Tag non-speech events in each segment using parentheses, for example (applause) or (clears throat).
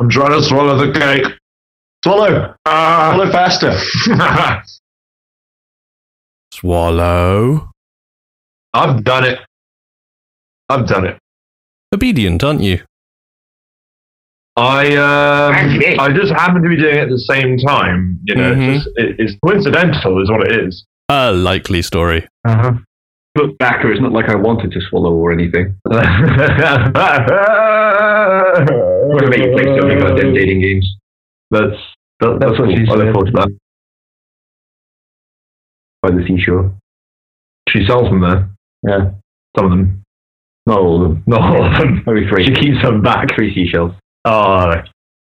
I'm trying to swallow the cake. Swallow. Ah. Swallow faster. (laughs) Swallow. I've done it. I've done it. Obedient, aren't you? I um, I just happen to be doing it at the same time. You know, Mhm. it's, just, it, it's coincidental, is what it is. A likely story. Uh-huh. Look back, it's not like I wanted to swallow or anything. (laughs) what What about you play so many goddamn dating games? That's that, that's what cool. she I look said. forward to that. By the seashore. She sells them there. Yeah. Some of them, Not all of them. (laughs) not all of them. Maybe three. She keeps them back. Three seashells. Oh,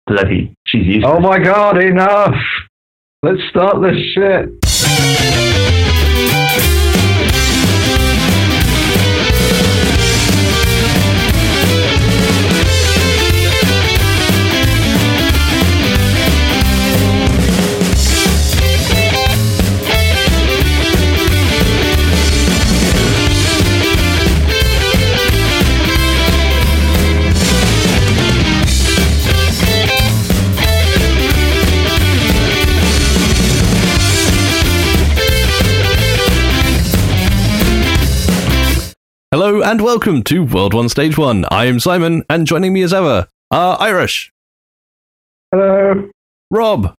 bloody! She's used. Oh my god, enough! Let's start this shit. Hello and welcome to World One Stage One. I am Simon, and joining me as ever are Irish, Hello. Rob,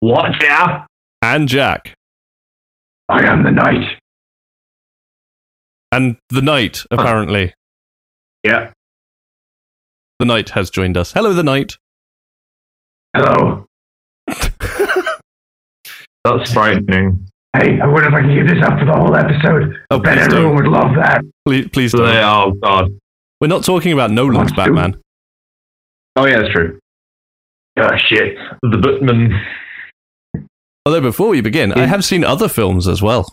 What now? and Jack, I am the knight. and the Knight. Apparently, Yeah. the Knight has joined us. Hello, the Knight. Hello. (laughs) That's frightening. Hey, I wonder if I can keep this up for the whole episode. Oh, bet please everyone don't. would love that. Please, please don't. they, oh God. We're not talking about Nolan's Let's do. Batman. Oh yeah, that's true. Oh shit. The Batman. Although before we begin, I have seen other films as well.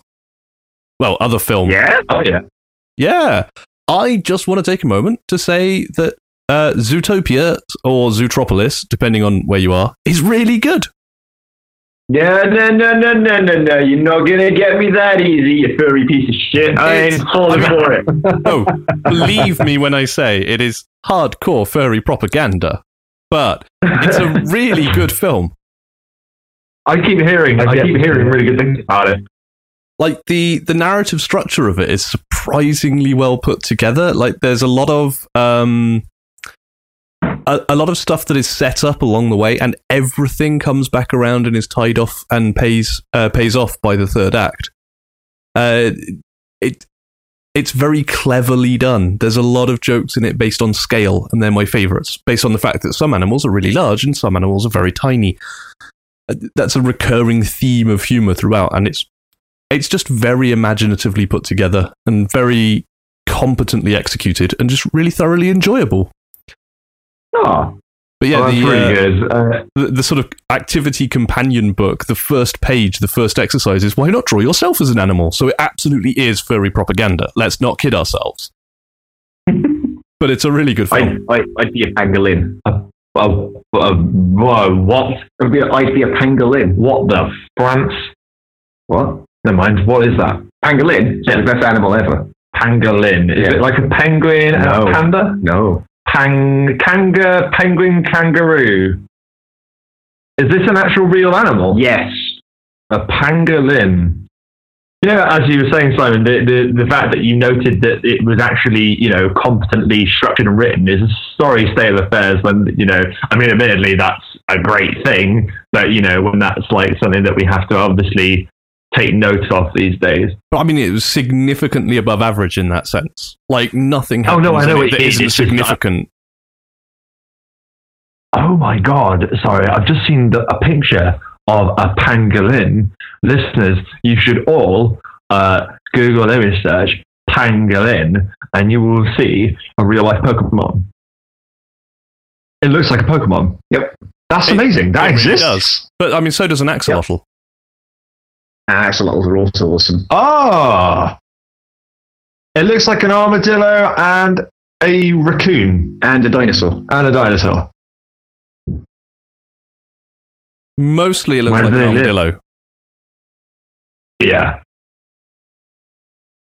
Well, other films. Yeah. Oh yeah. Yeah. I just want to take a moment to say that uh, Zootopia or Zootropolis, depending on where you are, is really good. Yeah, no, no, no, no, no, no. You're not gonna get me that easy, you furry piece of shit. I ain't falling for it. (laughs) Oh, believe me when I say it is hardcore furry propaganda, but it's a really (laughs) good film. I keep hearing, I've I keep to hearing really good things about it. Like the the narrative structure of it is surprisingly well put together. Like there's a lot of um a, a lot of stuff that is set up along the way, and everything comes back around and is tied off and pays uh, pays off by the third act. Uh, it it's very cleverly done. There's a lot of jokes in it based on scale, and they're my favorites, based on the fact that some animals are really large and some animals are very tiny. Uh, That's a recurring theme of humor throughout, and it's it's just very imaginatively put together and very competently executed, and just really thoroughly enjoyable. Oh, But yeah, oh, the, uh, good. Uh, the the sort of activity companion book, the first page, the first exercise is why not draw yourself as an animal? So it absolutely is furry propaganda. Let's not kid ourselves. (laughs) but it's a really good film. I, I'd be a pangolin. uh, uh, uh, whoa, what? I'd be a, I'd be a pangolin. What the France? What? Never mind. What is that? Pangolin? It's the best animal ever. Pangolin. Is Yeah. it like a penguin and a panda? No. Pang, kanga, penguin, kangaroo. Is this an actual real animal? Yes. A pangolin. You know, as you were saying, Simon, the, the, the fact that you noted that it was actually, you know, competently structured and written is a sorry state of affairs when, you know, I mean, admittedly, that's a great thing, but, you know, when that's like something that we have to obviously take note of these days. But I mean, it was significantly above average in that sense. Like nothing Oh, no, I know it it that is. isn't significant. Oh my God. Sorry, I've just seen the, a picture of a pangolin. Listeners, you should all uh, Google image search pangolin and you will see a real life Pokemon. It looks like a Pokemon. Yep. That's It- amazing. That it really exists. does. But I mean, so does an axolotl. Axolotls are also awesome. Ah. It looks like an armadillo and a raccoon And a dinosaur. and a dinosaur. Mostly it looks Where like an they live? armadillo. Yeah.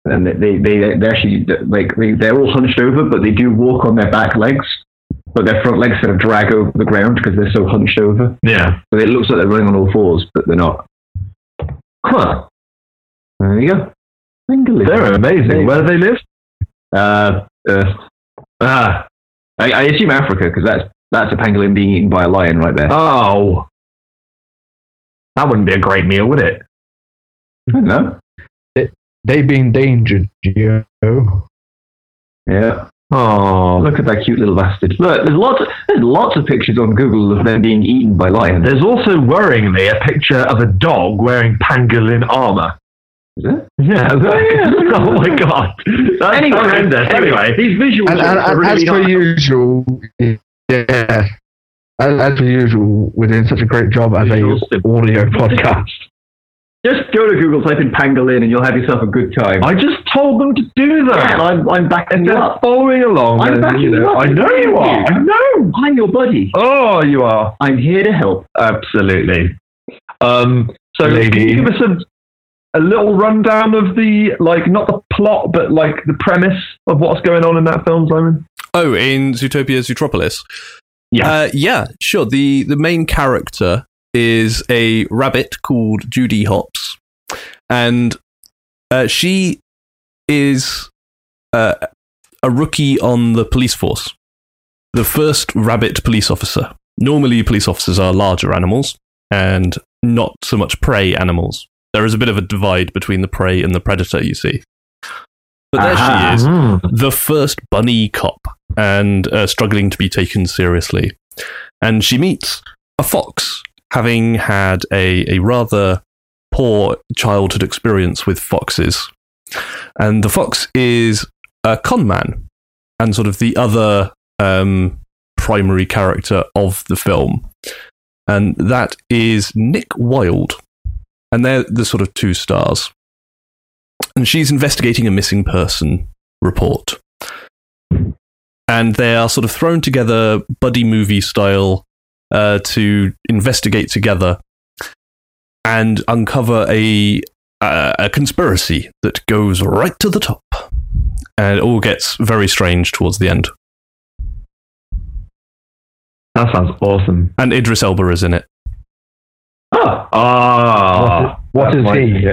And they, they, they, they actually, like, they, they're all hunched over, but they do walk on their back legs. but their front legs sort of drag over the ground because they're so hunched over. Yeah. So it looks like they're running on all fours, but they're not. Huh. There you go. Pangolin. They're amazing. Where do they live? Uh, uh, Ah. I, I assume Africa because that's that's a pangolin being eaten by a lion right there. Oh. That wouldn't be a great meal, would it? I don't know. They be endangered. Yeah. Oh. Look at that cute little bastard. Look, there's lots of, there's lots of pictures on Google of them being eaten by lions. There's also worryingly a picture of a dog wearing pangolin armor. Is there? (laughs) Oh, yeah. oh my god. That's Anyway, horrendous. Anyway. these visuals And, and, are and really as per not- usual, yeah, as, as per usual, we're doing such a great job as a audio podcast. Just go to Google, type in pangolin, and you'll have yourself a good time. I just told them to do that. and I'm, I'm backing If you they're up. following along, I'm then, backing you you know, up. I know you are. I know. I'm your buddy. Oh, you are. I'm here to help. Absolutely. Um, so Lady. can you give us a, a little rundown of the, like, not the plot, but like the premise of what's going on in that film, Simon? Oh, in Zootopia Zootropolis. Yeah. Uh, yeah, sure. The the main character is a rabbit called Judy Hopps, and uh, she is uh, a rookie on the police force, the first rabbit police officer. Normally, police officers are larger animals and not so much prey animals. There is a bit of a divide between the prey and the predator, you see. But there Aha. she is Mm. the first bunny cop and uh, struggling to be taken seriously. And she meets a fox, having had a, a rather poor childhood experience with foxes. And the fox is a con man and sort of the other um, primary character of the film. And that is Nick Wilde. And they're the sort of two stars. And she's investigating a missing person report. And they are sort of thrown together, buddy movie style, uh, to investigate together and uncover a, uh, a conspiracy that goes right to the top. And it all gets very strange towards the end. That sounds awesome. And Idris Elba is in it. Oh, Ah. What that's is he?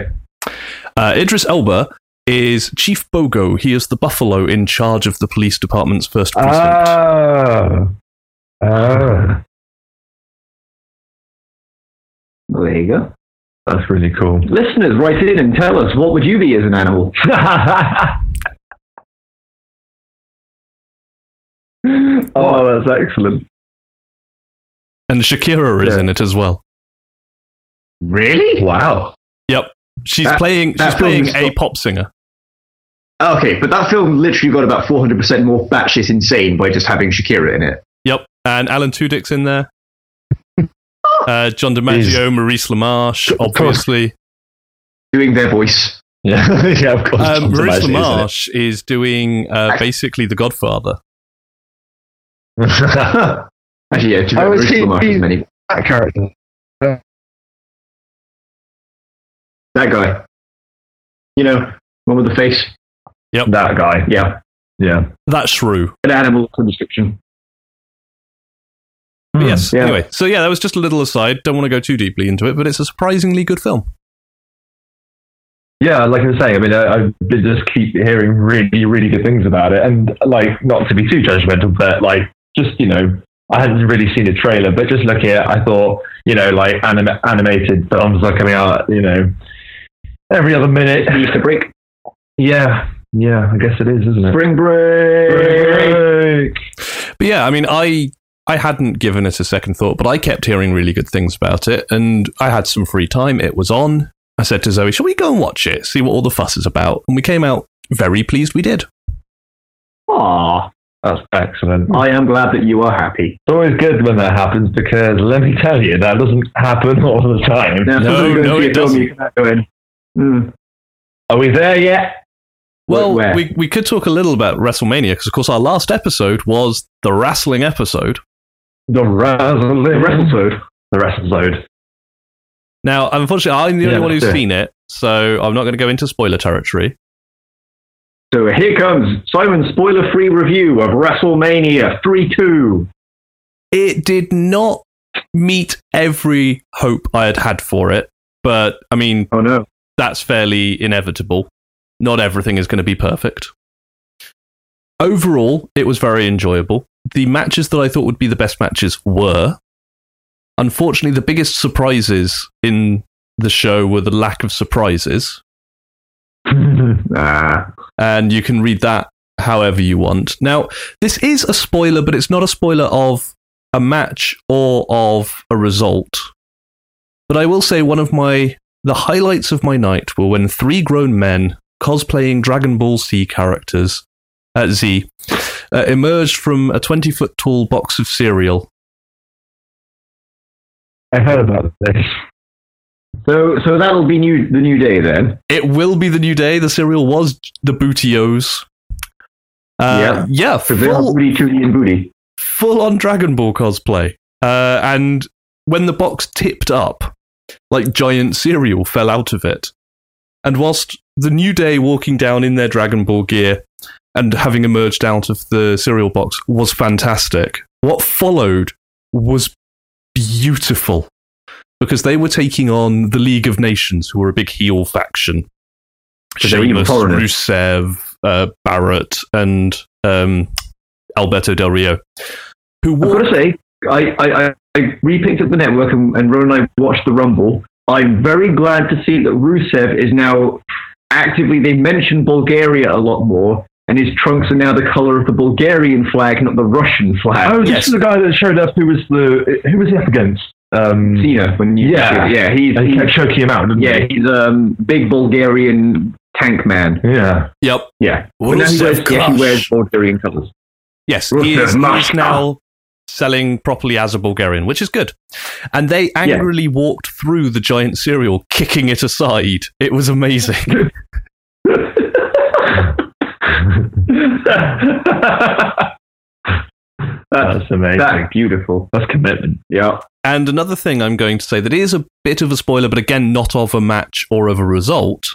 Uh, Idris Elba is Chief Bogo. He is the buffalo in charge of the police department's first precinct. Oh. Oh. Well, there you go. That's really cool. Listeners, write in and tell us what would you be as an animal? (laughs) oh, that's excellent. and Shakira is Yeah. in it as well. Really? Wow. Yep. She's That- playing she's playing a pop singer. Okay, but that film literally got about 400% more batshit insane by just having Shakira in it. Yep. And Alan Tudyk's in there. Uh, John DiMaggio, Maurice LaMarche, obviously. Doing their voice. Yeah, (laughs) yeah, of course. Um, Maurice DiMaggio, LaMarche is doing uh, basically The Godfather. Actually, (laughs) yeah, to Oh, Bruce is he- Lamar has he- many. That character. That guy. You know, one with the face. Yep. That guy. Yeah. Yeah. That shrew. An animal description. But Hmm. yes. yeah. Anyway, so yeah, that was just a little aside. Don't want to go too deeply into it, but it's a surprisingly good film. Yeah, like I was saying, I mean, I, I just keep hearing really, really good things about it, and like, not to be too judgmental, but like, just you know, I hadn't really seen a trailer, but just looking at, it, I thought, you know, like anim- animated films are coming out, you know, every other minute. Easter break. Yeah, yeah, I guess it is, isn't it? Spring break. Break. But yeah, I mean, I I hadn't given it a second thought, but I kept hearing really good things about it, and I had some free time. It was on. I said to Zoe, "Shall we go and watch it? See what all the fuss is about?" And we came out very pleased. We did. Aw, That's excellent. I am glad that you are happy. It's always good when that happens because let me tell you, that doesn't happen all the time. Now, No, (laughs) no, it doesn't. you can go in. Hmm. Are we there yet? Well, Where? we we could talk a little about WrestleMania because, of course, our last episode was the wrestling episode. The wrestling. The wrestling. Now, unfortunately, I'm the Yeah, only one who's it. seen it, so I'm not going to go into spoiler territory. So here comes Simon's spoiler-free review of WrestleMania 3-2. It did not meet every hope I had had for it, but I mean, Oh no. that's fairly inevitable. Not everything is going to be perfect. Overall, it was very enjoyable. The matches that I thought would be the best matches were. Unfortunately, the biggest surprises in the show were the lack of surprises. (laughs) ah. and you can read that however you want. Now, this is a spoiler, but it's not a spoiler of a match or of a result. But I will say one of my the highlights of my night were when three grown men cosplaying Dragon Ball Z characters at Z uh, emerged from a 20 foot tall box of cereal. I heard about this. So so that'll be new the new day then. It will be the new day. The cereal was the Booty-O's. Uh, yeah, they're full- booty tooty and booty. full on Dragon Ball cosplay. Uh, and when the box tipped up, like giant cereal fell out of it. And whilst the New Day walking down in their Dragon Ball gear and having emerged out of the cereal box was fantastic, what followed was beautiful because they were taking on the League of Nations, who were a big heel faction. So they were Sheamus. Rusev, uh, Barrett, and um, Alberto Del Rio, who I've got to say, I, I, I, I repicked up the network and, and Ron and I watched the Rumble. I'm very glad to see that Rusev is now actively, they mention Bulgaria a lot more, and his trunks are now the color of the Bulgarian flag, not the Russian flag. Oh, this Yes. is the guy that showed up who was the who was he up against? Um, Cena, when you, Yeah. yeah, he's, and he he's kept choking him out, didn't yeah, he? he's um big Bulgarian tank man. Yeah. Yep. Yeah, but now he wears, yeah, he wears Bulgarian colors. Yes, Rusev he is, he is now selling properly as a Bulgarian, which is good. And they angrily walked through the giant cereal, kicking it aside. It was amazing. (laughs) (laughs) That's That's amazing. that's beautiful. That's commitment. Yeah. and another thing I'm going to say that is a bit of a spoiler, but again, not of a match or of a result,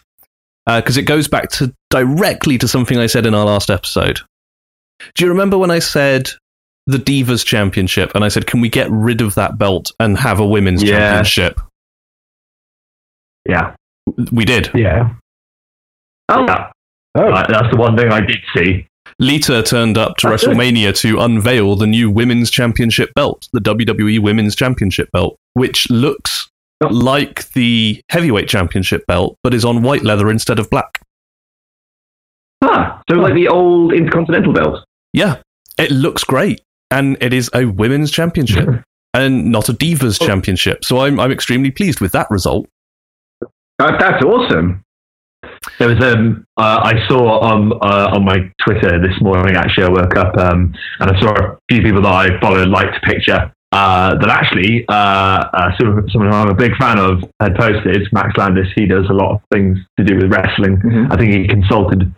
uh, because it goes back to directly to something I said in our last episode. Do you remember when I said the Divas Championship, and I said, can we get rid of that belt and have a women's Yeah. championship? Yeah. We did. Yeah. Oh, Oh, Right, that's the one thing I did see. Lita turned up to good. WrestleMania to unveil the new Women's Championship belt, the WWE Women's Championship belt, which looks like the Heavyweight Championship belt, but is on white leather instead of black. Ah, so like the old Intercontinental belt. Yeah, it looks great. And it is a Women's Championship (laughs) and not a Divas Oh. Championship. So I'm, I'm extremely pleased with that result. That, that's awesome. There was um uh, I saw um uh, on my Twitter this morning actually I woke up um and I saw a few people that I follow liked a picture uh that actually uh, uh someone someone who I'm a big fan of had posted Max Landis he does a lot of things to do with wrestling. Mhm. I think he consulted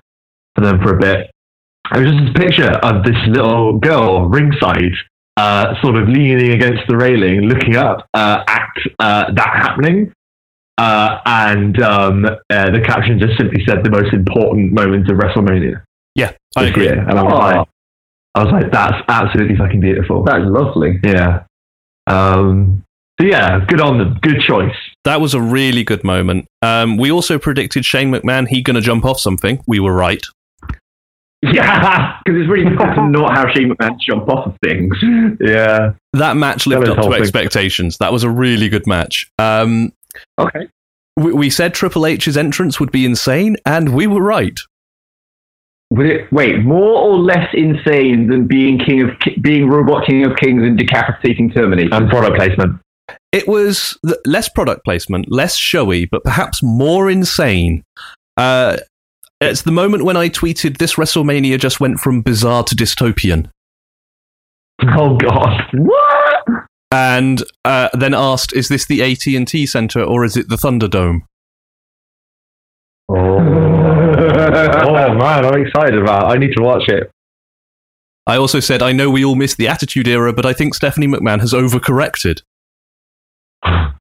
for them for a bit. It was just this picture of this little girl ringside uh sort of leaning against the railing looking up uh, at uh, that happening uh, and um, uh, the caption just simply said the most important moments of WrestleMania Yeah, I agree. year. And I was Aw. like, I was like, that's absolutely fucking beautiful. That's lovely. yeah. Um, so yeah, good on them. Good choice. That was a really good moment. Um, we also predicted Shane McMahon, he going to jump off something. We were right. (laughs) Yeah, because it's really difficult to not how Shane McMahon jump off of things. Yeah. That match lived That up to whole thing. expectations. That was a really good match. Um, Okay. we, we said Triple H's entrance would be insane, and we were right. Would it, wait, more or less insane than being king of being robot king of kings and decapitating Terminator? And product placement. It was th- less product placement, less showy, but perhaps more insane. Uh, it's the moment when I tweeted this WrestleMania just went from bizarre to dystopian, Oh God. what? And uh, then asked, "Is this the AT and T Center or is it the Thunderdome?" Oh. (laughs) oh man, I'm excited about. It. I need to watch it. I also said, "I know we all missed the Attitude Era, but I think Stephanie McMahon has overcorrected." (sighs)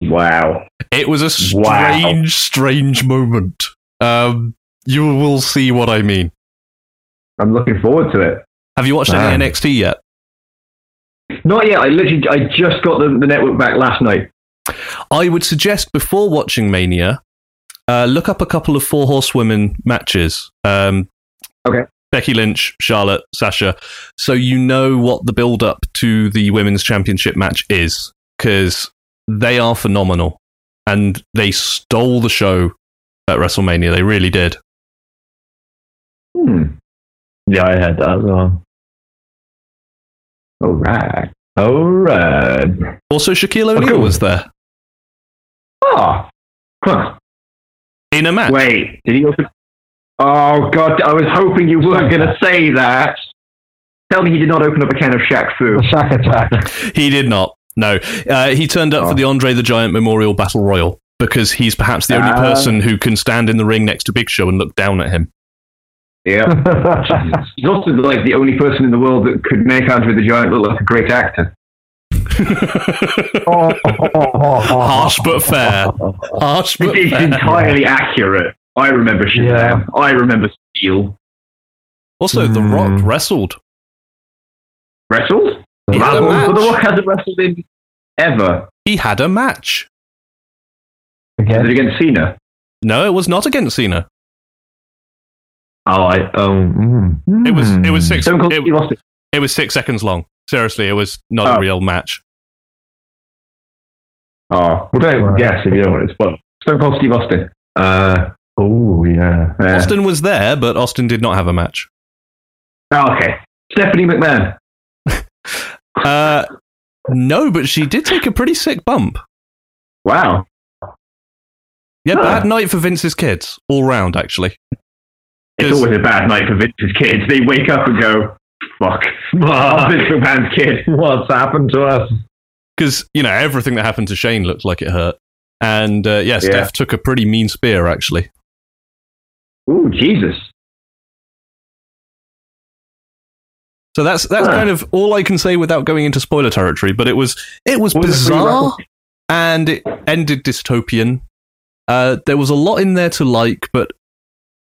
Wow. It was a Wow. strange, strange moment. Um, You will see what I mean. I'm looking forward to it. Have you watched Man. any NXT yet? Not yet. I literally, I just got the, the network back last night. I would suggest before watching Mania, uh, look up a couple of four horsewomen matches. Um, Okay. Becky Lynch, Charlotte, Sasha, so you know what the build up to the women's championship match is, because they are phenomenal and they stole the show at WrestleMania. They really did. Hmm. Yeah, I had that as well. All right. All right. Also, Shaquille O'Neal cool. was there Oh. Huh. in a match. Wait. Did he open? Oh God! I was hoping you weren't going to say that. Tell me he did not open up a can of Shaq Fu. The sack attack. He did not. No, uh, he turned up for Oh. the Andre the Giant Memorial Battle Royal because he's perhaps the only Ah. person who can stand in the ring next to Big Show and look down at him. Yeah. (laughs) He's also like the only person in the world that could make Andre the Giant look like a great actor. (laughs) Harsh but fair. Harsh but It's fair. entirely accurate. I remember Shazam. Yeah. I remember Steel. Also, The Hmm. Rock wrestled. Wrestled? He had a But The match. Rock hasn't wrestled in ever. He had a match. Is it against Cena? No, it was not against Cena. Oh, I. Oh, mm, It was. It was six. Stone Cold It, Steve Austin. it was six seconds long. Seriously, it was not a Oh. real match. Oh, well, don't Right. guess if you don't want to spoil. Stone Cold Steve Austin. Uh, oh, yeah. Yeah. Austin was there, but Austin did not have a match. Oh, okay. Stephanie McMahon. (laughs) Uh, no, but she did take a pretty sick bump. Wow. Yeah, Huh. bad night for Vince's kids, all round, actually. It's always a bad night for Vince's kids. They wake up and go, fuck. I'm Vince McMahon's kid. (laughs) What's happened to us? Because, you know, everything that happened to Shane looked like it hurt. And, uh, yeah, Steph took a pretty mean spear, actually. Ooh, Jesus. So that's that's Huh. kind of all I can say without going into spoiler territory. But it was it was Was bizarre record? and it ended dystopian. Uh, there was a lot in there to like, but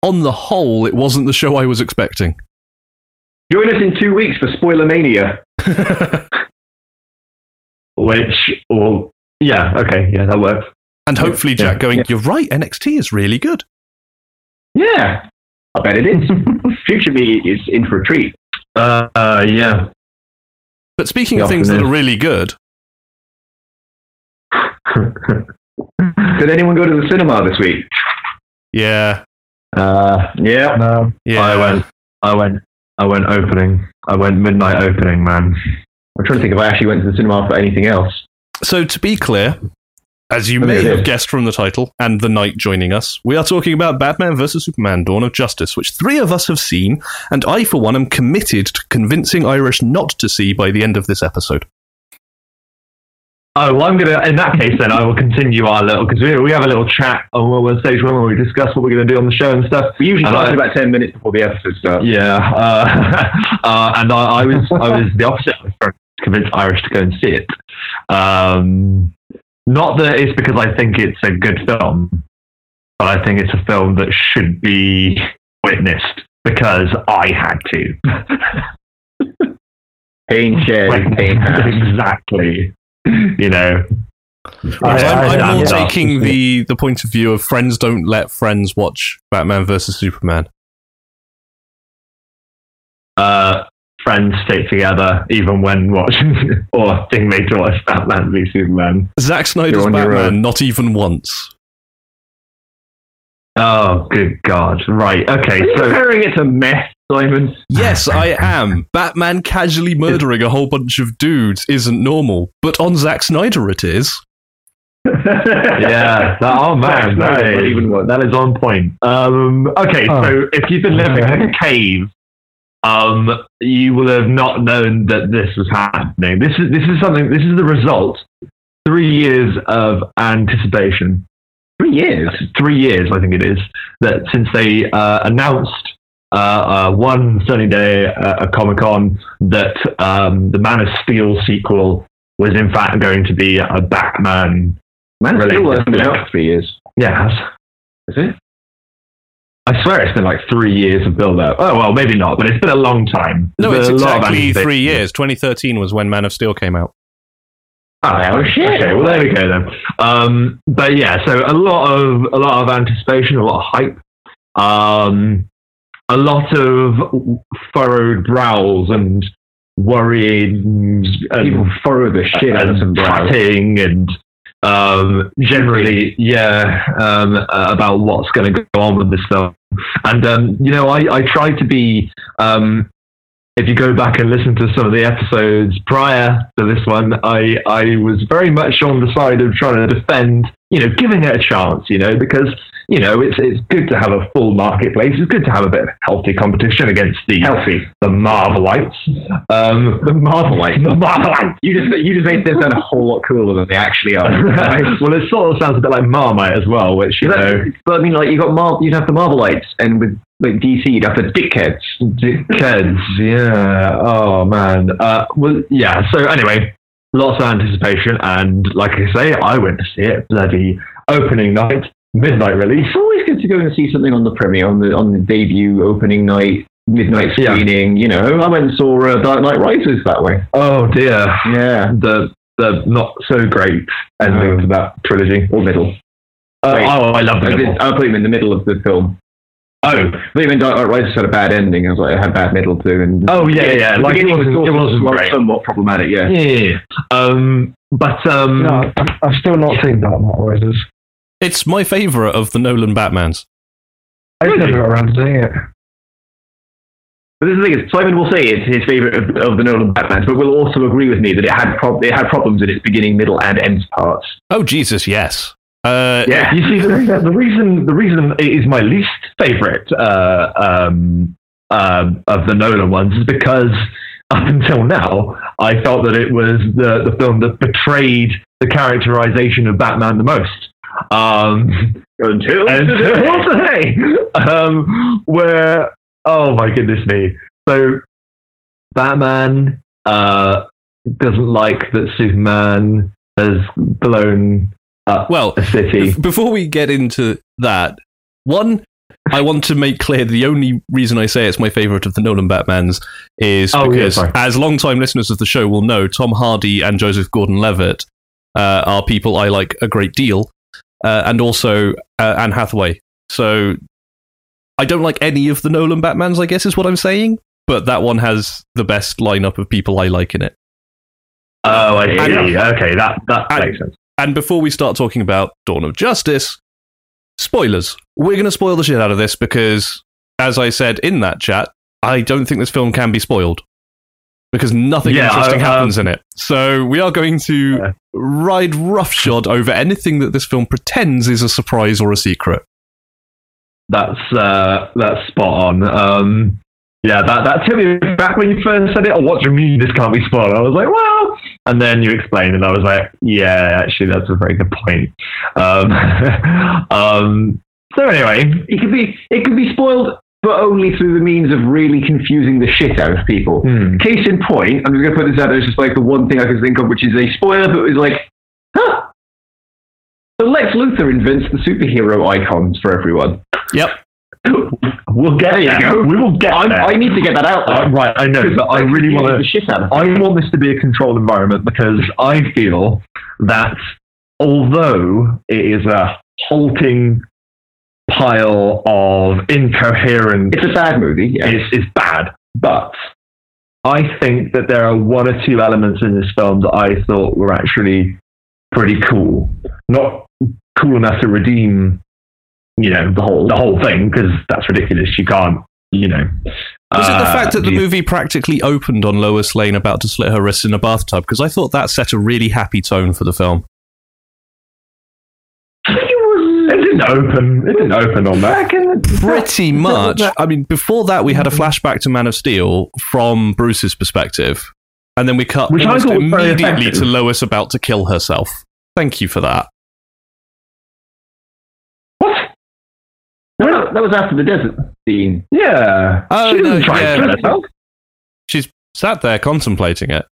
on the whole, it wasn't the show I was expecting. Join us in two weeks for Spoiler Mania. (laughs) Which, well, yeah, okay, yeah, that works. and hopefully, Yeah, Jack going, yeah. "You're right. NXT is really good." Yeah. I bet it is. (laughs) Future me is in for a treat. Uh, uh, yeah. But speaking Yeah, of things that are really good, (laughs) Did anyone go to the cinema this week? yeah, uh, Yeah. No. yeah, I went, I went, I went opening. I went midnight opening, man. I'm trying to think if I actually went to the cinema for anything else. So, to be clear, as you I may have guessed from the title and the night joining us, we are talking about Batman vs. Superman Dawn of Justice, which three of us have seen, and I, for one, am committed to convincing Irish not to see by the end of this episode. Oh, well, I'm gonna. In that case, then I will continue our little because we, we have a little chat on stage one where we discuss what we're gonna do on the show and stuff. We usually start about 10 minutes before the episode starts. Yeah, uh, (laughs) uh, and I, I was I was the opposite. I was trying to convince Irish to go and see it. Um, not that it's because I think it's a good film, but I think it's a film that should be witnessed because I had to. (laughs) Pain shared, pain exactly. (clears throat) You know. Whereas I- I'm, I- I'm more yeah. taking the, the point of view of friends don't let friends watch Batman vs. Superman. uh, friends stick together even when watching (laughs) or being made to watch Batman v Superman. Zack Snyder's You're on your Batman, own. not even once. Oh, good God! Right, okay. Are you So comparing it to meth, Simon? Yes, I am. Batman casually murdering a whole bunch of dudes isn't normal, but on Zack Snyder it is. (laughs) yeah, that, oh man, Zack that Snyder, not is, even that is on point. Um, okay, Oh. so if you've been living in a cave, um, you will have not known that this was happening. This is this is something. This is the result. Three years of anticipation. Three years. three years, I think it is, that since they uh, announced uh, uh, one sunny day uh, at Comic Con that um, the Man of Steel sequel was in fact going to be a Batman. Man, Related still hasn't been out for three years. Yes. Is it? I swear it's been like three years of build up. Oh well, maybe not, but it's been a long time. No, There's it's a lot exactly three years. 2013 was when Man of Steel came out. Oh, shit. Okay, well there we go then. Um, but yeah, so a lot of a lot of anticipation, a lot of hype, um, a lot of furrowed brows and worrying and People furrow the shit out of and some brows. and um, generally, yeah, um, uh, about what's going to go on with this film. And um, you know, I, I try to be. Um, if you go back and listen to some of the episodes prior to this one, I I was very much on the side of trying to defend, you know, giving it a chance, you know, because you know it's it's good to have a full marketplace. It's good to have a bit of healthy competition against the Healthy. the Marvelites. Um, The Marvelites. the Marvelites. You just you just made them sound a whole lot cooler than they actually are. (laughs) well, it sort of sounds a bit like Marmite as well, which you know, but I mean, like you got Mar- you'd have the Marvelites, and with like DC, you'd have the dickheads. dickheads. Yeah. Oh man. Uh, well, yeah. So anyway, lots of anticipation, and like I say, I went to see it bloody opening night, midnight release. It's always good to go and see something on the premiere, on the on the debut opening night, midnight Yeah. screening. You know, I went and saw uh, Dark Knight Rises that way. Oh dear. Yeah, The the not so great ending No. to that trilogy. or middle. Uh, Wait. oh, I love the I, did, middle. I put him in the middle of the film. Oh, I think when Dark Knight Rises had a bad ending, I was like, it had bad middle too. And Oh, yeah, yeah, the like, it wasn't- it wasn't also great. somewhat problematic. Yeah. yeah. Um, but um, No, I've, I've still not seen Dark Knight Rises. It's my favourite of the Nolan Batmans. I just Really? never got around to seeing it. But this is the thing is, Simon will say it's his favorite of, of the Nolan Batmans, but will also agree with me that it had prob- it had problems in its beginning, middle, and end parts. Oh, Jesus, yes. Uh, Yeah. You see, the reason, the reason the reason it is my least favorite uh, um, um, of the Nolan ones is because up until now, I felt that it was the, the film that betrayed the characterization of Batman the most. Um, Until (laughs) until today, um, where oh my goodness me, so Batman uh, doesn't like that Superman has blown up Well, a city. before we get into that, one, I want to make clear the only reason I say it's my favourite of the Nolan Batmans is Oh, because, sorry. as long-time listeners of the show will know, Tom Hardy and Joseph Gordon-Levitt uh, are people I like a great deal, uh, and also uh, Anne Hathaway. So I don't like any of the Nolan Batmans, I guess is what I'm saying, but that one has the best lineup of people I like in it. Oh, I see. And- okay, that that And- makes sense. And before we start talking about Dawn of Justice, spoilers. We're going to spoil the shit out of this because, as I said in that chat, I don't think this film can be spoiled because nothing Yeah, interesting I- um, happens in it. So we are going to Yeah. ride roughshod over anything that this film pretends is a surprise or a secret. That's uh, that's spot on. Um, yeah, that that took me back when you first said it. Oh, what do you mean this can't be spoiled? I was like, well, and then you explained, and I was like, yeah, actually, that's a very good point. Um, (laughs) um, so anyway, it could be it could be spoiled, but only through the means of really confusing the shit out of people. hmm, Case in point, I'm just gonna put this out there. It's just like the one thing I can think of, which is a spoiler, but it was like, huh. So Lex Luthor invents the superhero icons for everyone. Yep. We'll get There you go. We will get I'm, there. I need to get that out Uh, right, I know, but I really want to. the shit out of it. I want this to be a controlled environment because I feel that although it is a halting pile of incoherent, It's a bad movie. Yeah. it's, it's bad, but I think that there are one or two elements in this film that I thought were actually pretty cool. Not cool enough to redeem, you know, the whole the whole thing because that's ridiculous. You can't, you know. Was it the uh, fact that the you- movie practically opened on Lois Lane about to slit her wrists in a bathtub? Because I thought that set a really happy tone for the film. It didn't open. It didn't open on that. Pretty much. I mean, before that, we had a flashback to Man of Steel from Bruce's perspective, and then we cut Which I thought immediately to Lois about to kill herself. Thank you for that. That was after the desert scene. Yeah. Oh, she didn't no, try yeah. and kill herself. She's sat there contemplating it.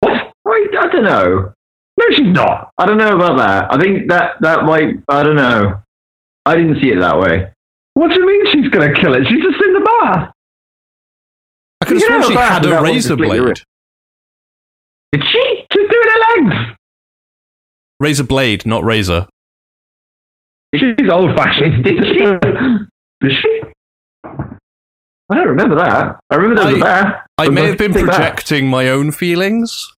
What? I, I don't know. No, she's not. I don't know about that. I think that that might. I don't know. I didn't see it that way. What do you mean she's going to kill it? She's just in the bath. I could have sworn she had a razor to split your blade. Did she? She's doing her legs. Razor blade, not razor. She's old fashioned. Did (laughs) she? Did she? I don't remember that. I remember there was a I- bear. I may have been that. projecting my own feelings.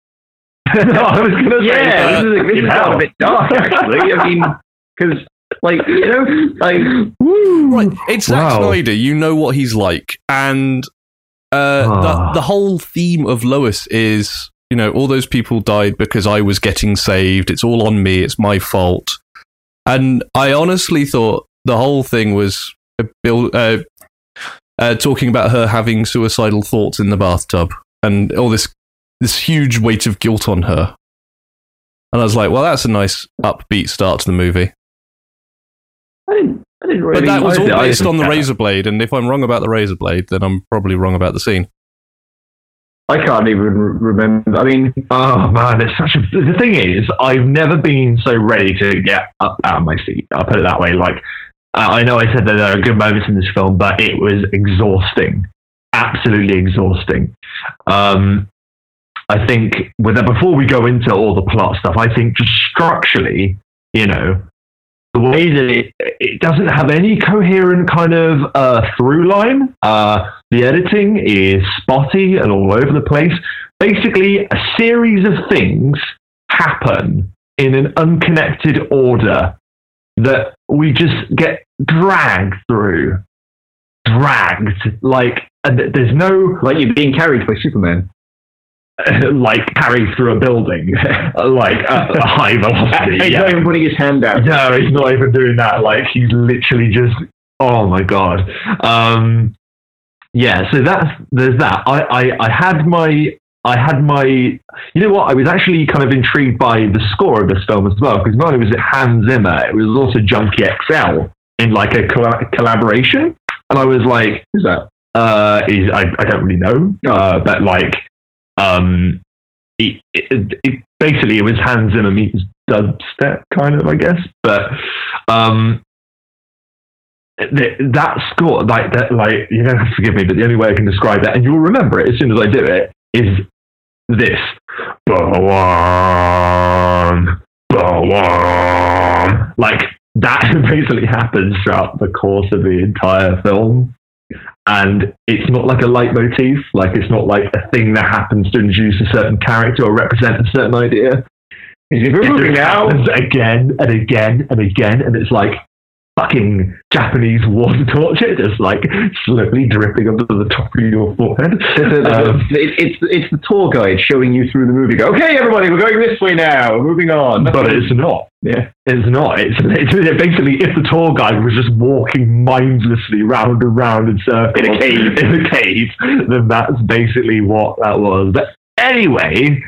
(laughs) no, I was going to say. Yeah, this is, this is a bit dark, actually. I mean, (laughs) because, like, you know, like, Right, it's Zack Wow. Snyder. You know what he's like, and uh, Ah. the the whole theme of Lois is, you know, all those people died because I was getting saved. It's all on me. It's my fault. And I honestly thought the whole thing was uh, uh, talking about her having suicidal thoughts in the bathtub and all this this huge weight of guilt on her. And I was like, well, that's a nice upbeat start to the movie. I didn't, I didn't really. But that was all based on the razor blade, and if I'm wrong about the razor blade, then I'm probably wrong about the scene. I can't even remember. I mean, Oh man, it's such a. The thing is, I've never been so ready to get up out of my seat. I'll put it that way. Like, I know I said that there are good moments in this film, but it was exhausting, absolutely exhausting. Um, I think with before we go into all the plot stuff, I think just structurally, you know, the way that it, it doesn't have any coherent kind of uh, through line. Uh, the editing is spotty and all over the place. Basically, a series of things happen in an unconnected order that we just get dragged through. Dragged. Like, and there's no like you're being carried by Superman. (laughs) like carried through a building, (laughs) like at a high velocity. (laughs) He's yeah. not even putting his hand out. No, he's not even doing that. Like he's literally just oh my god. Um yeah, so that's there's that. I, I, I had my I had my you know what, I was actually kind of intrigued by the score of this film as well, because not only was it Hans Zimmer, it was also Junkie XL in like a colla- collaboration. And I was like, Who's that? uh, is I, I don't really know, uh, but like, um, it, it, it basically it was Hans Zimmer meets dubstep kind of, I guess. But um, the, that score, like that, like you don't have to forgive me, but the only way I can describe it, and you'll remember it as soon as I do it, is this. Ba-wam, ba-wam. Like that basically happens throughout the course of the entire film and it's not like a leitmotif, like it's not like a thing that happens to introduce a certain character or represent a certain idea. Is he It moving now? happens again and again and again, and it's like fucking Japanese water (laughs) torture, just like slowly dripping under the top of your forehead. (laughs) Um, It- it's it's the tour guide showing you through the movie. Go, okay, everybody, we're going this way now. We're moving on. but it's (laughs) not. yeah. It's not. It's, it's basically if the tour guide was just walking mindlessly round and round in circles In a cave. in a cave, then that's basically what that was. But anyway,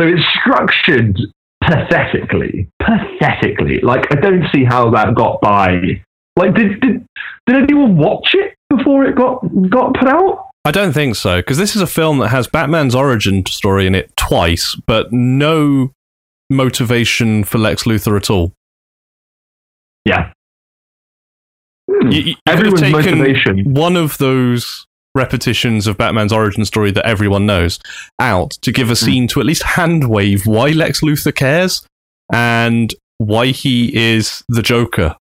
so it's structured pathetically, pathetically. Like I don't see how that got by. Like did did did anyone watch it before it got got put out? I don't think so, because this is a film that has Batman's origin story in it twice, but no motivation for Lex Luthor at all. Yeah, hmm. You, you- you everyone's taken motivation. one of those repetitions of Batman's origin story that everyone knows out to give a hmm. scene to at least hand wave why Lex Luthor cares and why he is the Joker.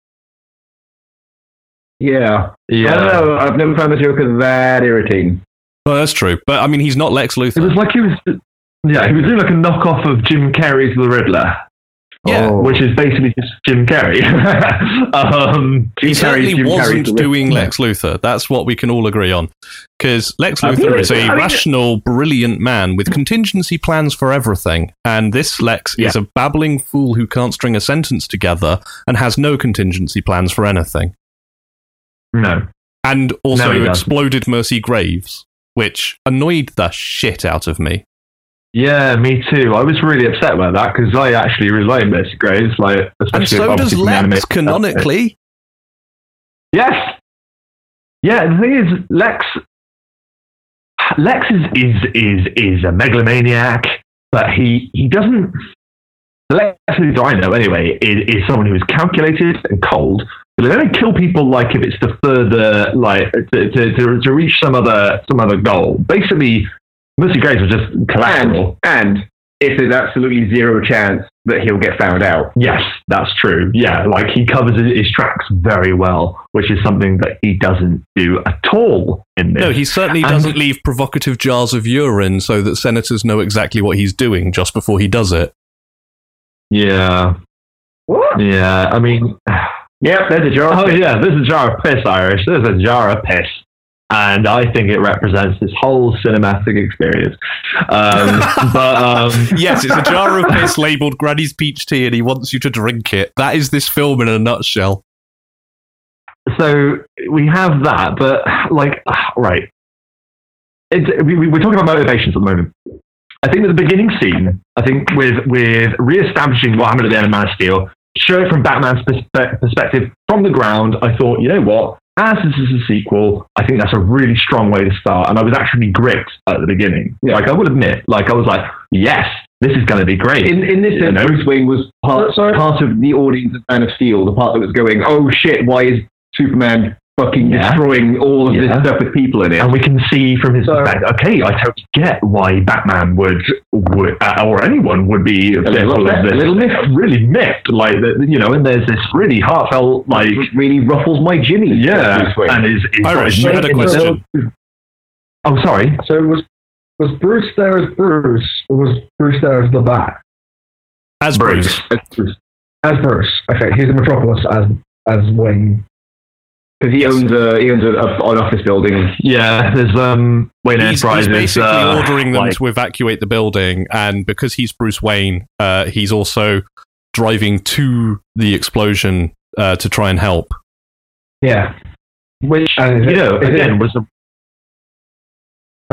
Yeah. Yeah, I don't know. I've never found the Joker that irritating. Well, that's true, but I mean, he's not Lex Luthor. it was like he was. Yeah, he was doing like a knockoff of Jim Carrey's The Riddler. Yeah. Oh. which is basically just Jim Carrey. (laughs) um, He Jim Carrey's certainly Jim wasn't Carrey's doing Lex Luthor. That's what we can all agree on. Because Lex Luthor is a I mean- rational, brilliant man with contingency plans for everything. And this Lex is a babbling fool who can't string a sentence together and has no contingency plans for anything. no, And No, also he doesn't. exploded Mercy Graves, which annoyed the shit out of me. Yeah, me too. I was really upset about that because I actually really like Mercy Graves, like especially And so does Lex, canonically. Yes. Yeah, the thing is, Lex. Lex is is is is a megalomaniac, but he he doesn't. Lex, who I know anyway, is, is someone who is calculated and cold, But they don't kill people like if it's to further, like to, to, to, to reach some other some other goal. Basically, Mercy Graves was just collateral. And, and if there's absolutely zero chance that he'll get found out. Yes, that's true. Yeah, like he covers his, his tracks very well, which is something that he doesn't do at all in this. No, he certainly And- doesn't leave provocative jars of urine so that senators know exactly what he's doing just before he does it. Yeah, What? yeah. I mean, (sighs) Yep, there's a jar. oh yeah, there's a jar of piss, Irish. There's a jar of piss. And I think it represents this whole cinematic experience. Um, (laughs) but um, Yes, it's a jar of (laughs) piss labeled Granny's Peach Tea and he wants you to drink it. That is this film in a nutshell. so we have that, but like, (sighs) right. It's, we, we- we're talking about motivations at the moment. I think that the beginning scene, I think with with re-establishing what happened at the end of Man of Steel, show it from Batman's perspe- perspective from the ground. I thought, you know what? As this is a sequel, I think that's a really strong way to start. And I was actually gripped at the beginning. Like I will admit, like I was like, yes, this is going to be great. In, in this sense. Bruce Wayne was part, oh, Sorry? part of the audience of Man of Steel, the part that was going, oh shit, why is Superman fucking Yeah. destroying all of Yeah. this stuff with people in it? and we can see from his So- perspective. Okay, I totally get why Batman would, would uh, or anyone would be little fearful upset, of this. a little miffed. really miffed, like the, you know. And there's this really heartfelt, like It really ruffles my Jimmy. yeah, and is, is Irish, you had a question. Oh, sorry. So it was was Bruce there as Bruce, or was Bruce there as the Bat? As Bruce. as Bruce. As Bruce. Okay, he's in Metropolis as as Wayne. Because he owns a he owns a, a, an office building. Yeah, there's um Wayne He's, Enterprises. he's basically uh, ordering them like- to evacuate the building, and because he's Bruce Wayne, uh, he's also driving to the explosion uh, to try and help. Yeah. which And you it- know is it- again was a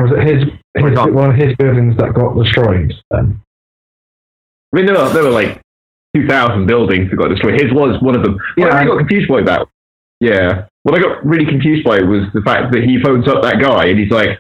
was it his, For his example- one of his buildings that got destroyed? Then I mean, there were, there were like 2,000 buildings that got destroyed. His was one of them. Yeah, I I- got confused by that, yeah, what I got really confused by was the fact that he phones up that guy and he's like,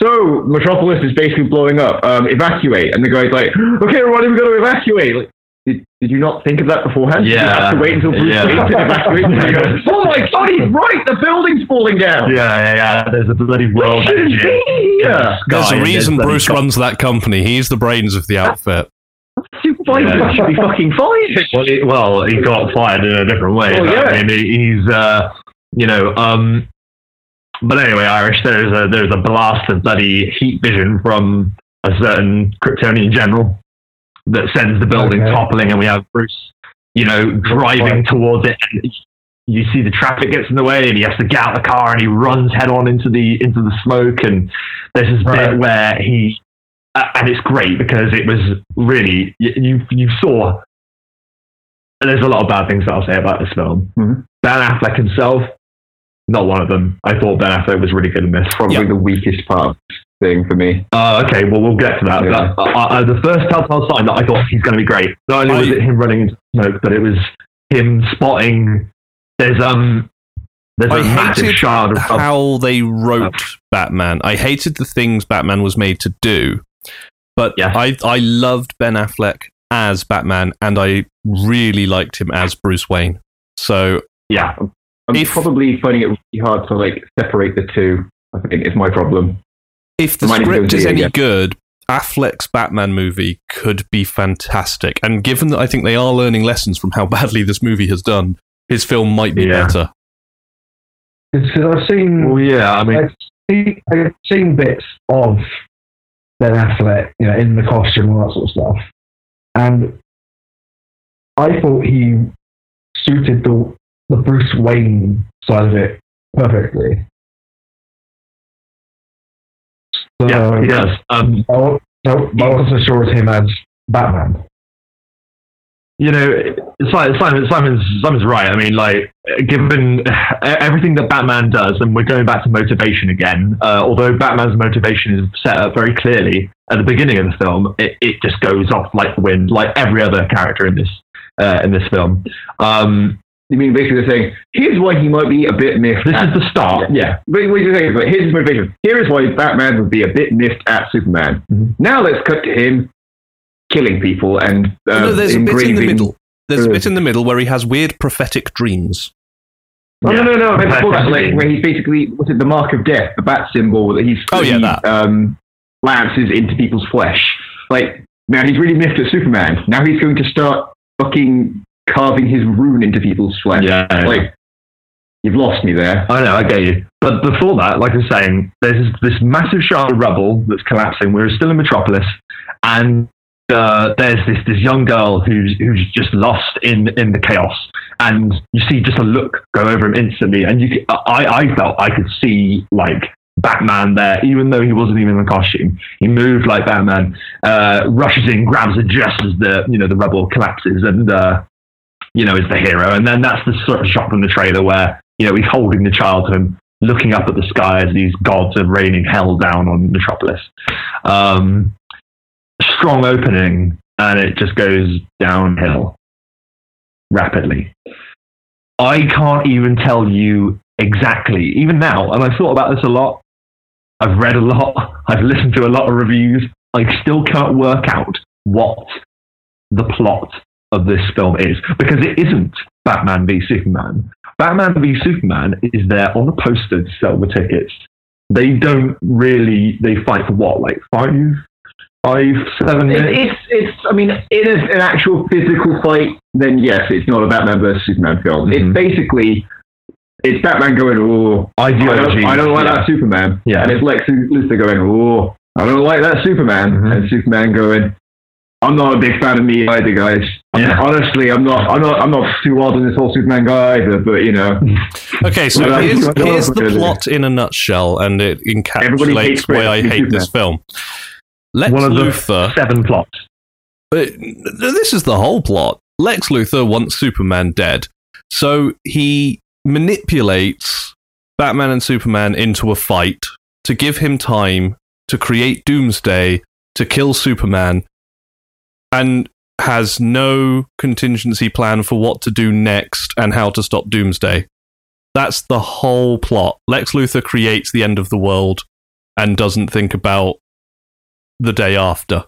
so Metropolis is basically blowing up. Um, evacuate. And the guy's like, okay, everybody, we've got to evacuate. Like, did, did you not think of that beforehand? Did you Yeah. have to wait until Bruce Yeah. Wayne to evacuate. And goes, oh my god, he's right. The building's falling down. yeah, yeah, yeah. There's a bloody world Shouldn't engine. be here. There's a reason bloody Bruce Sky. runs that company. He's the brains of the outfit. Supervisor Yeah. should be fucking fine. Well, he, well, he got fired in a different way. Oh, yeah. I mean, he- he's, uh, you know, um, but anyway, Irish, there's a there's a blast of bloody heat vision from a certain Kryptonian general that sends the building Okay. toppling, and we have Bruce, you know, driving towards it, and you see the traffic gets in the way, and he has to get out of the car, and he runs head on into the into the smoke, and there's this Right. bit where he. Uh, and it's great because it was really you you, saw and there's a lot of bad things that I'll say about this film. Mhm. Ben Affleck himself, not one of them. I thought Ben Affleck was really good in this. Probably Yeah. the weakest part of this thing for me. Uh, okay, well, we'll get to that. Yeah. But, uh, uh, the first telltale sign that I thought he's going to be great. Not only was I- it him running into smoke, but it was him spotting. There's um, there's I a massive shard of. How they wrote Batman. I hated the things Batman was made to do, but Yeah. I I loved Ben Affleck as Batman, and I really liked him as Bruce Wayne. So yeah, I'm If- probably finding it really hard to like separate the two. I think is my problem. if the Might need to go script is any again. good, Affleck's Batman movie could be fantastic. And given that I think they are learning lessons from how badly this movie has done, his film might be Yeah. better. because I've seen well, yeah. I mean, I've seen, I've seen bits of Ben Affleck, you know, in the costume and all that sort of stuff, and I thought he suited the the Bruce Wayne side of it perfectly. So, yeah, he does. Um, I, I, I wasn't sure as him as Batman. you know, Simon, Simon's, Simon's right. I mean, like, given everything that Batman does, and we're going back to motivation again, uh, although Batman's motivation is set up very clearly at the beginning of the film, it, it just goes off like the wind, like every other character in this uh, in this film. Um, You mean basically they're saying, here's why he might be a bit miffed. this at- is the start. Yeah. But what you're saying is, like, here's his motivation. Here is why Batman would be a bit miffed at Superman. Mhm. Now let's cut to him killing people and uh, no, there's a bit in the middle. There's a bit in the middle where he has weird prophetic dreams. Oh, Yeah. no, no, no. I meant before that, Perfectly. like, where he's basically, was it the mark of death, the bat symbol that he's, Oh, yeah, that. um, lances into people's flesh. Like, man, he's really miffed at Superman. Now he's going to start fucking carving his rune into people's flesh. Yeah. Like, you've lost me there. I know, I get you. But before that, like I was saying, there's this massive shard of rubble that's collapsing. We're still in Metropolis, and uh, there's this this young girl who's who's just lost in in the chaos, and you see just a look go over him instantly, and you I I felt I could see like. Batman there, even though he wasn't even in the costume, he moved like Batman. Uh, rushes in, grabs it just as the you know the rubble collapses, and uh, you know is the hero. And then that's the sort of shot from the trailer where you know, he's holding the child to him, looking up at the sky as these gods are raining hell down on Metropolis. Um, strong opening, and it just goes downhill rapidly. I can't even tell you exactly, even now, and I've thought about this a lot. I've read a lot, (laughs) I've listened to a lot of reviews. I still can't work out what the plot of this film is because it isn't Batman v Superman. Batman v Superman is there on a poster to sell the tickets. They don't really. They fight for what, like five, five, seven It, minutes. it's, it's, I mean, in a, an actual physical fight, then yes, it's not a Batman versus Superman film. Mhm. It's basically, it's Batman going, oh, I don't, I don't like yeah. that Superman. Yeah. And it's Lex Luthor going, oh, I don't like that Superman. Mhm. And Superman going, I'm not a big fan of me either, guys. Yeah. Honestly, I'm not, I'm not, I'm not too wild on this whole Superman guy either. But you know, (laughs) Okay, so Well, um, here's, that's- (laughs) here's the plot in a nutshell, and it encapsulates why I Superman. hate this film. Lex One of the seven plots. But this is the whole plot. Lex Luthor wants Superman dead. So he manipulates Batman and Superman into a fight to give him time to create Doomsday to kill Superman and has no contingency plan for what to do next and how to stop Doomsday. That's the whole plot. Lex Luthor creates the end of the world and doesn't think about the day after.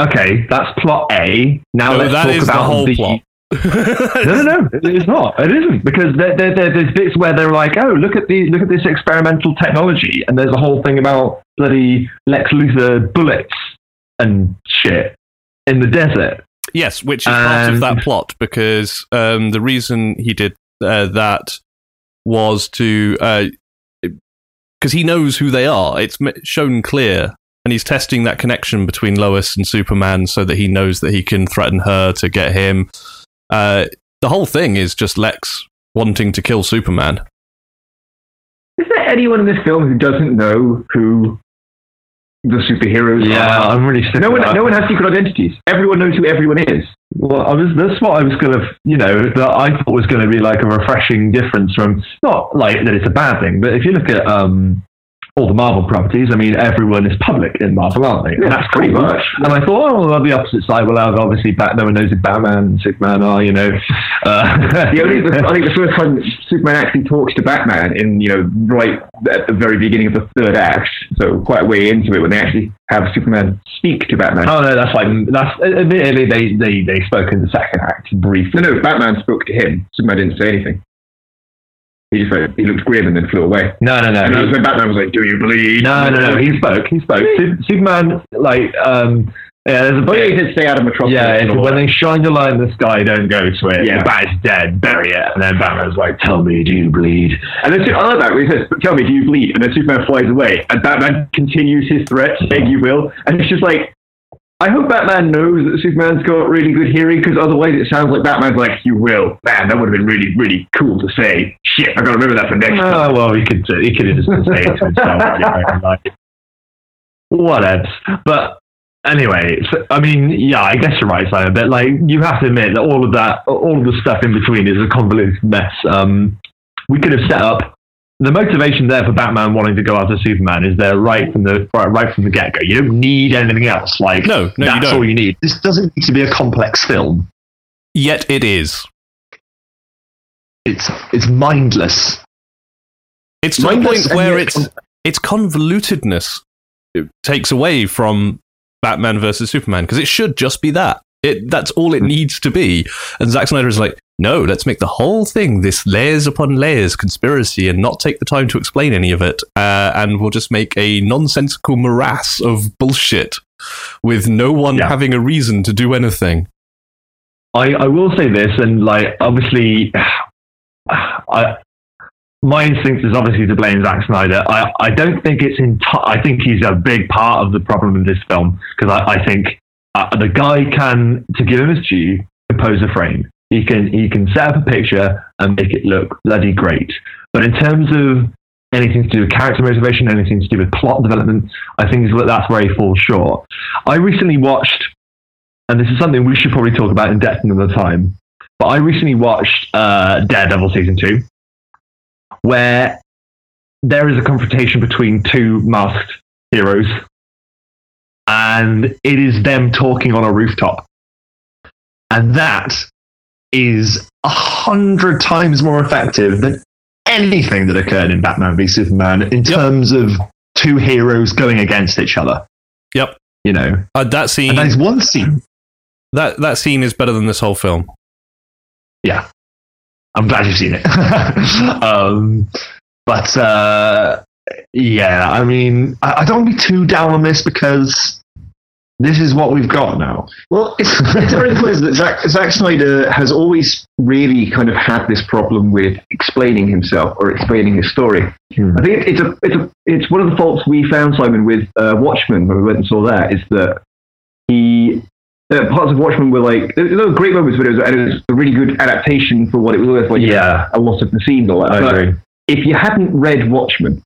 Okay, that's plot A. Now No, let's that talk is the about whole the plot. (laughs) no, no, no, it's not. It isn't because there, there, there, there's bits where they're like, "Oh, look at the look at this experimental technology," and there's a whole thing about bloody Lex Luthor bullets and shit in the desert. Yes, which is part of that plot because um, the reason he did uh, that was to because he knows who they are. It's shown clear, and he's testing that connection between Lois and Superman so that he knows that he can threaten her to get him. Uh, the whole thing is just Lex wanting to kill Superman. is there anyone in this film who doesn't know who the superheroes are? I'm really sick No of one, that. no one has secret identities. Everyone knows who everyone is. Well, I was. That's what I was going to, you know, that I thought was going to be like a refreshing difference from not like that it's a bad thing, but if you look at um, all the Marvel properties, I mean, everyone is public in Marvel, aren't they? Yeah, and that's pretty cool. much. And I thought, oh, well, on the opposite side, we'll have obviously Bat. No one knows who Batman and Superman are, you know. (laughs) Uh, The only, (laughs) I think the first time Superman actually talks to Batman in, you know, right at the very beginning of the third act, so quite a way into it, when they actually have Superman speak to Batman. Oh no, that's like that's admittedly they they they spoke in the second act briefly. No, no, Batman spoke to him. Superman didn't say anything. He just went, he looked grim and then flew away. No, no, no. And he- was when Batman was like, "Do you bleed?" No, no, no. He spoke. He spoke. Su- Superman, like, um, yeah, there's a But yeah, he did stay out of Metropolis. Yeah, when they shine the light in the sky, don't go to it. Yeah. The bat is dead, bury it. And then Batman's like, tell me, do you bleed? And then I like that. He says, "Tell me, do you bleed?" And then Superman flies away, and Batman continues his threat, saying, "You will." And it's just like, I hope Batman knows that Superman's got really good hearing, because otherwise it sounds like Batman's like, "You will." Man, that would have been really, really cool to say. Shit, I gotta remember that for next time. Oh, well, he could, he could have just say it to himself. like, whatevs. But anyway, so, I mean, yeah, I guess you're right, Simon. But like, you have to admit that all of that, all of the stuff in between is a convoluted mess. Um, we could have set up the motivation there for Batman wanting to go after Superman is there right from the right, right from the get go. You don't need anything else. Like, No, no, you that's don't. all you need. This doesn't need to be a complex film. Yet it is. It's it's mindless. It's to the Mindless point and where yet it's its convolutedness it takes away from Batman versus Superman because it should just be that. It that's all it needs to be. And Zack Snyder is like, no, let's make the whole thing this layers upon layers conspiracy and not take the time to explain any of it. Uh, and we'll just make a nonsensical morass of bullshit with no one Yeah. having a reason to do anything. I, I will say this, and like obviously, (sighs) I my instinct is obviously to blame Zack Snyder. I, I don't think it's in. I think he's a big part of the problem in this film because I, I think uh, the guy can, to give him his due, compose a frame. He can he can set up a picture and make it look bloody great. But in terms of anything to do with character motivation, anything to do with plot development, I think that's where he falls short. I recently watched and this is something we should probably talk about in depth another time. But I recently watched uh, Daredevil season two, where there is a confrontation between two masked heroes, and it is them talking on a rooftop, and that is a hundred times more effective than anything that occurred in Batman v Superman in terms of two heroes going against each other. Yep. You know, Uh, that scene and there's one scene that that scene is better than this whole film. yeah, I'm glad you've seen it. (laughs) um, but uh, yeah, I mean, I, I don't want to be too down on this because this is what we've got now. Well, it's, it's very clear that Zack, Zack Snyder has always really kind of had this problem with explaining himself or explaining his story. Hmm. I think it's a, it's a, it's one of the faults we found Simon with uh, Watchmen when we went and saw that is that he uh, parts of Watchmen were like there were great moments, but it was, and it was a really good adaptation for what it was worth. Like Yeah, a lot of the scenes, all that. I But agree. if you hadn't read Watchmen,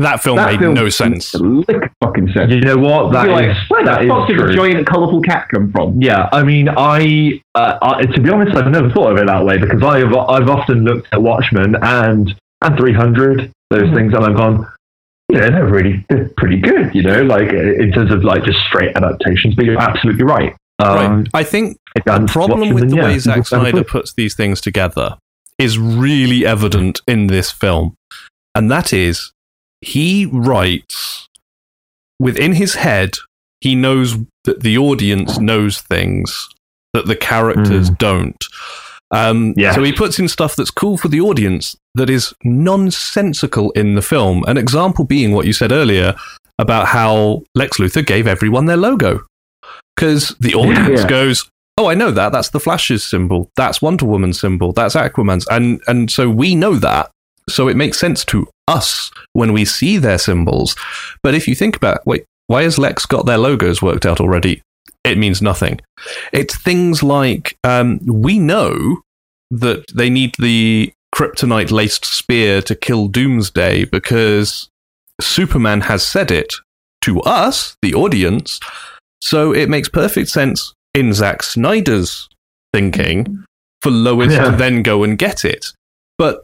That film that made film no sense. Lick fucking sense. You know what? That like, is where that the is did true. the giant colourful cat come from? Yeah, I mean, I, uh, I to be honest, I've never thought of it that way because I've I've often looked at Watchmen and and 300 those Mhm. things, and I've gone, yeah, they're really they're pretty good, you know, like in terms of like just straight adaptations. But you're absolutely right. Um, right. I think the problem with the yeah, way people Zack (laughs) Snyder puts these things together is really evident in this film. And that is, he writes within his head, he knows that the audience knows things that the characters don't. Um, Yeah. So he puts in stuff that's cool for the audience that is nonsensical in the film. An example being what you said earlier about how Lex Luthor gave everyone their logo. Because the audience Yeah. goes, Oh, I know that. That's the Flash's symbol. That's Wonder Woman's symbol. That's Aquaman's. And and so we know that. So it makes sense to us when we see their symbols. But if you think about wait, why has Lex got their logos worked out already? It means nothing. It's things like um, we know that they need the kryptonite laced spear to kill Doomsday because Superman has said it to us, the audience. So it makes perfect sense in Zack Snyder's thinking for Lois Yeah. to then go and get it. But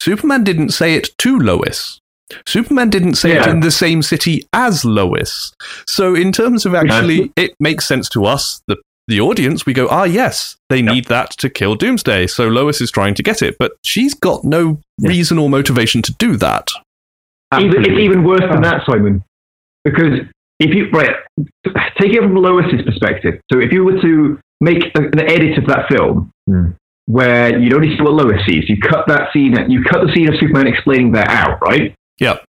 Superman didn't say it to Lois. Superman didn't say it in the same city as Lois. So in terms of actually, it makes sense to us, the the audience. We go, ah, yes, they need that to kill Doomsday. So Lois is trying to get it, but she's got no Yeah. reason or motivation to do that. Even, it's even worse than that, Simon. Because if you right, take it from Lois's perspective. So if you were to make a- an edit of that film Hmm. Where you'd only see what Lois sees, you cut that scene, you cut the scene of Superman explaining that out, right? Yep.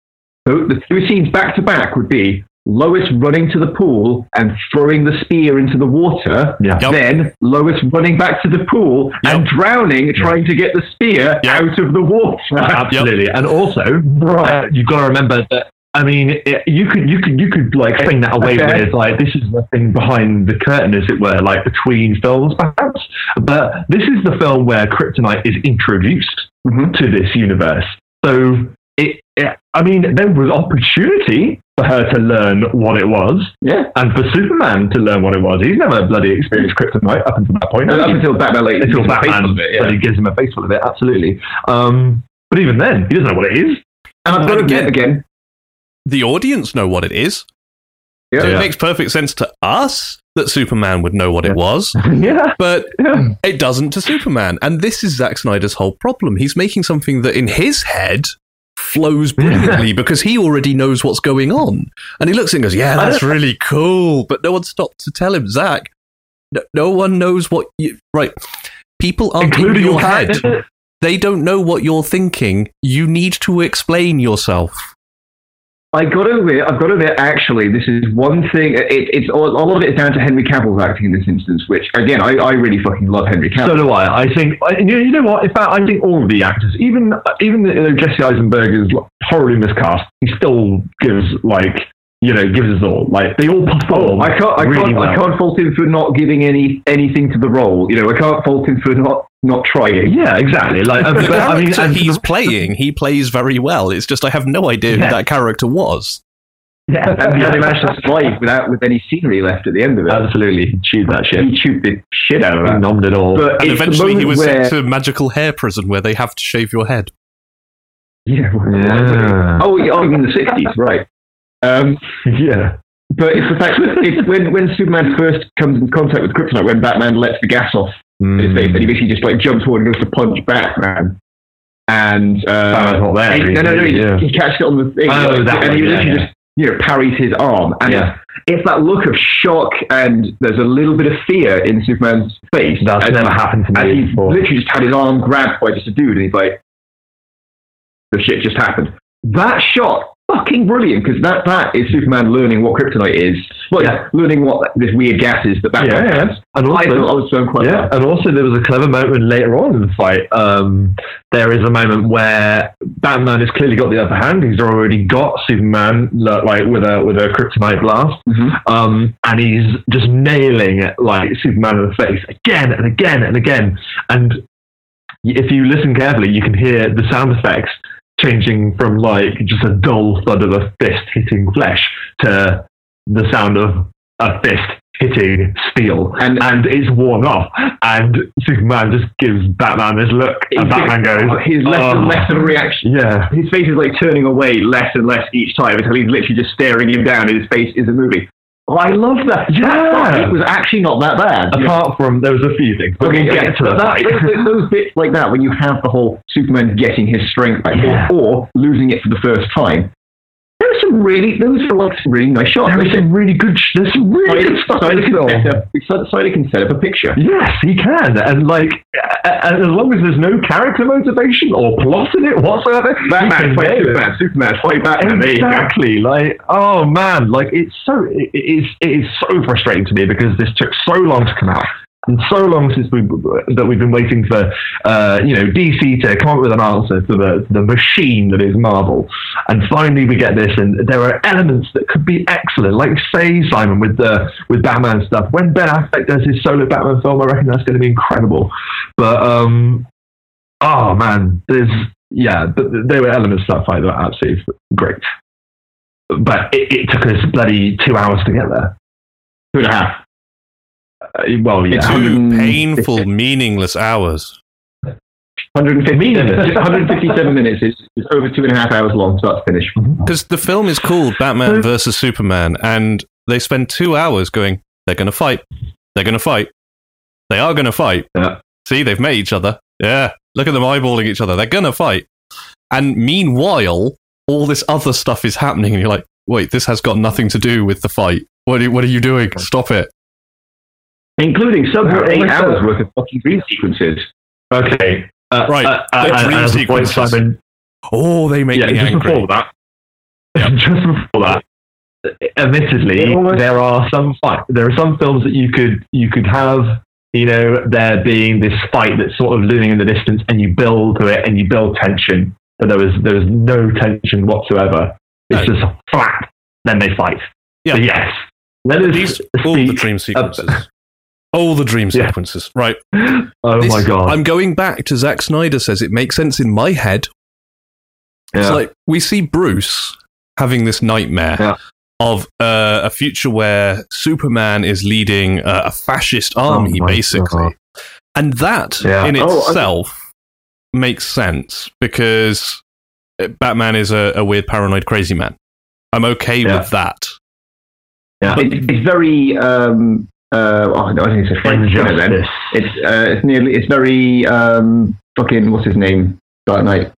So the two scenes back to back would be Lois running to the pool and throwing the spear into the water. Yeah. Yep. Then Lois running back to the pool and drowning, trying to get the spear Yep. out of the water. Absolutely, and also uh, (laughs) you've got to remember that. I mean, it, you could you could you could like explain that away Okay. with like this is the thing behind the curtain, as it were, like between films, perhaps. But this is the film where kryptonite is introduced Mhm. to this universe. So it, it, I mean, there was opportunity for her to learn what it was, Yeah. and for Superman to learn what it was. He's never bloody experienced kryptonite up until that point. Up has he? until Batman, like, until gives him a face Batman of it, yeah. bloody gives him a face full of it. Absolutely. Um, but even then, he doesn't know what it is. And I've got to get again, The audience know what it is. Yeah. So it makes perfect sense to us that Superman would know what it was, (laughs) yeah. but Yeah. it doesn't to Superman. And this is Zack Snyder's whole problem. He's making something that in his head flows brilliantly because he already knows what's going on. And he looks at and goes, Yeah, that's (laughs) really cool. But no one stopped to tell him, Zack, no, no one knows what you. Right. People aren't in including your your head. They don't know what you're thinking. You need to explain yourself. I got to admit, I've got to admit, actually, this is one thing. It, it's all, a lot of it is down to Henry Cavill's acting in this instance, which again, I, I really fucking love Henry Cavill. So do I. I think you know, what? In fact, I think all of the actors, even even Jesse Eisenberg is horribly miscast. He still gives like you know gives us all like they all perform. Oh, I can't, I really can't, I can't fault him for not giving any anything to the role. You know, I can't fault him for not not trying. Yeah, exactly. Like, (laughs) The but, I mean, character and he's playing, he plays very well. It's just I have no idea Yeah. who that character was. yeah, And he only managed to survive without with any scenery left at the end of it. absolutely he chewed that shit. He chewed the shit out of He that. nommed it all. But And eventually he was where, sent to magical hair prison where they have to shave your head. yeah, yeah, Oh, yeah, oh, in the sixties, right? Um, (laughs) yeah, but it's the fact that when when Superman first comes in contact with Kryptonite, when Batman lets the gas off Mm. his face, and he basically just like jumps forward and goes to punch Batman. And uh, Batman's not there, he- no, no, no, he, yeah. he catches it on the thing, Oh, like, that and one, he literally yeah. just you know parries his arm, and Yeah. it's that look of shock, and there's a little bit of fear in Superman's face. That's and, never happened to and me he's before. literally just had his arm grabbed by just a dude, and he's like, "The shit just happened." That shot, fucking brilliant, because that that is Superman learning what kryptonite is, well, Yeah. learning what this weird gas is that Batman Yeah, has. And I also, thought I was so quite Yeah, and also there was a clever moment later on in the fight. Um, there is a moment where Batman has clearly got the upper hand. He's already got Superman like with a with a kryptonite blast, Mhm. um, and he's just nailing it, like Superman in the face again and again and again. And if you listen carefully, you can hear the sound effects changing from like just a dull thud of a fist hitting flesh to the sound of a fist hitting steel, And- and, it's worn off. And Superman just gives Batman this look, and Batman goes, he's less and "Oh." less of a oh. reaction. "Yeah, His face is like turning away less and less each time until he's literally just staring him down and his face isn't moving. Oh, I love that. Yeah. It was actually not that bad. Apart from there was a few things, but Okay, we'll get to that. that, those, bits like that, when you have the whole Superman getting his strength back, Yeah. or, or losing it for the first time, some really, those are like some really nice shots. There is some really good. sh- There's some really good stuff in Snyder can, film. set up, can set up a picture. Yes, he can, and like, and as long as there's no character motivation or plot in it whatsoever, Batman fight. Superman, Superman fight Batman. Exactly. Like, oh man, like it's so it is it is so frustrating to me because this took so long to come out. And so long since we that we've been waiting for, uh, you know, DC to come up with an answer to the the machine that is Marvel, and finally we get this, and there are elements that could be excellent, like say Simon with the with Batman stuff. When Ben Affleck does his solo Batman film, I reckon that's going to be incredible. But um, oh man, there's yeah, th- th- there were elements that fight that were absolutely great. But it, it took us bloody two hours to get there. Two and a half. Uh, well, yeah. Two painful, meaningless hours. 157, Meaningless. 157 minutes. It's, it's over two and a half hours long, start to finish. Because the film is called Batman versus Superman, and they spend two hours going, they're going to fight. They're going to fight. They are going to fight. Yeah. See, they've met each other. Yeah. Look at them eyeballing each other. They're going to fight. And meanwhile, all this other stuff is happening, and you're like, wait, this has got nothing to do with the fight. What are, what are you doing? Stop it. Including some Yeah, eight hours that. worth of fucking dream sequences. Okay. Uh, Right, Uh, the uh, dream as a point, sequences. Simon, Oh, they make yeah, me just angry. before that. (laughs) just before that. Admittedly, almost. there are some fight. There are some films that you could you could have. You know, there being this fight that's sort of looming in the distance, and you build to it, and you build tension. But there was there was no tension whatsoever. It's No. just flat. Then they fight. Yeah. So yes. Let us These, all the speak- dream sequences. All the dream Yeah. sequences. Right. (gasps) Oh This- my god. I'm going back to Zack Snyder says it makes sense in my head. It's like we see Bruce having this nightmare Yeah. of uh, a future where Superman is leading uh, a fascist army, Oh basically. God. And that Yeah. in Oh, itself makes sense because uh, Batman is a, a weird, paranoid, crazy man. I'm okay Yeah. with that. yeah. It, it's very. Um, uh, oh, no, I think it's a Frank Skinner then. It's uh, it's nearly. It's very. Um, fucking what's his name? Dark Knight.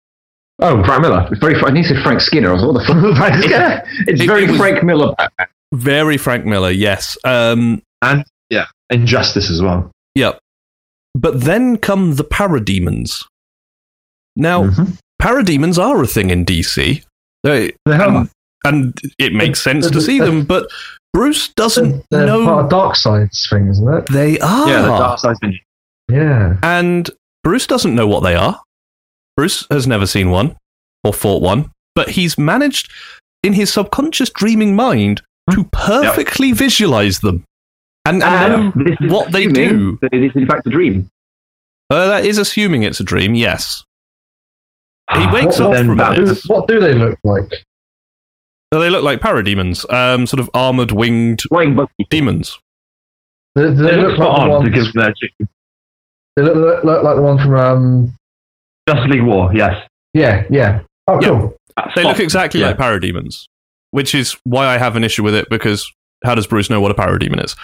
Oh, Frank Miller. It's very. I need to say Frank Skinner. I was like, what the fuck? Frank it's, it's It- very it Frank Miller. Very Frank Miller, yes. Um, and yeah, Injustice as well. Yep. but then come the parademons. Now, Mhm. parademons are a thing in DC. They, They are. and, and it makes sense to see them, but Bruce doesn't They're part know of Darkseid's thing, isn't it? they are. Yeah, the Darkseid's Yeah. And Bruce doesn't know what they are. Bruce has never seen one or fought one, but he's managed in his subconscious dreaming mind to perfectly visualize them and, and know what they assuming do. It is in fact a dream. Uh, that is assuming it's a dream, yes. He wakes What- up then from that it. What do they look like? So they look like parademons, um, sort of armored winged Flying demons. Do, do they, They look look like the ones? to give their chicken. They look, look, look like the one from um. Justice League War, yes. Yeah, yeah. Oh, Yeah. cool. They look exactly Yeah. like parademons, which is why I have an issue with it because how does Bruce know what a parademon is?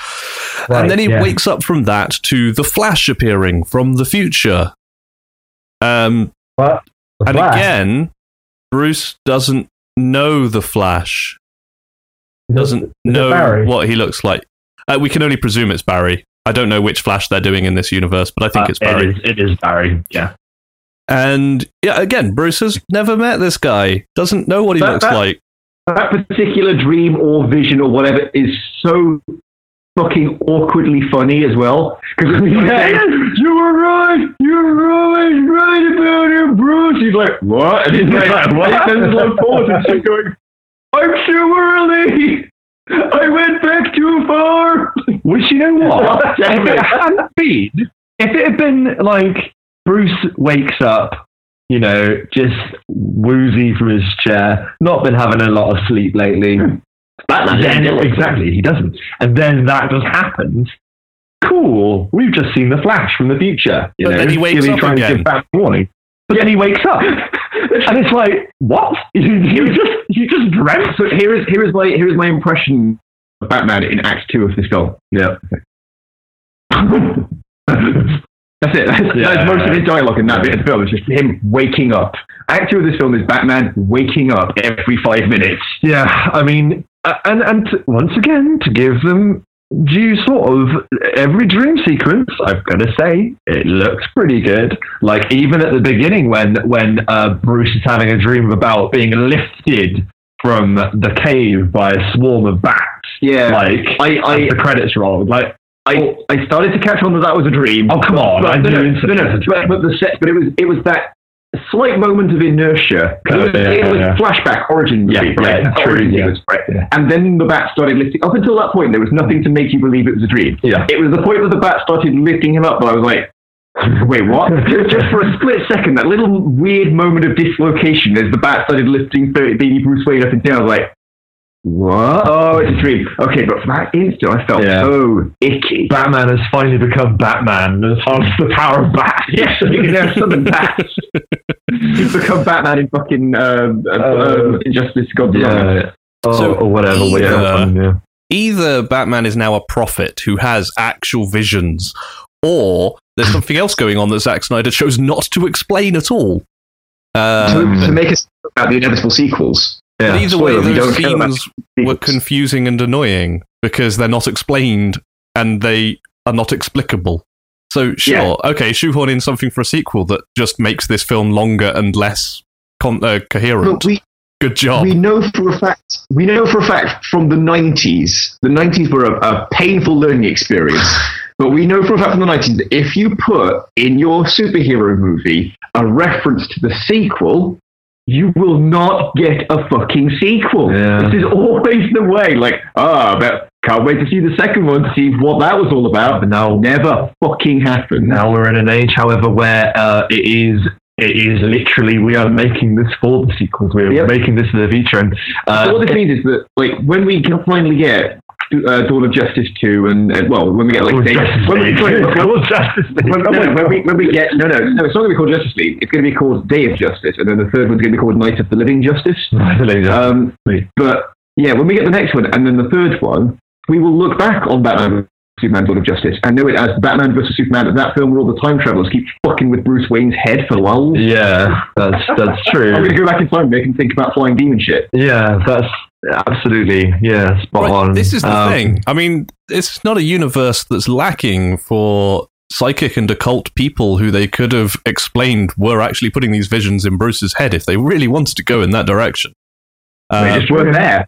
Right, and then he yeah. wakes up from that to the Flash appearing from the future. Um, But the and Flash, again, Bruce doesn't know the Flash. he Doesn't know what he looks like. Uh, we can only presume it's Barry. I don't know which Flash they're doing in this universe, but I think Uh, it's Barry. It is, it is Barry, yeah. And yeah, again, Bruce has never met this guy. Doesn't know what he That- looks that- like. That particular dream or vision or whatever is so fucking awkwardly funny as well. Because you were right. You were always right about it, Bruce. He's like, what? And he's like, (laughs) what? And then there's like pause and she's going, I'm too early. I went back too far. Which you know what? (laughs) If it it. hadn't been, if it had been like Bruce wakes up, you know, just woozy from his chair, not been having a lot of sleep lately. Batman then, exactly, he doesn't. And then that just happens. Cool. We've just seen the Flash from the future. You But know, then he wakes up trying again. to give back warning. But then he wakes up, and it's like, what? You, you just you just dreamt. So here is here is my here is my impression of Batman in Act Two of this film. Yeah. (laughs) That's it. That's, Yeah. that's most of his dialogue in that bit of the film. It's just him waking up. Act two of this film is Batman waking up every five minutes. Yeah, I mean, uh, and and to, once again, to give them due sort of every dream sequence, I've got to say it looks pretty good. Like even at the beginning, when when uh, Bruce is having a dream about being lifted from the cave by a swarm of bats, Yeah, like I I, the credits roll, like I I started to catch on that that was a dream. oh come on, but, I knew no, no, no, instantly it was a but, but the set, but it was it was that slight moment of inertia. Oh, it Oh, was, yeah, it was yeah. flashback origin Yeah, movie, right? yeah, true, origin yeah. sequence, right? Yeah. And then the bat started lifting. Up until that point, there was nothing to make you believe it was a dream. Yeah. It was the point where the bat started lifting him up, but I was like, (laughs) wait, what? (laughs) just, just for a split second, that little weird moment of dislocation as the bat started lifting baby Bruce Wayne up and down. I was like, what? Oh, it's a dream. Okay, but for that instant, I felt Yeah. so icky. Batman has finally become Batman as far the power of bat. (laughs) Yes, you can have summon bats. (laughs) He's become Batman in fucking um, uh, Uh, um, Injustice God's Yeah. Oh, So or whatever. either- yeah. yeah. Either Batman is now a prophet who has actual visions, or there's something else going on that Zack Snyder chose not to explain at all. Uh, to, to make us talk about the inevitable sequels. But either way, we those don't care about scenes were confusing and annoying because they're not explained and they are not explicable. So sure, okay, shoehorn in something for a sequel that just makes this film longer and less con- uh, coherent. But we, Good job. we know for a fact we know for a fact from the 90s the 90s were a, a painful learning experience but we know for a fact from the 90s that if you put in your superhero movie a reference to the sequel you will not get a fucking sequel Yeah. this is always the way like ah but can't wait to see the second one to see what that was all about But now, never fucking happened now we're in an age, however, where uh, it is. It is literally we are making this for the sequels. We're Yep. making this for the feature, and uh, so what this means is that, like, when we can finally get uh, Dawn of Justice two, and uh, well, when we get like when, we, League. (laughs) when, Justice League. when, no, when we when we get no no no, it's not going to be called Justice League. It's going to be called Day of Justice, and then the third one's going to be called Night of the Living Justice. Um, but yeah, when we get the next one, and then the third one, we will look back on Batman. Superman Dawn of Justice and know it as Batman versus Superman, that film where all the time travelers keep fucking with Bruce Wayne's head for lulz. yeah, that's that's (laughs) true. I'm going to go back in time and make him think about flying demon shit. Yeah, that's absolutely yeah, spot Right, on. This is the Um, thing. I mean, it's not a universe that's lacking for psychic and occult people who they could have explained were actually putting these visions in Bruce's head if they really wanted to go in that direction. they Uh, just weren't there.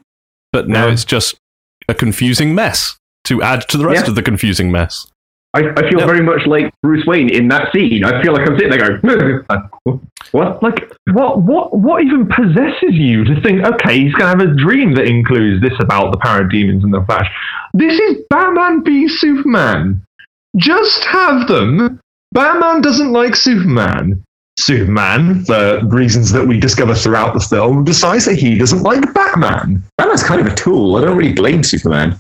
but now Yeah. it's just a confusing mess to add to the rest Yeah. of the confusing mess. I, I feel Yeah. very much like Bruce Wayne in that scene. I feel like I'm sitting there going, (laughs) "What?" Like, what, what, what even possesses you to think, okay, he's going to have a dream that includes this about the parademons and the Flash? This is Batman v Superman. Just have them. Batman doesn't like Superman. Superman, for reasons that we discover throughout the film, decides that he doesn't like Batman. Batman's kind of a tool. I don't really blame Superman.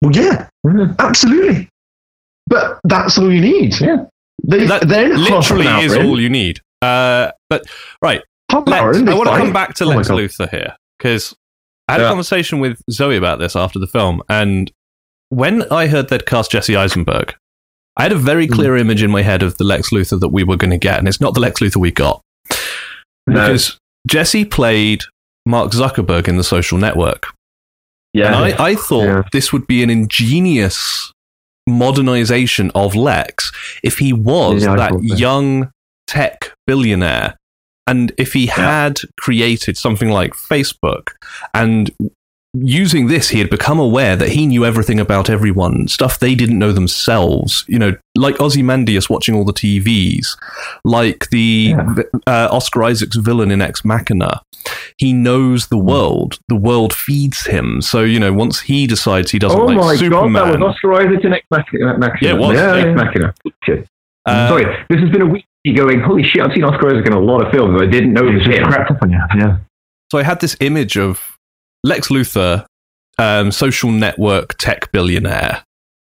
Well, yeah, mm. absolutely. But that's all you need. Yeah. They, That then half an literally hour is in- all you need. Uh, but right, half an hour in, I want to come back to Oh Lex. Luthor here because I had a conversation with Zoe about this after the film, and when I heard they'd cast Jesse Eisenberg, I had a very Hmm. clear image in my head of the Lex Luthor that we were going to get, and it's not the Lex Luthor we got No. because Jesse played Mark Zuckerberg in The Social Network, Yeah. and I, I thought Yeah. this would be an ingenious modernization of Lex if he was Yeah, that young tech billionaire and if he had created something like Facebook and using this he had become aware that he knew everything about everyone stuff they didn't know themselves you know like Ozymandias watching all the TVs like the uh, Oscar Isaac's villain in Ex Machina he knows the world the world feeds him so you know once he decides he doesn't like Superman. oh like my Superman god, that was Oscar Isaac in Ex Machina. Machina. Yeah, it was. Ex Yeah, yeah. Machina. Uh, Sorry, this has been a week going, holy shit, I've seen Oscar Isaac in a lot of films. But I didn't know It's this just him. crept up on you. Yeah. So I had this image of Lex Luthor, um, social network tech billionaire,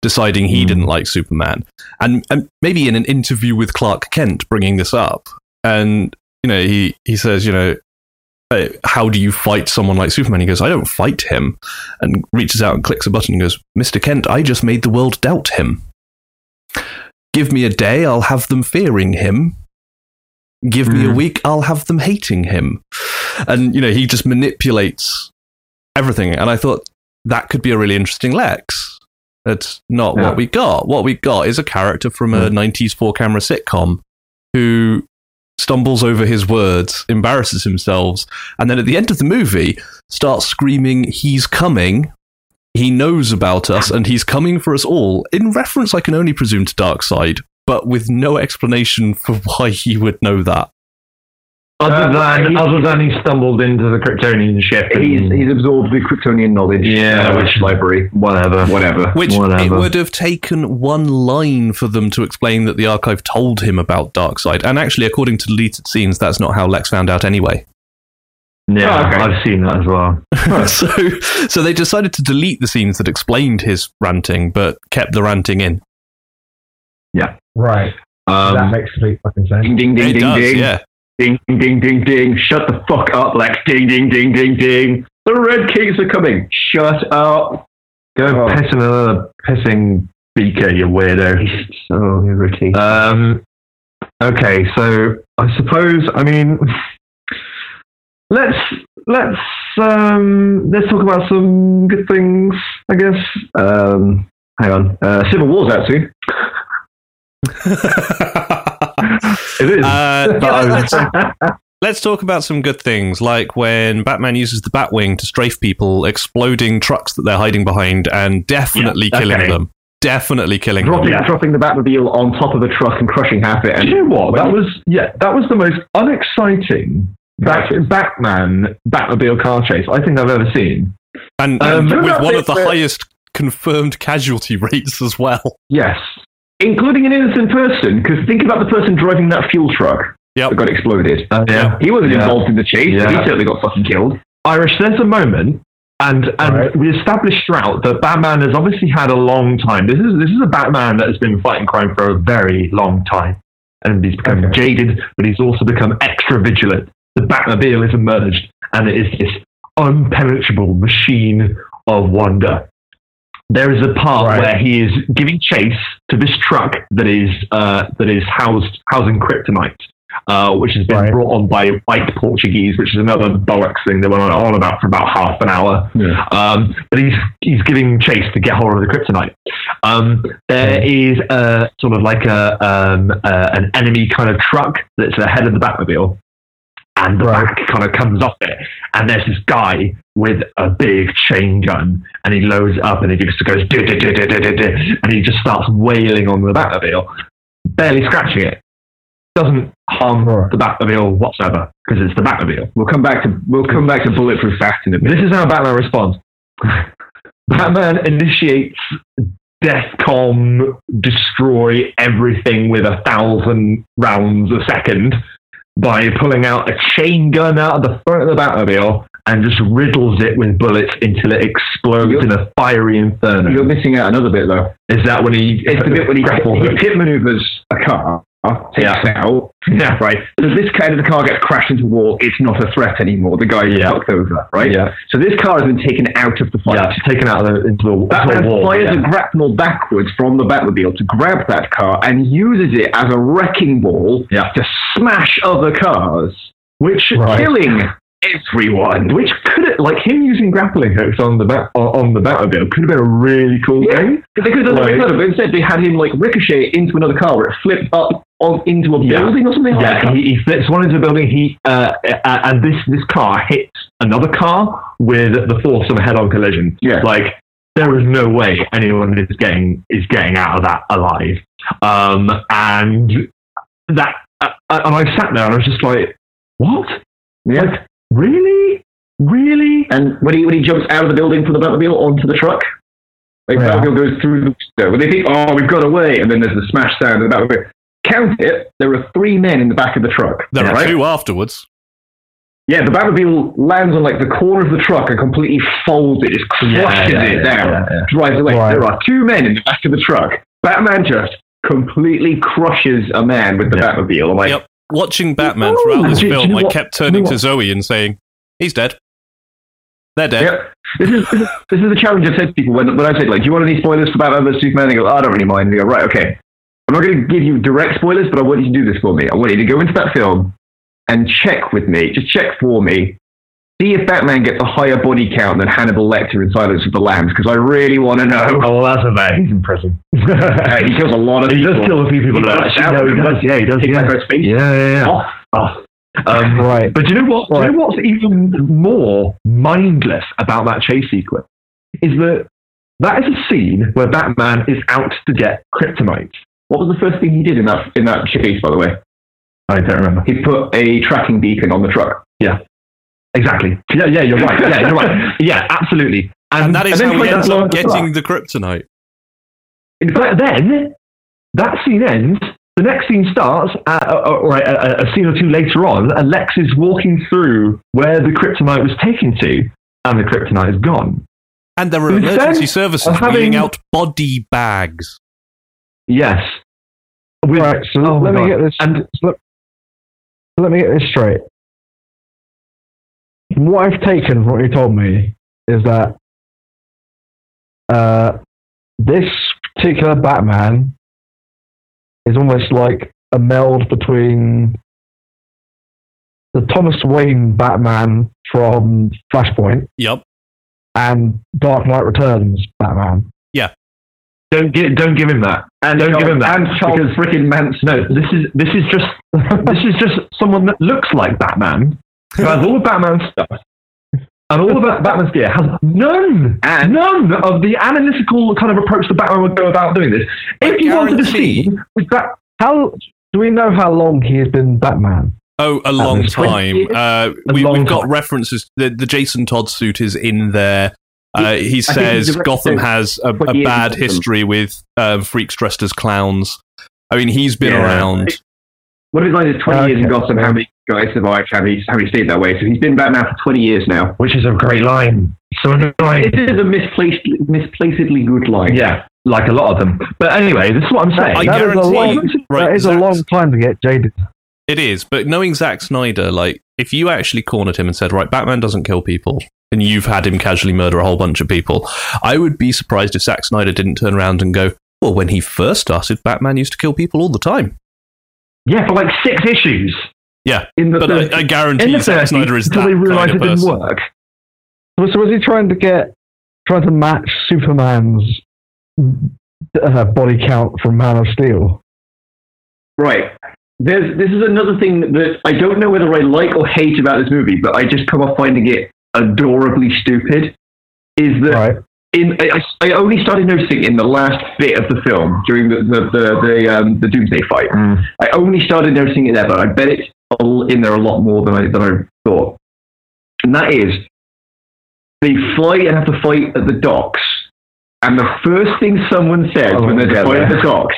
deciding he Hmm. didn't like Superman, and and maybe in an interview with Clark Kent, bringing this up, and you know he he says, you know. "Uh, How do you fight someone like Superman? He goes, I don't fight him, and reaches out and clicks a button and goes, Mr. Kent, I just made the world doubt him. Give me a day, I'll have them fearing him. Give me a Mhm. week, I'll have them hating him. And, you know, he just manipulates everything. And I thought that could be a really interesting Lex. That's not Yeah. what we got. What we got is a character from a 90s four camera sitcom who stumbles over his words, embarrasses himself, and then at the end of the movie starts screaming, He's coming. He knows about us and he's coming for us all, in reference, I can only presume, to Darkseid, but with no explanation for (laughs) why he would know that. Other Uh, than he- other than he stumbled into the Kryptonian ship. and- He's, he's absorbed the Kryptonian knowledge. Yeah, uh, which- library. whatever. Whatever. Which it would have taken one line for them to explain that the archive told him about Darkseid. And actually, according to deleted scenes, that's not how Lex found out anyway. Yeah, Oh, okay. I've seen that as well. (laughs) so, so they decided to delete the scenes that explained his ranting, but kept the ranting in. Yeah, right. that Um, makes complete fucking sense. Ding, ding, ding, it ding, does, ding. yeah. Ding, ding, ding, ding, ding. Shut the fuck up, Lex. Ding, ding, ding, ding, ding. The Red Kings are coming. Shut up. go Oh. piss in another pissing beaker, you weirdo. He's so irritating. Um, okay, so I suppose I mean let's let's um let's talk about some good things. I guess. Um, hang on. Uh, Civil War's out soon. (laughs) It is. Uh, But I was- Let's talk about some good things, like when Batman uses the Batwing to strafe people, exploding trucks that they're hiding behind, and definitely Yeah, killing okay. them. Definitely killing dropping, Yeah. dropping the Batmobile on top of a truck and crushing half it. Do And you know what? That was yeah, that was the most unexciting Bat- Batman Batmobile car chase I think I've ever seen. And, Um, and what with one of the the- highest confirmed casualty (laughs) rates as well. Yes. Including an innocent person, because think about the person driving that fuel truck Yep. that got exploded. Uh, yeah. He wasn't Yeah. involved in the chase, but he Yeah. certainly got fucking killed. Irish, there's a moment, and and Right. we established throughout that Batman has obviously had a long time. This is this is a Batman that has been fighting crime for a very long time, and he's become Okay. jaded, but he's also become extra vigilant. The Batmobile has emerged, and it is this unpenetrable machine of wonder. There is a part Right. where he is giving chase to this truck that is uh, that is housed housing kryptonite, uh, which has been Right. brought on by white Portuguese, which is another bollocks thing they went on, about for about half an hour. Yeah. Um, but he's he's giving chase to get hold of the kryptonite. Um, there is a sort of like a um, uh, an enemy kind of truck that's ahead of the Batmobile, and the Right. back kind of comes off it, and there's this guy with a big chain gun, and he loads it up, and he just goes and he just starts wailing on the Batmobile, barely scratching it. Doesn't harm Right. the Batmobile whatsoever because it's the Batmobile. We'll come back to we'll come back to bulletproof fast in a bit. This is how Batman responds. (laughs) Batman initiates Deathcom, destroy everything with a thousand rounds a second by pulling out a chain gun out of the front of the Batmobile and just riddles it with bullets until it explodes You're- in a fiery inferno. You're missing out another bit though. Is that when he? It's the bit when he, (laughs) grapples he it? pit maneuvers a car, takes Yeah. it out, Yeah. right? So this kind of the car gets crashed into a wall. It's not a threat anymore. The guy Yeah. fucked over, right? Yeah. So this car has been taken out of the fight. Yeah, taken out of the, into the, into Batman the wall. fires yeah. a grapnel backwards from the Batmobile to grab that car and uses it as a wrecking ball Yeah. to smash other cars, which Right. killing everyone. Which could have, like him using grappling hooks on the bat on on the Batmobile could have been a really cool Yeah. thing. They could have done Like- but instead they had him like ricochet into another car where it flipped up on, into a Yeah. building or something like Yeah, that. he, he flips one into a building. He uh, uh, and this this car hits another car with the force of a head-on collision. Yeah. like there is no way anyone is getting is getting out of that alive. Um, and that uh, and I sat there and I was just like, what? Yeah. Like really, really? And when he when he jumps out of the building from the Batmobile onto the truck, like Yeah. Batmobile goes through the window. When they think, oh, we've got away, and then there's the smash sound of the Batmobile. Count it. There are three men in the back of the truck. There yeah, are right? two afterwards. Yeah, the Batmobile lands on like the corner of the truck and completely folds it, just crushes Yeah, yeah, it yeah, down, yeah, yeah. drives away. Right. There are two men in the back of the truck. Batman just completely crushes a man with the Yeah. Batmobile. I'm like, Yep. Watching Batman Oh, throughout this do you- do you film, know I what- kept you know turning to? Zoe and saying, "He's dead. They're dead." Yep. This is, this is this is the challenge I've said to people when, when I said like, do you want any spoilers for Batman vs Superman? They go, oh, I don't really mind. They go, right, okay. I'm not going to give you direct spoilers, but I want you to do this for me. I want you to go into that film and check with me, just check for me, see if Batman gets a higher body count than Hannibal Lecter in Silence of the Lambs, because I really want to know. Oh, well, that's a bad. He's in prison. (laughs) Uh, he kills a lot of (laughs) he people. does kill a few people. He cuts no, he does. Yeah, he does. Yeah, yeah, yeah. yeah. off. Oh. Um, (laughs) Right. But do you know what? Do you know what's even more mindless about that chase sequence is that that is a scene where Batman is out to get kryptonite. What was the first thing he did in that in that chase, by the way? I don't remember He put a tracking beacon on the truck. Yeah. Exactly. Yeah, yeah, you're right. Yeah, you're right. Yeah, absolutely. And that is then how he point ends up along the getting the kryptonite. But then that scene ends. The next scene starts, uh, uh, or a, a, a scene or two later on, and Lex is walking through where the kryptonite was taken to, and the kryptonite is gone. And there are emergency services of having- out body bags. Yes. With- Right, so oh let me God. get this. And let, let me get this straight. What I've taken from what you told me is that uh, this particular Batman is almost like a meld between the Thomas Wayne Batman from Flashpoint Yep. and Dark Knight Returns Batman. Don't give don't give him that. And Don't Charles, give him that, And Charles because- freaking Manson. No, this is this is just (laughs) this is just someone that looks like Batman, who has all of Batman's stuff. And all of Bat- Batman's gear has none, And- none of the analytical kind of approach that Batman would go about doing this. If you wanted to see that How do we know how long he has been Batman? Oh, a long time. Uh, A we, long we've got references. The, the Jason Todd suit is in there. Uh, he he says Gotham has a, a bad history with um, freaks dressed as clowns. I mean, he's been Yeah. around. One of his lines is 20 years in Gotham, how many guys survived, how many, how many stayed that way. So he's been Batman for 20 years now. which is a great line. So annoying. It is a misplaced, misplacedly good line. Yeah, like a lot of them. But anyway, this is what I'm saying. I That is a guarantee. long- right, that is a long time to get jaded. It is, but knowing Zack Snyder, like, if you actually cornered him and said, right, Batman doesn't kill people, and you've had him casually murder a whole bunch of people, I would be surprised if Zack Snyder didn't turn around and go, well, when he first started, Batman used to kill people all the time. Yeah, for like six issues. Yeah, in the but first, I, I guarantee in the Zack 30s Snyder is until that they realised kind it of didn't work. So was he trying to get, trying to match Superman's uh, body count from Man of Steel? Right. There's, this is another thing that I don't know whether I like or hate about this movie, but I just come off finding it adorably stupid. Is that Right. in I, I only started noticing in the last bit of the film during the the the, the, um, the Doomsday fight. Mm. I only started noticing it there, but I bet it's all in there a lot more than I than I thought. And that is, they fly and have to fight at the docks, and the first thing someone says Oh, when they're at the docks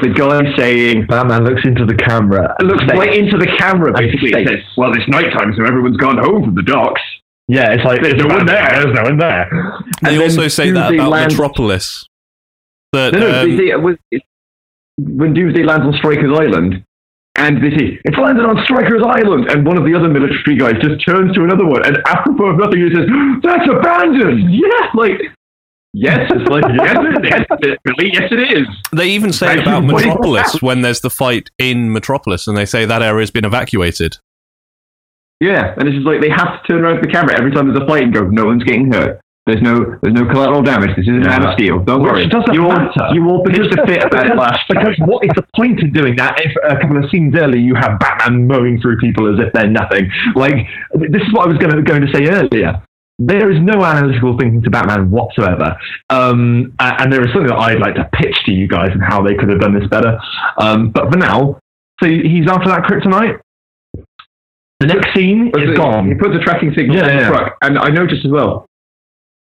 the guy saying, Batman looks into the camera. it looks Say- right into the camera, basically. It says, well, it's nighttime, so everyone's gone home from the docks. Yeah, it's like There's no one there. There's no one there. They And then also say that Doomsday about lands- Metropolis. That No, no, um, they, they, it was- when Doomsday lands on Stryker's Island, and they say, it's landed on Stryker's Island, and one of the other military guys just turns to another one, and apropos of nothing, he says, that's abandoned! Yeah, like, yes, it's like, (laughs) yes, it, yes, it, really, yes, it is. they even say Thank it about you. (laughs) What do you Metropolis when there's the fight in Metropolis, and they say that area has been evacuated. Yeah, and it's just like, they have to turn around to the camera every time there's a fight and go, no one's getting hurt. There's no, there's no collateral damage. This isn't Yeah. Man of Steel. Don't Which worry. doesn't you all, matter. you all pitched a fit about it last because what is the point of doing that if a couple of scenes earlier you have Batman mowing through people as if they're nothing? Like, this is what I was going to, going to say earlier. There is no analytical thinking to Batman whatsoever. Um, and there is something that I'd like to pitch to you guys and how they could have done this better. Um, but for now, so he's after that kryptonite. The next scene is the- gone. He puts a tracking signal Yeah, on the yeah. truck, and I noticed as well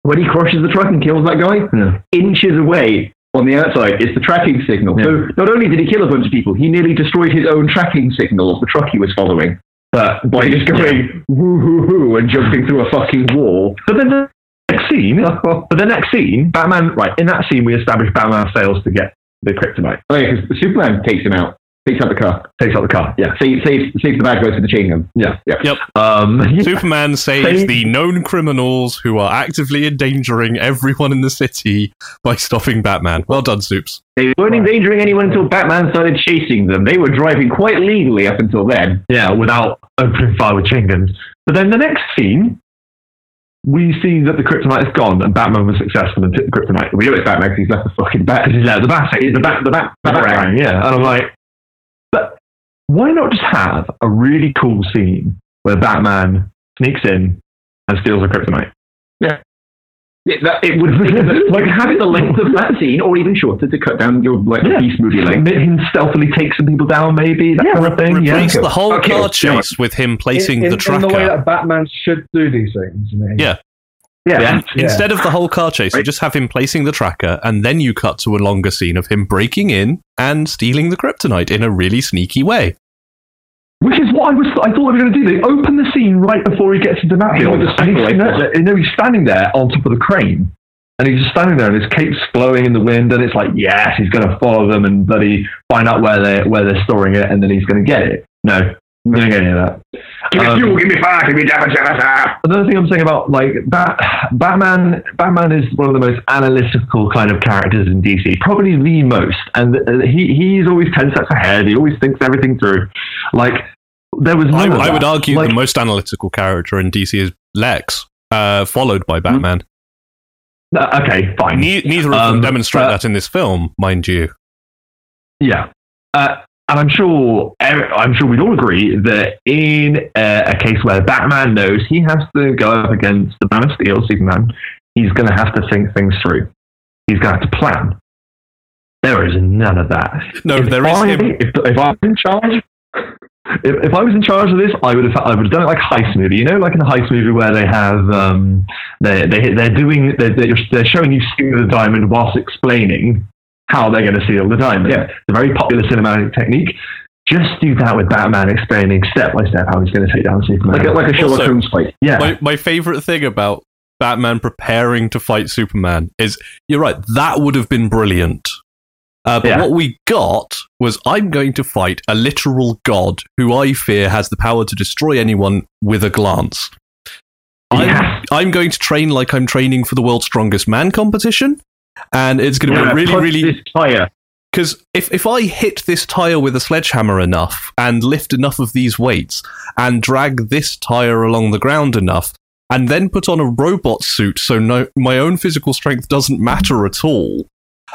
when he crushes the truck and kills that guy, Yeah. inches away on the outside is the tracking signal. So not only did he kill a bunch of people, he nearly destroyed his own tracking signal of the truck he was following. But by just going woo hoo hoo and jumping through a fucking wall. But then the next scene, but the next scene, Batman, right, in that scene, we establish Batman fails to get the kryptonite. Oh yeah, because Superman takes him out, takes out the car, Takes out the car, yeah. saves saves, saves the bad guys with the chain gun. Yeah. yeah. Yep. Um, (laughs) yeah. Superman saves Save- the known criminals who are actively endangering everyone in the city by stopping Batman. Well done, Soups. They weren't endangering anyone until Batman started chasing them. They were driving quite legally up until then. yeah, without opening fire with chain guns. But then the next scene, we see that the kryptonite is gone and Batman was successful and took the kryptonite. We know it's Batman because he's left the fucking bat. Because he's left the bat, the bat, the bat, the Batarang. batarang, yeah. And I'm like, but why not just have a really cool scene where Batman sneaks in and steals the kryptonite? It, that, it would (laughs) like have it the length of that (laughs) scene, or even shorter to cut down your like Yeah. beast movie length. Him stealthily take some people down, maybe that kind of thing. Yeah, Replace the whole Okay, car yeah. chase with him placing in, in, the tracker. in the way that Batman should do these things. I mean. Yeah. Yeah, Yeah. Yeah. Instead of the whole car chase, you just have him placing the tracker, and then you cut to a longer scene of him breaking in and stealing the kryptonite in a really sneaky way. Which is what I was. I thought they were going to do. They open the scene right before he gets into the He field, and he's, like no, no, he's standing there on top of the crane, and he's just standing there, and his cape's blowing in the wind, and it's like, yes, he's going to follow them and bloody find out where they where they're storing it, and then he's going to get it. No, we don't get any of that. Give me Um, fuel, give me fire, give me damage. Another thing I'm saying about like Bat, Batman, Batman is one of the most analytical kind of characters in DC, probably the most, and uh, he he's always ten steps ahead. He always thinks everything through. Like there was I, of I would argue Like, the most analytical character in DC is Lex, uh, followed by Batman. uh, okay, fine. Ne- neither of them Um, demonstrate but- that in this film, mind you. Yeah. Uh, and I'm sure, I'm sure we'd all agree that in uh, a case where Batman knows he has to go up against the Man of Steel, Superman, he's going to have to think things through. He's going to have to plan. There is none of that. No, if there is I, him. If, if I was in charge, if, if I was in charge of this, I would have I would have done it like a heist movie. You know, like in a heist movie where they have um, they they they're doing they're, they're they're showing you stealing the diamond whilst explaining how they're going to see all the diamond. Yeah. It's a very popular cinematic technique. Just do that with Batman explaining step by step how he's going to take down Superman. Like a, like a Sherlock Also- Holmes fight. yeah, My, my favorite thing about Batman preparing to fight Superman is you're right, that would have been brilliant. Uh, but Yeah. what we got was I'm going to fight a literal god who I fear has the power to destroy anyone with a glance. I'm, I'm going to train like I'm training for the world's strongest man competition. And it's going to Yeah, be really, really this tire. Because if, if I hit this tire with a sledgehammer enough and lift enough of these weights and drag this tire along the ground enough and then put on a robot suit so no, my own physical strength doesn't matter at all.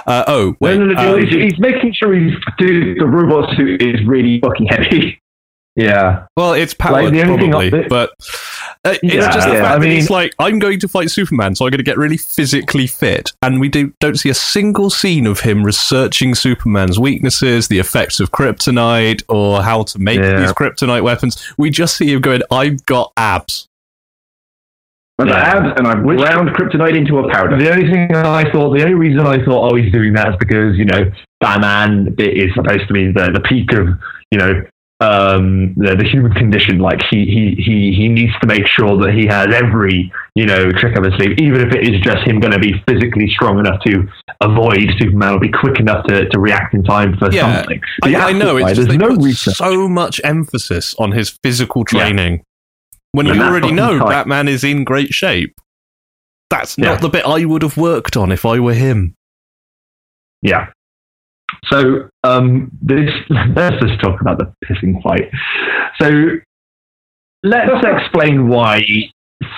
Uh, oh, wait. no, no, no, um, he's, he's making sure he's dude. The robot suit is really fucking heavy. (laughs) Yeah. well, it's powered, the only probably, I- but uh, it's Yeah, just the yeah, fact I that mean- he's like, I'm going to fight Superman, so I'm going to get really physically fit. And we do, don't see a single scene of him researching Superman's weaknesses, the effects of kryptonite, or how to make Yeah. these kryptonite weapons. We just see him going, I've got abs. And Yeah. abs, and I've Which- ground kryptonite into a powder. The only thing I thought, the only reason I thought, oh, he's doing that is because, you know, Batman is supposed to be the, the peak of, you know, um, the, the human condition. Like he, he, he, he needs to make sure that he has every, you know, trick up his sleeve, even if it is just him going to be physically strong enough to avoid Superman or be quick enough to, to react in time for Yeah, something. I, I know, it's just they there's no put so much emphasis on his physical Yeah. training. When Yeah, you already know tight. Batman is in great shape. That's not the bit I would have worked on if I were him. Yeah. So um, this (laughs) let's just talk about the pissing fight. So let's (laughs) explain why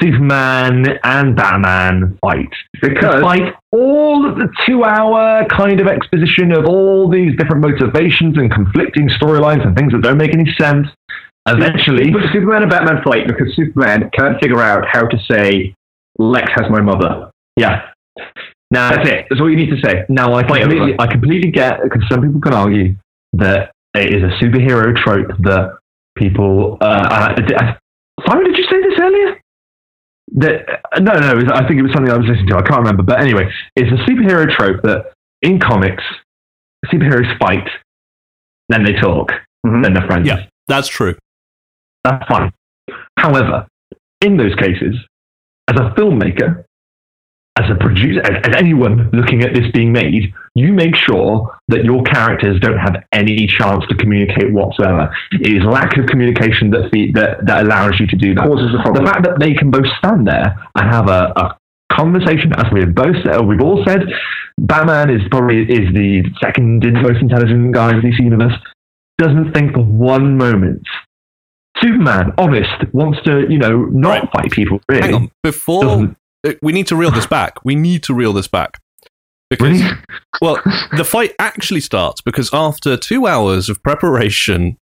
Superman and Batman fight. Because like all of the two-hour kind of exposition of all these different motivations and conflicting storylines and things that don't make any sense, eventually, Superman and Batman fight because Superman can't figure out how to say Lex has my mother. yeah. Now That's it. That's all you need to say. Now I completely, everyone. I completely get because some people can argue that it is a superhero trope that people. Uh, uh, uh, Simon, did you say this earlier? That uh, no, no, was- I think it was something I was listening to. I can't remember, but anyway, it's a superhero trope that in comics, superheroes fight, then they talk, Mhm. then they're friends. Yeah. That's true. That's fine. However, in those cases, as a filmmaker, as a producer, as, as anyone looking at this being made, you make sure that your characters don't have any chance to communicate whatsoever. It is lack of communication that fe- that, that allows you to do that. Causes the problem. The fact that they can both stand there and have a, a conversation, as we've both said, we've all said, Batman is probably is the second most intelligent guy in this DC universe. Doesn't think for one moment. Superman, honest, wants to, you know, not Right. fight people. Really, Hang on. Before Doesn't- uh, we need to reel this back. We need to reel this back. Because Really? (laughs) well, the fight actually starts because after two hours of preparation,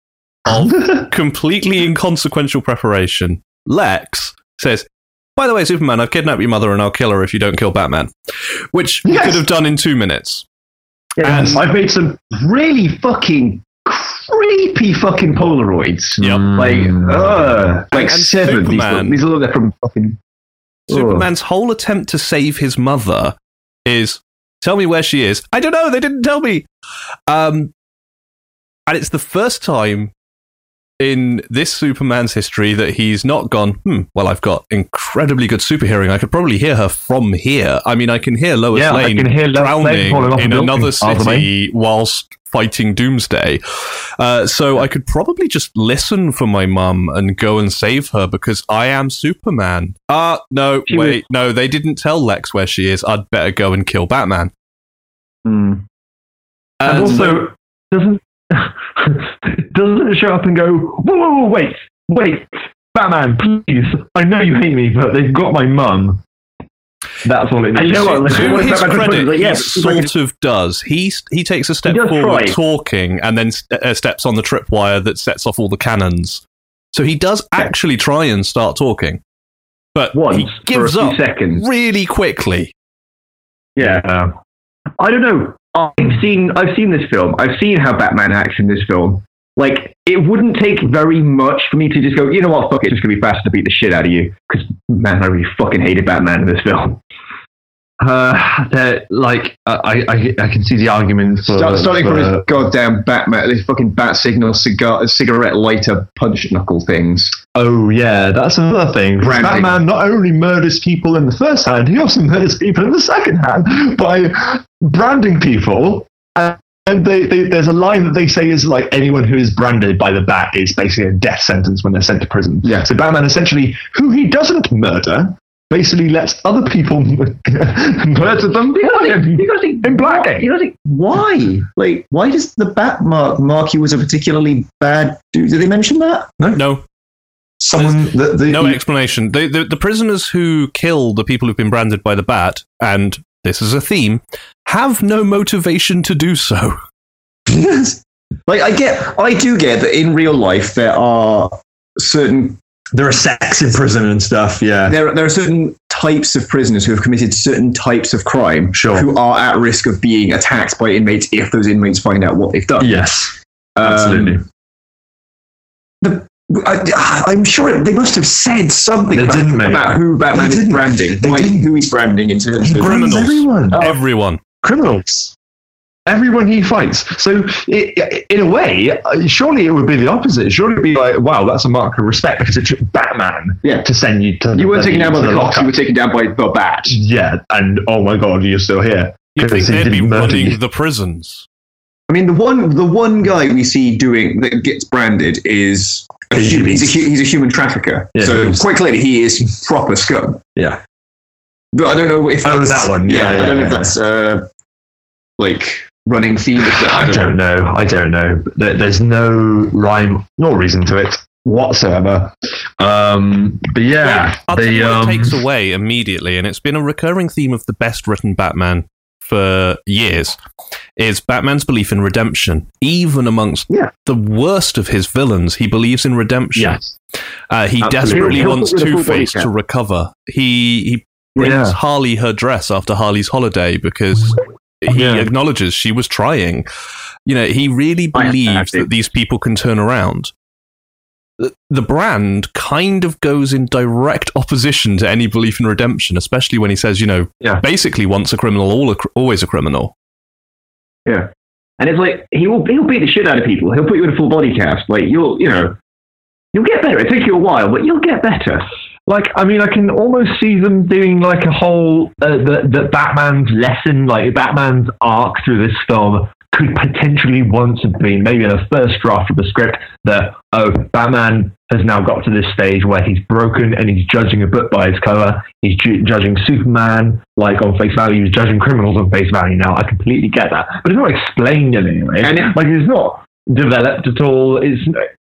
of (laughs) completely inconsequential preparation, Lex says, By the way, Superman, I've kidnapped your mother and I'll kill her if you don't kill Batman. Which we Yes. could have done in two minutes. And And- I've made some really fucking creepy fucking Polaroids. Yep. Like, Mm. uh, like And- and seven. These Superman- look, these look they're from fucking. Superman's whole attempt to save his mother is tell me where she is. I don't know, they didn't tell me. Um, and it's the first time in this Superman's history that he's not gone, hmm, well, I've got incredibly good super hearing. I could probably hear her from here. I mean, I can hear Lois Yeah, I Lane can hear Lois drowning off in another by the way. city whilst fighting Doomsday. Uh, so I could probably just listen for my mum and go and save her because I am Superman. Ah, no, She wait, no, they didn't tell Lex where she is. I'd better go and kill Batman. Hmm. and And also doesn't (laughs) doesn't show up and go, whoa, whoa, whoa, wait, wait, Batman, please, I know you hate me, but they've got my mum. That's all it And needs. you know what, to what is his Batman supposed to credit. Like, yeah, he it's like sort of does. He he takes a step does forward, try. talking, and then st- uh, steps on the tripwire that sets off all the cannons. So he does actually try and start talking, but once he gives for a few up seconds. really quickly. Yeah. Yeah. I don't know. I've seen I've seen this film. I've seen how Batman acts in this film. Like it wouldn't take very much for me to just go, you know what, fuck it, it's just gonna be faster to beat the shit out of you. Because man, I really fucking hated Batman in this film. Uh, they're like I, I, I can see the argument for, Start, starting for from his goddamn Batman, this fucking bat signal, cigar, cigarette lighter, punch knuckle things. Oh yeah, that's another thing. Branding. Batman not only murders people in the first hand, he also murders people in the second hand by branding people. And and they, they, there's a line that they say is like anyone who is branded by the bat is basically a death sentence when they're sent to prison. Yeah. So Batman essentially, who he doesn't murder, basically lets other people (laughs) murder them You gotta (laughs) think, you gotta think in black. You gotta think why? Like, why does the bat mark mark you as a particularly bad dude? Did they mention that? No, Someone that the, no explanation. The, the the prisoners who kill the people who've been branded by the bat, and this is a theme, have no motivation to do so. (laughs) like, I get, I do get that in real life there are certain there are sex in prison and stuff. Yeah, there there are certain types of prisoners who have committed certain types of crime Sure. who are at risk of being attacked by inmates if those inmates find out what they've done. yes, Um, absolutely. I, I'm sure they must have said something They about, didn't, about who Batman They is branding, They like, didn't. who he's branding in terms He of criminals. everyone. Everyone. criminals. Everyone he fights. So, i in a way, uh, surely it would be the opposite. Surely it'd be like, wow, that's a mark of respect because it took Batman Yeah. to send you to. You weren't taken down by to the cops, you were taken down by the bat. Yeah, and oh my god, you're still here. You'd think they'd be didn't running you. the prisons. I mean, the one the one guy we see doing that gets branded is a He's- he's a, he's a human trafficker. Yeah, so he's- quite clearly he is proper scum. Yeah. But I don't know if Oh, that's, that one. Yeah, I yeah, don't know yeah. if that's uh, like running theme. (laughs) I don't know. I don't know. There- There's no rhyme nor reason to it whatsoever. Um, but yeah, I'll tell the, you what um, it takes away immediately, and it's been a recurring theme of the best written Batman for years, is Batman's belief in redemption. Even amongst Yeah. the worst of his villains, he believes in redemption. yes, Uh, he Absolutely. desperately He'll- he'll wants put Two Face to recover. He he brings Yeah. Harley her dress after Harley's holiday because he Yeah. acknowledges she was trying. You know, he really I have to believes that these people can turn around. The- The brand kind of goes in direct opposition to any belief in redemption, especially when he says, you know, Yeah. basically once a criminal, all a, cr- always a criminal. Yeah, and it's like he will he'll beat the shit out of people. He'll put you in a full body cast. Like you'll you know you'll get better. It takes you a while, but you'll get better. Like I mean, I can almost see them doing like a whole uh, the the Batman's lesson, like Batman's arc through this film could potentially once have been maybe in the first draft of the script that oh Batman has now got to this stage where he's broken and he's judging a book by its cover. He's ju- judging Superman like on face value. He's judging criminals on face value. Now I completely get that, but it's not explained in any way. And it- like it's not developed at all. It's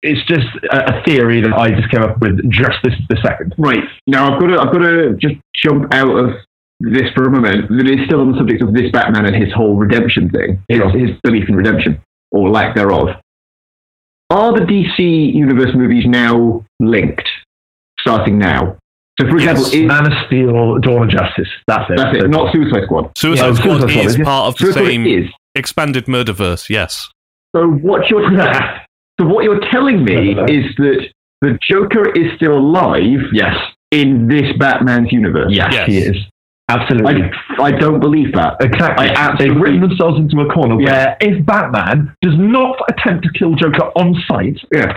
it's just a, a theory that I just came up with just this the second. Right now, I've got to I've got to just jump out of this for a moment. That is still on the subject of this Batman and his whole redemption thing. His, Sure. his belief in redemption or lack thereof. Are the DC universe movies now linked? Starting now. So, for example, Yes. is, Man of Steel, Dawn of Justice. That's it. that's it. Not Suicide Squad. Suicide Yeah, Squad Suicide Squad, is is it? part of the Suicide same is. expanded murderverse, yes. So what you're (laughs) so what you're telling me is that the Joker is still alive yes. in this Batman's universe. Yes, Yes. he is. Absolutely. I, I don't believe that. Exactly. I absolutely- They've written themselves into a corner Yeah. where if Batman does not attempt to kill Joker on sight, Yeah.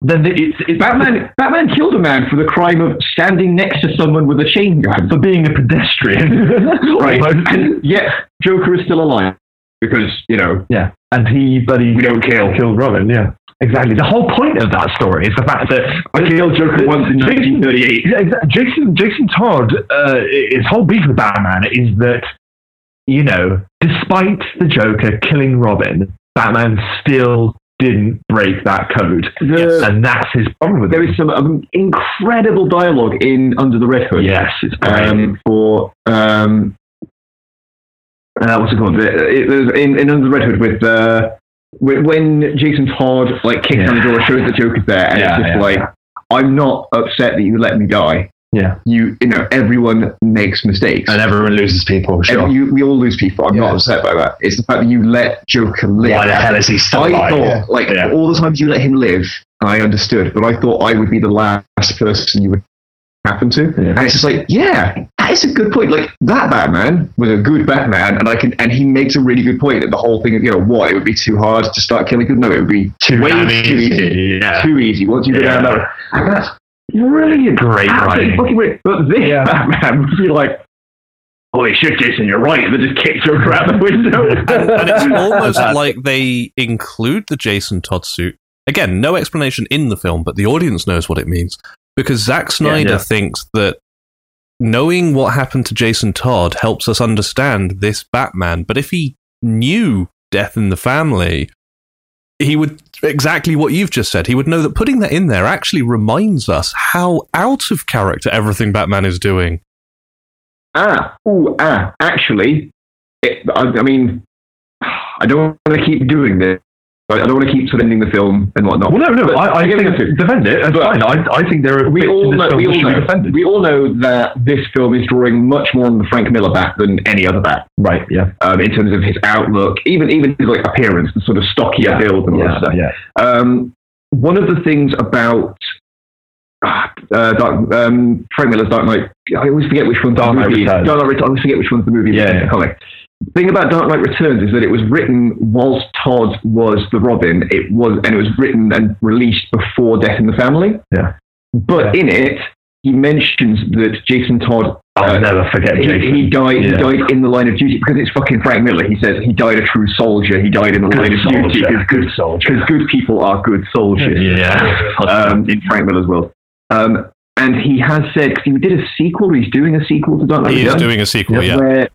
then it's, it's Batman Batman killed a man for the crime of standing next to someone with a chain gun. for being a pedestrian. (laughs) Right. Almost. And yet Joker is still alive. Because, you know, Yeah, and he, but he We don't kill. killed Robin. Yeah, exactly. The whole point of that story is the fact that I killed Joker once in 1938. Yeah, exactly. Jason Jason Todd, uh, his whole beef with Batman is that you know, despite the Joker killing Robin, Batman still didn't break that code, The- and that's his problem with there it. is some um, incredible dialogue in Under the Red Hood. Yes, it's great. um, for um, uh, what's it called? It, it, there's in, in Under the Red Hood with uh, when, Jason Todd like kicks down the door, shows the Joker's there, and Yeah, it's just yeah. like, I'm not upset that you let me die. yeah, You, you know, everyone makes mistakes. and everyone loses people. Sure. Every- you, we all lose people. I'm Yeah. not upset by that. It's the fact that you let Joker live. Why the hell is he still I alive? thought, Yeah. like, Yeah. all the times you let him live, I understood, but I thought I would be the last person you would happen to. Yeah. And it's just like, yeah, that is a good point. Like that Batman was a good Batman, and I can, and he makes a really good point that the whole thing of, you know, what it would be too hard to start killing people. No, it would be Too way damn too easy. easy, yeah. Too easy. Once you go Yeah. down that, road. and that's brilliant, Great Absolutely writing. fucking brilliant. But this Yeah. Batman would be like. Holy shit, Jason, you're right. And then just kick Joker out the window. and, (laughs) and it's (laughs) almost like they include the Jason Todd suit. Again, no explanation in the film, but the audience knows what it means because Zack Snyder yeah. thinks that knowing what happened to Jason Todd helps us understand this Batman. But if he knew death in the family, he would exactly what you've just said. He would know that putting that in there actually reminds us how out of character everything Batman is doing. Ah, ooh, ah. Actually, it, I, I mean, (sighs) I don't want to keep doing this. I don't want to keep sort of ending the film and whatnot. Well, no, no, But I, I think it. defend it. It's fine. I, I think there are we all know, we that all know, we all know that this film is drawing much more on the Frank Miller Bat than any other Bat, right? Yeah. um, in terms of his outlook, even even his like appearance, the sort of stockier Yeah. build and all that stuff. Yeah. Um, one of the things about uh, Dark, um, Frank Miller's Dark Knight, I always forget which one's Dark the Knight movie. Returns. Dark Knight Returns. I always forget which one's the movie. Yeah, yeah. the comic. The thing about Dark Knight Returns is that it was written whilst Todd was the Robin. It was, and it was written and released before Death in the Family. Yeah. But in it, he mentions that Jason Todd. I'll uh, never forget he, Jason. he died. He died in the line of duty because it's fucking Frank Miller. He says he died a true soldier. He died in the line of duty soldier. because good soldier. because good people are good soldiers. Yeah. (laughs) Um, in Frank Miller's world. Um, and he has said because he did a sequel. He's doing a sequel to Dark Knight He is doing a sequel, yeah. where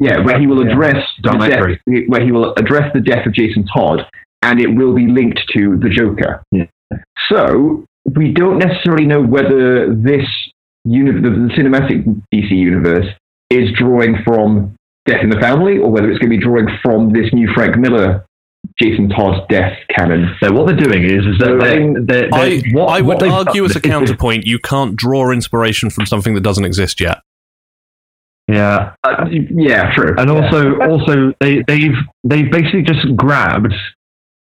yeah, where he will address Dark the death, where he will address the death of Jason Todd, and it will be linked to the Joker. Yeah. So we don't necessarily know whether this uni- the, the cinematic DC universe is drawing from Death in the Family, or whether it's going to be drawing from this new Frank Miller Jason Todd death canon. So what they're doing is, is that So, I they're, they're, they're, I, what, I would they've argue as a is- is- counterpoint, you can't draw inspiration from something that doesn't exist yet. Yeah, Uh, yeah, true. and also (laughs) also they they've they've basically just grabbed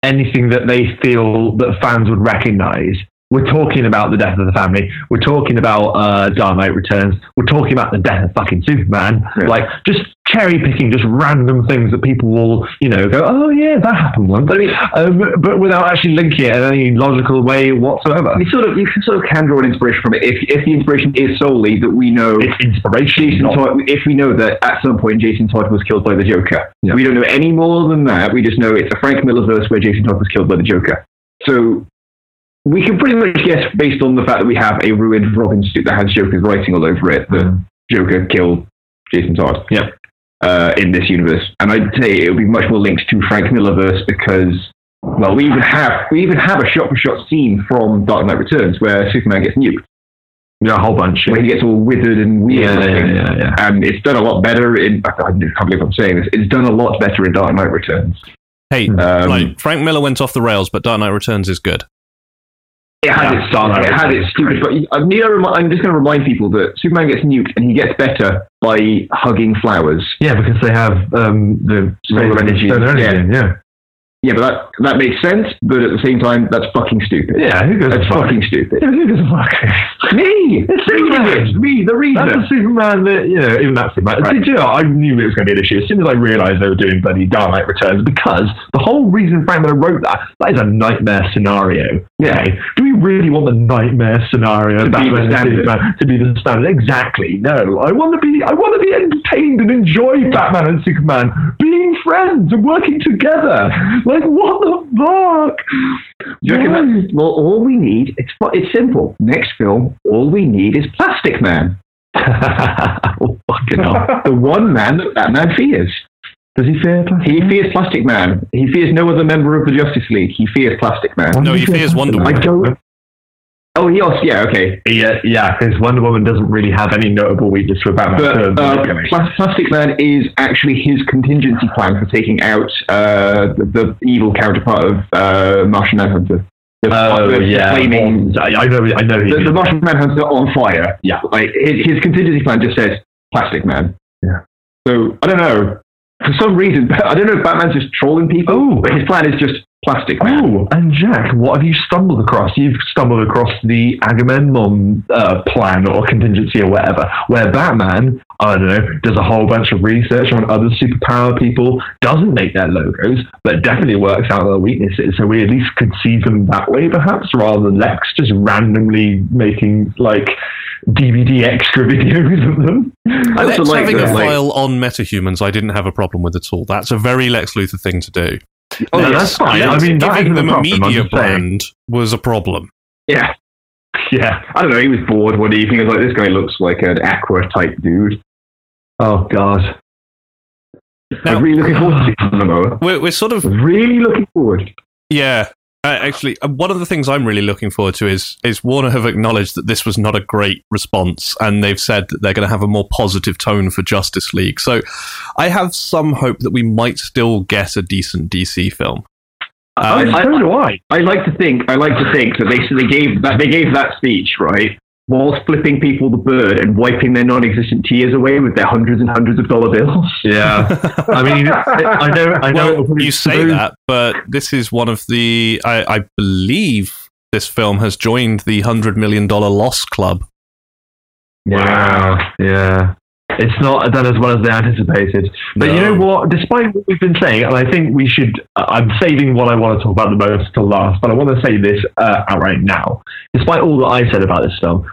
anything that they feel that fans would recognize. We're talking about the death of the family. We're talking about uh, Dark Knight Returns. We're talking about the death of fucking Superman. Yeah. Like just cherry picking, just random things that people will, you know, go, oh yeah, that happened once. I mean, um, but without actually linking it in any logical way whatsoever. You sort of you sort of can draw an inspiration from it if if the inspiration is solely that we know It's inspiration. Jason Todd. If we know that at some point Jason Todd was killed by the Joker, Yeah. we don't know any more than that. We just know it's a Frank Miller verse where Jason Todd was killed by the Joker. So we can pretty much guess based on the fact that we have a ruined Robin suit that has Joker's writing all over it that Mm. Joker killed Jason Todd. Yeah. Uh, in this universe, and I'd say it would be much more linked to Frank Miller verse because, well, we even have we even have a shot for shot scene from Dark Knight Returns where Superman gets nuked, Yeah, a whole bunch. where he gets all withered and weird. Yeah, yeah, yeah, yeah. And it's done a lot better in. I can't believe I'm saying this. It's done a lot better in Dark Knight Returns. Hey, Hmm. Um, like Frank Miller went off the rails, but Dark Knight Returns is good. It has Yeah, its Dark Knight it has Returns its stupid. But I need I'm just going to remind people that Superman gets nuked and he gets better by hugging flowers. Yeah, because they have um, the Solar energy. Solar energy. Yeah. yeah. Yeah, but that that makes sense. But at the same time, that's fucking stupid. Yeah, who goes that's fucking stupid. Yeah, who goes a fuck? (laughs) Me, It's Superman. me, the That's the reason. Superman that, you know, even that Superman. Right. Did you know, I knew it was going to be an issue as soon as I realised they were doing bloody Dark Knight Returns because the whole reason Frank Miller wrote that, that is a nightmare scenario. Yeah. Okay? Do we really want the nightmare scenario To be the standard. Superman to be the standard? Exactly. No. I want to be I want to be entertained and enjoy Batman and Superman being friends and working together. Like (laughs) what the fuck? Do you reckon that, well, all we need, it's, it's simple. Next film, all we need is Plastic Man. oh, (laughs) fucking hell. the one man that Batman fears. Does he fear Plastic He fears Plastic Man. He fears no other member of the Justice League. He fears Plastic Man. No, he fears Wonder I Woman. don't. Oh, he also, yeah, okay. Yeah, yeah, because Wonder Woman doesn't really have any notable weakness for Batman. But uh. Plastic Man is actually his contingency plan for taking out uh, the, the evil counterpart of uh, Martian Manhunter. The, oh the yeah, flaming, I, I know, I know. the, the Martian Manhunter on fire. Yeah. like his, his contingency plan just says Plastic Man. Yeah. So I don't know. For some reason, (laughs) I don't know if Batman's just trolling people, Oh. but his plan is just Plastic Man. Oh, and Jack, what have you stumbled across? You've stumbled across the Agamemnon uh, plan or contingency or whatever, where Batman, I don't know, does a whole bunch of research on other superpower people, doesn't make their logos, but definitely works out their weaknesses. So we at least could see them that way, perhaps, rather than Lex just randomly making like DVD extra (laughs) videos of them. I Lex like having that, a like- file on metahumans, I didn't have a problem with at all. That's a very Lex Luthor thing to do. Oh, Yes, that's fine. and I mean, giving them a problem, media just saying. brand was a problem. Yeah. (laughs) Yeah. I don't know. He was bored one evening. He was like, "This guy looks like an Aqua type dude." Oh God. I'm really looking forward to (sighs) Momoa. We're, we're sort of Really looking forward. Yeah. Uh, actually, uh, one of the things I'm really looking forward to is is Warner have acknowledged that this was not a great response, and they've said that they're going to have a more positive tone for Justice League. So, I have some hope that we might still get a decent DC film. Um, I, So do I. I like to think. I like to think that they so they gave that they gave that speech right whilst flipping people the bird and wiping their non-existent tears away with their hundreds and hundreds of dollar bills. (laughs) Yeah. I mean, (laughs) I know. I know. well, you say those- that, but this is one of the. I, I believe this film has joined the hundred million dollar loss club. Wow. Yeah. It's not done as well as they anticipated. But you know what? Despite what we've been saying, and I think we should, uh, I'm saving what I want to talk about the most to last, but I want to say this uh, outright now. Despite all that I said about this film,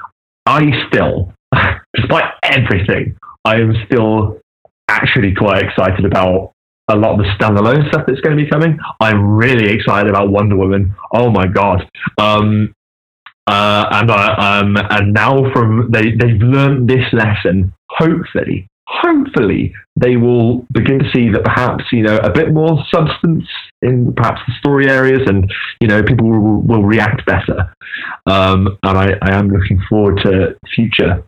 I still, (laughs) despite everything, I am still actually quite excited about a lot of the standalone stuff that's going to be coming. I'm really excited about Wonder Woman. Oh my god! Um, uh, and I, um, and now from they they've learned this lesson. Hopefully, hopefully they will begin to see that perhaps you know a bit more substance in perhaps the story areas, and you know people will, will react better. Um, and I, I am looking forward to future.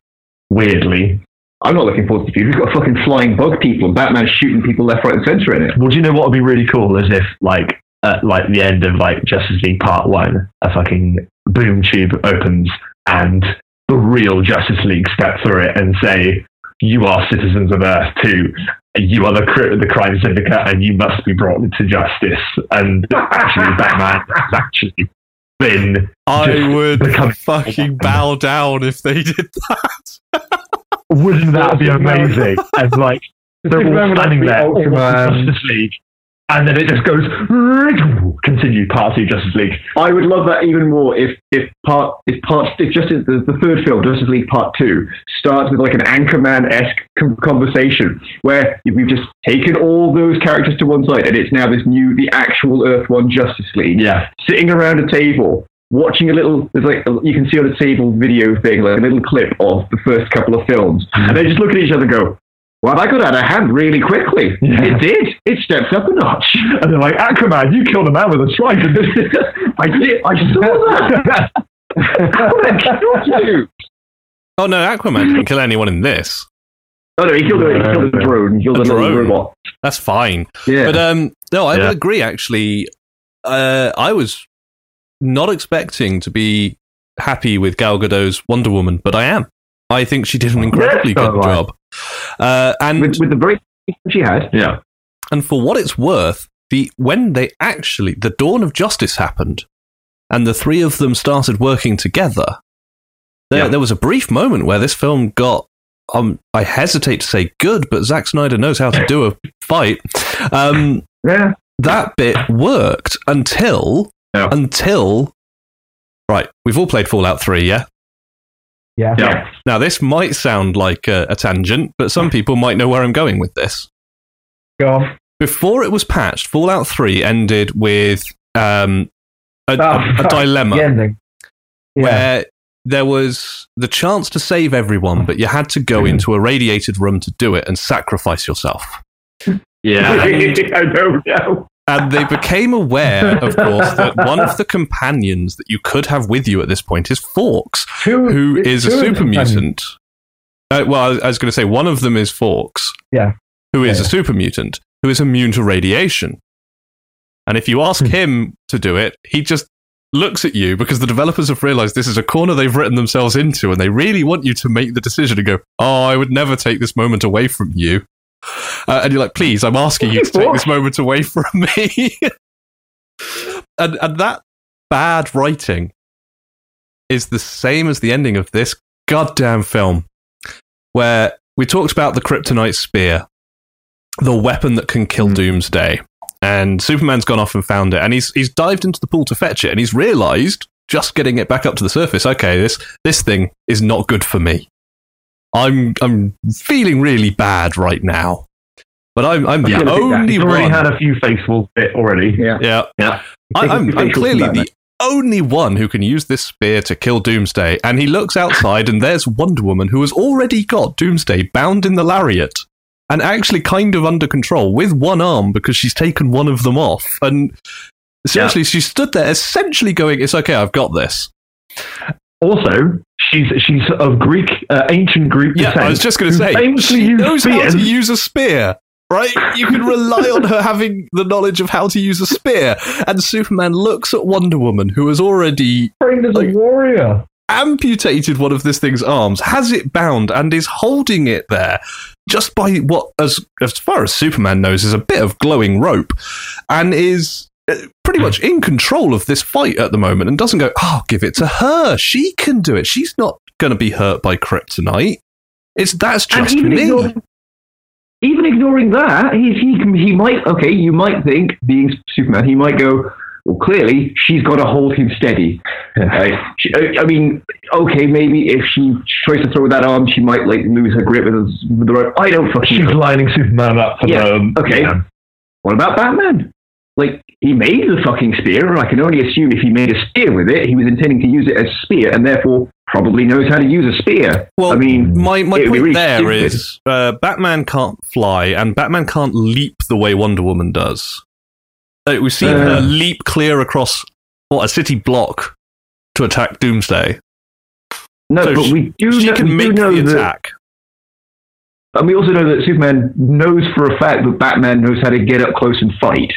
Weirdly, I'm not looking forward to the future. We've got fucking flying bug people and Batman shooting people left, right, and center in it. Well, do you know what would be really cool? Is if like at like the end of like Justice League Part One, a fucking boom tube opens and the real Justice League step through it and say, "You are citizens of Earth too. You are the the crime syndicate, and you must be brought to justice." And (laughs) actually, Batman has actually been. I would fucking bow down if they did that. Wouldn't that be amazing? and like they're all standing there, all Ultraman. Justice League, and then it just goes continue part two Justice League. I would love that even more if if part if part if Justice the, the third film Justice League Part Two starts with like an Anchorman esque conversation where we've just taken all those characters to one side and it's now this new the actual Earth One Justice League Yeah, sitting around a table watching a little there's like you can see on a table video thing like a little clip of the first couple of films mm-hmm. and they just look at each other and go. Well, that got out of hand really quickly. Yeah. It did. It steps up a notch. and they're like Aquaman, you killed a man with a trident. (laughs) I did. I saw that. How did I kill you? Oh no, Aquaman didn't kill anyone in this. Oh no, he killed, a, he killed a drone. He killed A a, drone. robot. That's fine. Yeah. But um, no, I Yeah. would agree. Actually, uh, I was not expecting to be happy with Gal Gadot's Wonder Woman, but I am. I think she did an incredibly Yeah, good job. Uh, and with, with the break she had. yeah, and for what it's worth, the when they actually the dawn of justice happened, and the three of them started working together, there Yeah. there was a brief moment where this film got. Um, I hesitate to say good, but Zack Snyder knows how to do a fight. Um, Yeah. that bit worked until Yeah. until right. We've all played Fallout Three, yeah. Yeah. yeah. Now this might sound like a, a tangent, but some people might know where I'm going with this. Go on. Before it was patched, Fallout 3 ended with um, a, Oh, a- a dilemma The ending. Yeah. where there was the chance to save everyone, but you had to go into a radiated room to do it and sacrifice yourself. Yeah. (laughs) I know now. And they became aware, of course, that one of the companions that you could have with you at this point is Fawkes, who it's a two of the super mutant. Uh, well, I was, was going to say one of them is Fawkes. Yeah. Who is Yeah. a super mutant who is immune to radiation. And if you ask Hmm. him to do it, he just looks at you because the developers have realized this is a corner they've written themselves into and they really want you to make the decision and go, Oh, I would never take this moment away from you. Uh, and you're like, Please, I'm asking you to take this (laughs) moment away from me. (laughs) and, and that bad writing is the same as the ending of this goddamn film, where we talked about the kryptonite spear, the weapon that can kill Doomsday. And Superman's gone off and found it, and he's he's dived into the pool to fetch it, and he's realised just getting it back up to the surface. Okay, this this thing is not good for me. I'm I'm feeling really bad right now, but I'm I'm the Yeah, I think that only He's already had a few faithful bit already. Yeah. yeah, Yeah. I, I'm, I'm clearly from the only one who can use this spear to kill Doomsday. And he looks outside, and there's Wonder Woman, who has already got Doomsday bound in the lariat and actually kind of under control with one arm because she's taken one of them off. And seriously, she stood there essentially going, It's okay, I've got this. Also, she's she's of Greek, uh, ancient Greek Yeah, descent. I was just going to say, she knows how to use a spear. Right? You can rely on her having the knowledge of how to use a spear. And Superman looks at Wonder Woman, who has already Trained as a warrior. amputated one of this thing's arms, has it bound, and is holding it there just by what, as as far as Superman knows, is a bit of glowing rope, and is Uh, pretty much in control of this fight at the moment, and doesn't go, "Oh, give it to her. She can do it. She's not going to be hurt by kryptonite. It's that's And just even me." ignoring, even ignoring that, he, he he might okay. You might think, being Superman, he might go. Well, clearly she's got to hold him steady. (laughs) Right? She, I I mean, okay, maybe if she tries to throw that arm, she might like lose her grip with, with the rope. I don't fucking She's know. lining Superman up for Yeah, the. okay. yeah. What about Batman? Like he made the fucking spear, and I can only assume if he made a spear with it, he was intending to use it as a spear, and therefore probably knows how to use a spear. Well, I mean, my, my it would be point really there stupid. is uh, Batman can't fly and Batman can't leap the way Wonder Woman does. Uh, we've seen her Uh. leap clear across what a city block to attack Doomsday. no, so but she- we do she know, can make know the that, attack. and we also know that Superman knows for a fact that Batman knows how to get up close and fight.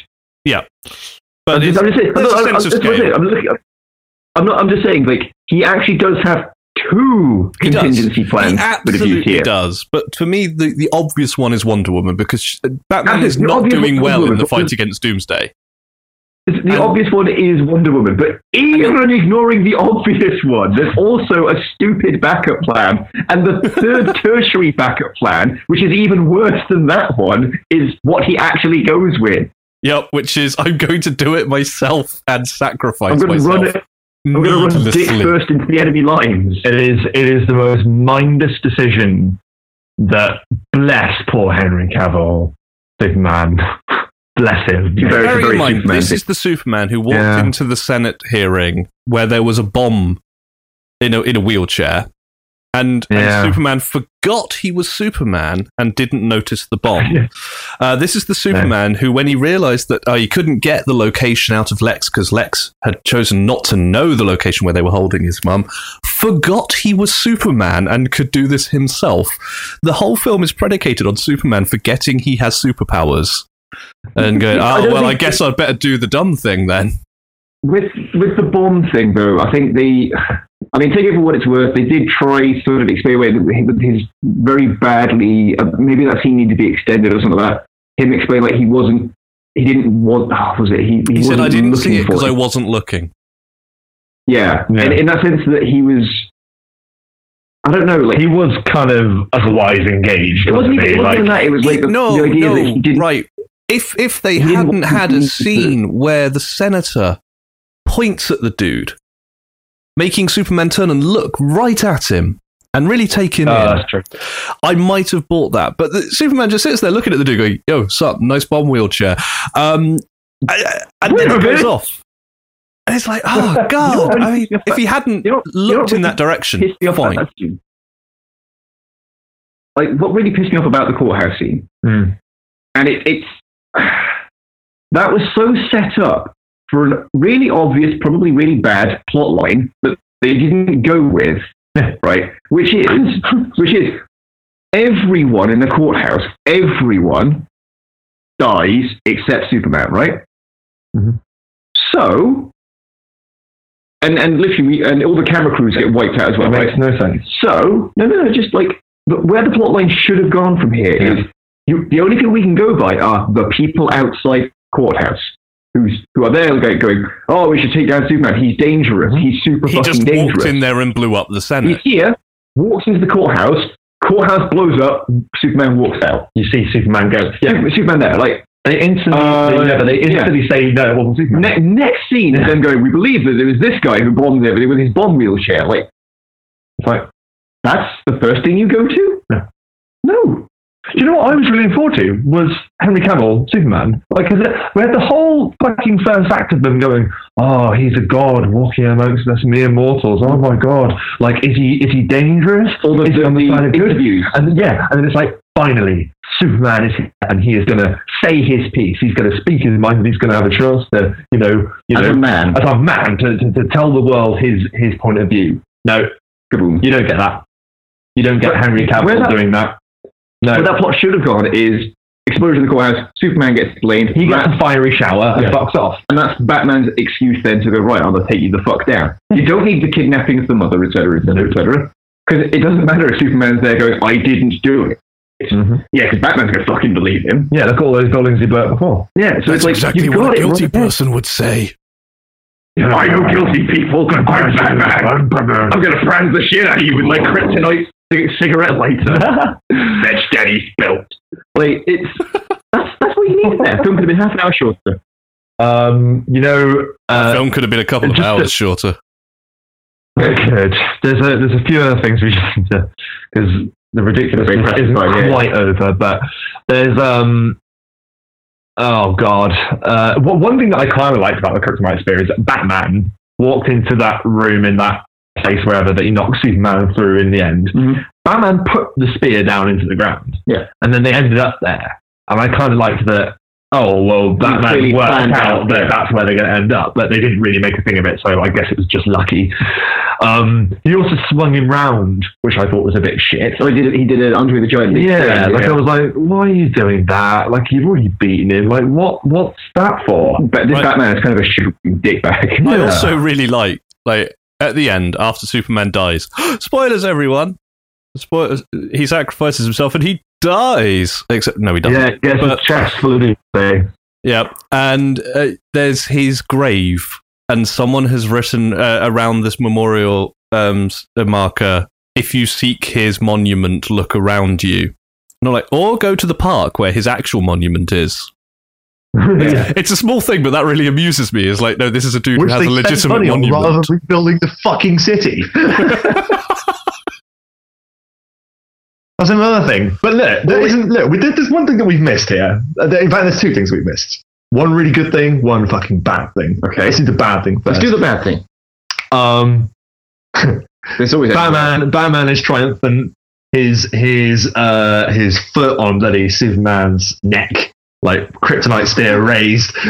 But I'm just, I'm just saying, I'm, not- I'm, sense of that's what I'm scale. saying. I'm looking- I'm not. I'm just saying, like he actually does have two He does. contingency plans he absolutely here. does. But for me, the, the obvious one is Wonder Woman because she- uh, Batman That's is not doing well Wonder in the fight against Doomsday. The And- obvious one is Wonder Woman, but even ignoring the obvious one, there's also a stupid backup plan. And the third (laughs) tertiary backup plan, which is even worse than that one, is what he actually goes with. Yep, which is I'm going to do it myself and sacrifice I'm going to myself. run it. I'm going to run dick first into the enemy lines. It is it is the most mindless decision that bless poor Henry Cavill, Superman. (laughs) bless him. Very- Bearing very in mind, Superman this is the Superman who walked Yeah. into the Senate hearing where there was a bomb in a in a wheelchair, and, and Superman forgot he was Superman and didn't notice the bomb. (laughs) uh, this is the Superman who, when he realized that uh, he couldn't get the location out of Lex because Lex had chosen not to know the location where they were holding his mum, forgot he was Superman and could do this himself. The whole film is predicated on Superman forgetting he has superpowers. And going, (laughs) I oh, don't well, I guess I'd better do the dumb thing then. With with the bomb thing, though, I think they. I mean, take it for what it's worth. They did try sort of explain away with his very badly. Uh, maybe that scene needed to be extended or something like that. Him explain like he wasn't. He didn't want. Oh, was it? He, he, He said, I didn't looking see it because I wasn't looking. Yeah, Yeah. And in that sense that he was. I don't know. Like He was kind of otherwise engaged, it wasn't wasn't even, he? it wasn't Like, that. It was like the, no, the idea no, that he didn't. right. If if they hadn't had a scene where the senator points at the dude, making Superman turn and look right at him and really take him Oh, in, that's true. I might have bought that. But the, Superman just sits there looking at the dude, going, "Yo, sup, nice bomb wheelchair," um, I- I- and then it goes off. And it's like, oh (laughs) god! I mean, if he hadn't You know- you know looked in that direction, pissed me off about fine. Like what really pissed me off about the courthouse scene, Hmm. and it, it's (sighs) that was so set up for a really obvious, probably really bad plot line that they didn't go with, (laughs) right? Which is, (laughs) which is everyone in the courthouse, everyone dies except Superman, right? Mhm. So, and and literally, we, and all the camera crews get wiped out as well, That right? makes no sense. So, no, no, no, just like but where the plot line should have gone from here is you, the only thing we can go by are the people outside courthouse who's who are there going, going oh, we should take down Superman. He's dangerous. He's super He fucking just dangerous. walked in there and blew up the Senate. He's Senate. here, walks into the courthouse. Courthouse blows up. Superman walks out. You see Superman go. Yeah, Superman there. Like They instantly, Uh, they, yeah, but they yeah. instantly say no, it wasn't Superman. ne- next scene is them going, we believe that it was this guy who bombed everything with his bomb wheelchair. Like, it's like that's the first thing you go to. Yeah. No, Do you know what I was really looking forward to was Henry Cavill, Superman. Like, 'cause it, we had the whole fucking first act of them going, "Oh, he's a god walking amongst us mere mortals. Oh my god! Like, is he is he dangerous? All the, is he on the side of good?" And then, yeah, and then it's like, finally, Superman is here, and he is going to say his piece. He's going to speak his mind, and he's going to have a chance to, you know, you As know, a man. as a man, to, to, to tell the world his his point of view. No, Kaboom. you don't get that. You don't get Henry Cavill doing that. No, Where that plot should have gone is explosion in the courthouse, Superman gets blamed, he gets a fiery shower and Yeah. fucks off. and that's Batman's excuse then to go, right, I'm going to take you the fuck down. You don't need the kidnapping of the mother, etc., etc., etc. Because it doesn't matter if Superman's there going, I didn't do it. Mm-hmm. Yeah, because Batman's going to fucking believe him. Yeah, look at all those buildings he burnt before. Yeah, so That's it's like, exactly what a guilty right there. person would say. I know guilty people. I'm Batman. I'm going to franz the shit out of you with my kryptonite cig- cigarette lighter. That's Daddy's belt. Like, it's, (laughs) that's, that's what you need there. Film could have been half an hour shorter. Um, you know, The uh, film could have been a couple of just a- hours shorter. good. There's a there's a few other things we (laughs) just need to because the ridiculous Very isn't practical, yeah. quite over, but there's um. Oh God! Uh, one one thing that I kind of liked about the Kryptonite Spear is Batman walked into that room in that place wherever that he knocked Superman through in the end. Mhm. Batman put the spear down into the ground. Yeah. And then they ended up there. And I kind of liked that, oh, well, clearly Batman worked out out, that yeah. that's where they're going to end up, but they didn't really make a thing of it, so I guess it was just lucky. Um, he also swung him round, which I thought was a bit shit. So he did, it- he did it under the Giant. Leap Yeah, thing, like I was like, why are you doing that? Like you've already beaten him. Like what? What's that for? But this Right. Batman is kind of a shooting dickbag. I Yeah. also really like, like, at the end, after Superman dies, (gasps) spoilers, everyone. Spoilers, he sacrifices himself and he dies. Except, no, he doesn't. Yeah, gets But- his chest full of newspaper. Yeah, and uh, there's his grave, and someone has written uh, around this memorial um, uh, marker. If you seek his monument, look around you. And I'm like, or go to the park where his actual monument is. Yeah. It's a small thing, but that really amuses me. It's like, no, this is a dude Which who has a spend legitimate money on monument. rather than rebuilding the fucking city. (laughs) (laughs) That's another thing. But look, there isn't. Look, we did. There's one thing that we've missed here. Uh, In fact, there's two things we've missed. One really good thing, one fucking bad thing. Okay. Let's do the bad thing Let's do the bad thing. um, (laughs) There's always Batman. Batman is triumphant. His his uh his foot on bloody Superman's neck, like kryptonite spear raised. (laughs)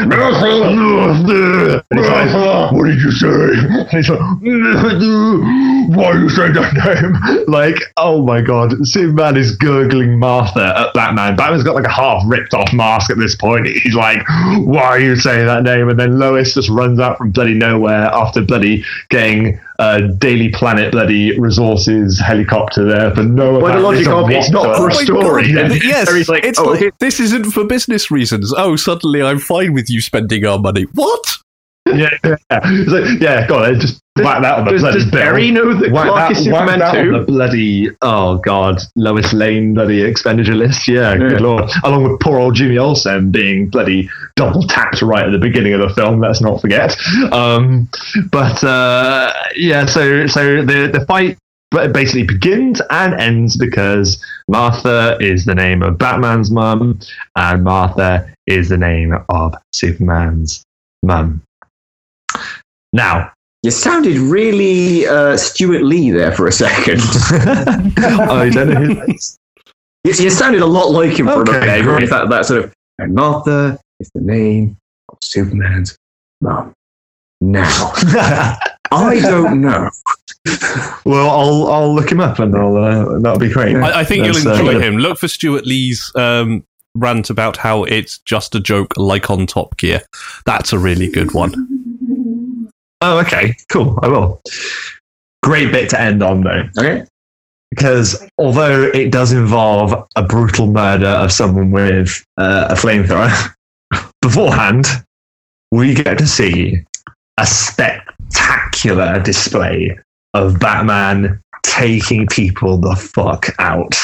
Like, what did you say? And he's like, why are you saying that name? (laughs) Like, oh my god, Superman is gurgling Martha at Batman. Batman's got like a half ripped off mask at this point. He's like, why are you saying that name? And then Lois just runs out from bloody nowhere after bloody getting uh, Daily Planet bloody resources helicopter there for no By the apparent logic reason of it's not for a whatsoever. story. Yeah, yes, Harry's like, it's oh, like okay. this isn't for business reasons. Oh, suddenly I'm fine with you spending our money. What? (laughs) yeah, yeah. It's like, yeah, go on, just whack that on the Does, bloody does bill. Barry know that Whack Clark that, is whack Superman that on the bloody oh god, Lois Lane bloody expenditure list. Yeah, Yeah. good lord. Along with poor old Jimmy Olsen being bloody double tapped right at the beginning of the film. Let's not forget. Um, but uh, yeah, so so the the fight ba- basically begins and ends because Martha is the name of Batman's mum, and Martha is the name of Superman's mum. Now, You sounded really uh, Stewart Lee there for a second. (laughs) (laughs) I don't know who that is. you, you sounded a lot like him for Okay, a minute. great. That, that sort of, and Martha is the name of Superman's mum. Now, (laughs) I don't know. Well, I'll I'll look him up and I'll uh, that'll be great. I, I think That's, you'll uh, enjoy him. Look for Stewart Lee's um, rant about how it's just a joke, like on Top Gear. That's a really good one. Oh, okay, cool. I will. Great bit to end on though, Okay. because although it does involve a brutal murder of someone with uh, a flamethrower, (laughs) beforehand we get to see a spectacular display of Batman taking people the fuck out.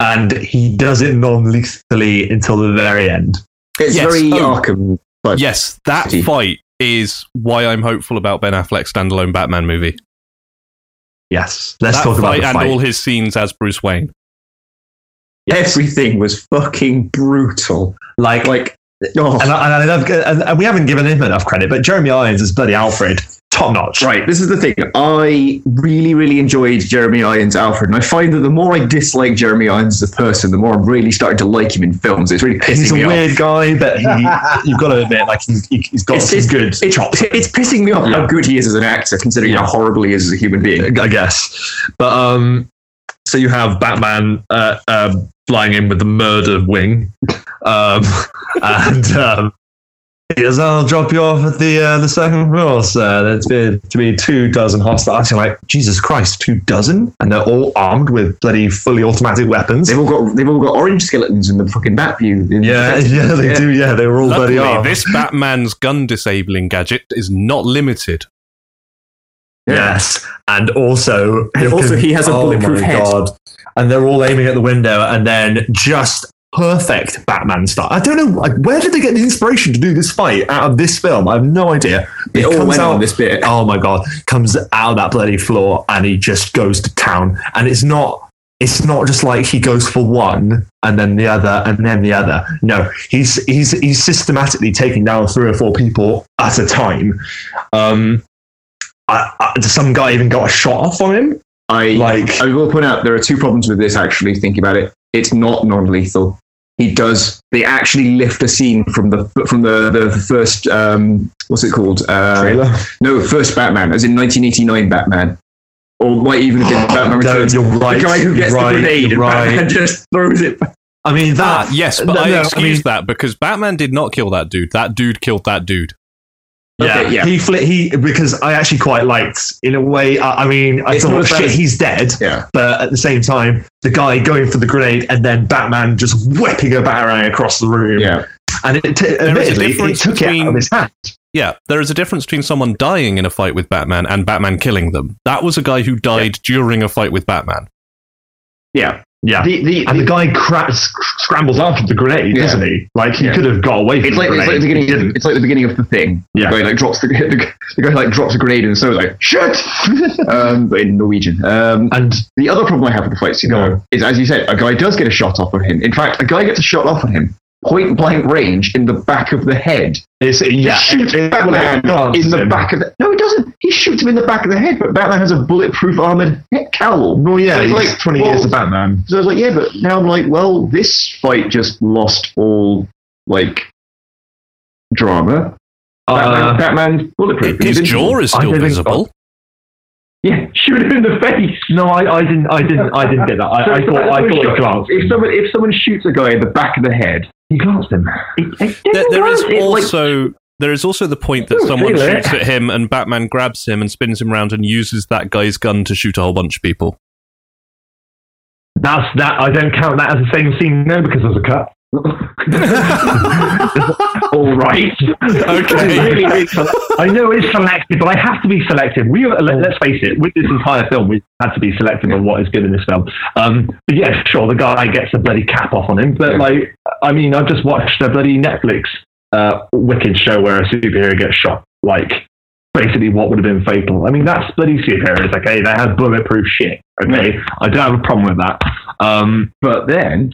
And he does it non-lethally until the very end. It's Yes. very Oh. Arkham. But Yes, that City. fight is why I'm hopeful about Ben Affleck's standalone Batman movie. Yes, let's that talk about fight the and fight. all his scenes as Bruce Wayne. Everything was fucking brutal. Like, Like, oh, and, I, and I love, and, and we haven't given him enough credit, but Jeremy Irons as bloody Alfred, top notch. right. This is the thing. I really, really enjoyed Jeremy Irons Alfred, and I find that the more I dislike Jeremy Irons as a person, the more I'm really starting to like him in films. It's really pissing He's a weird off. guy, but he, (laughs) you've got to admit, like he's, he- he's got It's, some it's good It's, chops. it's pissing me off how good he is as an actor, considering Yeah. how horrible he is as a human being. I guess. But um, so you have Batman uh, uh, flying in with the murder wing, um, (laughs) and um, he goes, "I'll drop you off at the uh, the second floor, sir. There's been to be two dozen hostiles." You're like, Jesus Christ, two dozen, and they're all armed with bloody fully automatic weapons. They've all got they've all got orange skeletons in the fucking bat view. Yeah, (laughs) yeah, they do. Yeah, they were all bloody armed. this Batman's gun disabling gadget is not limited. Yes, and also, And also he has a oh bulletproof my head. God. And they're all aiming at the window, and then just perfect Batman style. I don't know like, where did they get the inspiration to do this fight out of this film. I have no idea. It all went on this bit. Oh my god! Comes out of that bloody floor, and he just goes to town. And it's not. It's not just like he goes for one and then the other and then the other. No, he's he's he's systematically taking down three or four people at a time. Um, I, I, some guy even got a shot off on him. I Like- I will point out there are two problems with this. Actually, thinking about it, it's not non-lethal. He does. They actually lift a scene from the from the the first um, what's it called? Uh, Trailer. No, first Batman, as in 1989 Batman, or might even have been Batman No, Returns. you're right. The guy who gets right, the grenade you're and right. Batman just throws it. back. I mean that. Ah, yes, but no, I no, I excuse mean- that because Batman did not kill that dude. That dude killed that dude. Yeah, Okay, yeah. he fli he because I actually quite liked in a way. I, I mean, I It's thought shit, as- he's dead, Yeah, but at the same time, the guy going for the grenade and then Batman just whipping a batarang across the room. yeah. and it, t- admittedly, it difference took it out of his hand. Yeah, there is a difference between someone dying in a fight with Batman and Batman killing them. That was a guy who died during a fight with Batman. Yeah, Yeah, The, the, and the guy cra- sc- scrambles after the grenade, Yeah. doesn't he? Like he Yeah. could have got away from it's the like it's like the beginning. It's like the beginning of the thing. Yeah. (laughs) the guy like drops the, the, the guy like drops a grenade and so like shit, (laughs) um, but in Norwegian. Um, and the other problem I have with the fight scene Go though, is, as you said, a guy does get a shot off on him. In fact, a guy gets a shot off on him, point blank range in the back of the head. it's yeah, He shoots it- Batman well, it in the him. back of the. No, he doesn't. He shoots him in the back of the head, but Batman has a bulletproof armored head cowl. Well, yeah, So he's it's like twenty well, years of Batman. So I was like, yeah, but now I'm like, well, this fight just lost all like drama. Batman, Uh, Batman's bulletproof. His jaw is still visible. Yeah, (laughs) shoot him in the face. no, I, I didn't, I didn't, I didn't get that. I, I thought, I thought he glanced. If someone if someone shoots a guy in the back of the head, He glanced him. There, there is It's like- also there is also the point that someone shoots at him and Batman grabs him and spins him around and uses that guy's gun to shoot a whole bunch of people. That's that. I don't count that as the same scene no because there's a cut. (laughs) All right. Okay. Really, I know it's selective, but I have to be selective. We let- let's face it. With this entire film, we had to be selective on what is good in this film. Um, but yeah, sure, the guy gets a bloody cap off on him. But Yeah. like, I mean, I've just watched a bloody Netflix uh, wicked show where a superhero gets shot. Like, basically, what would have been fatal. I mean, that's bloody superheroes. Okay, they have bulletproof shit. Okay, I don't have a problem with that. Um, but then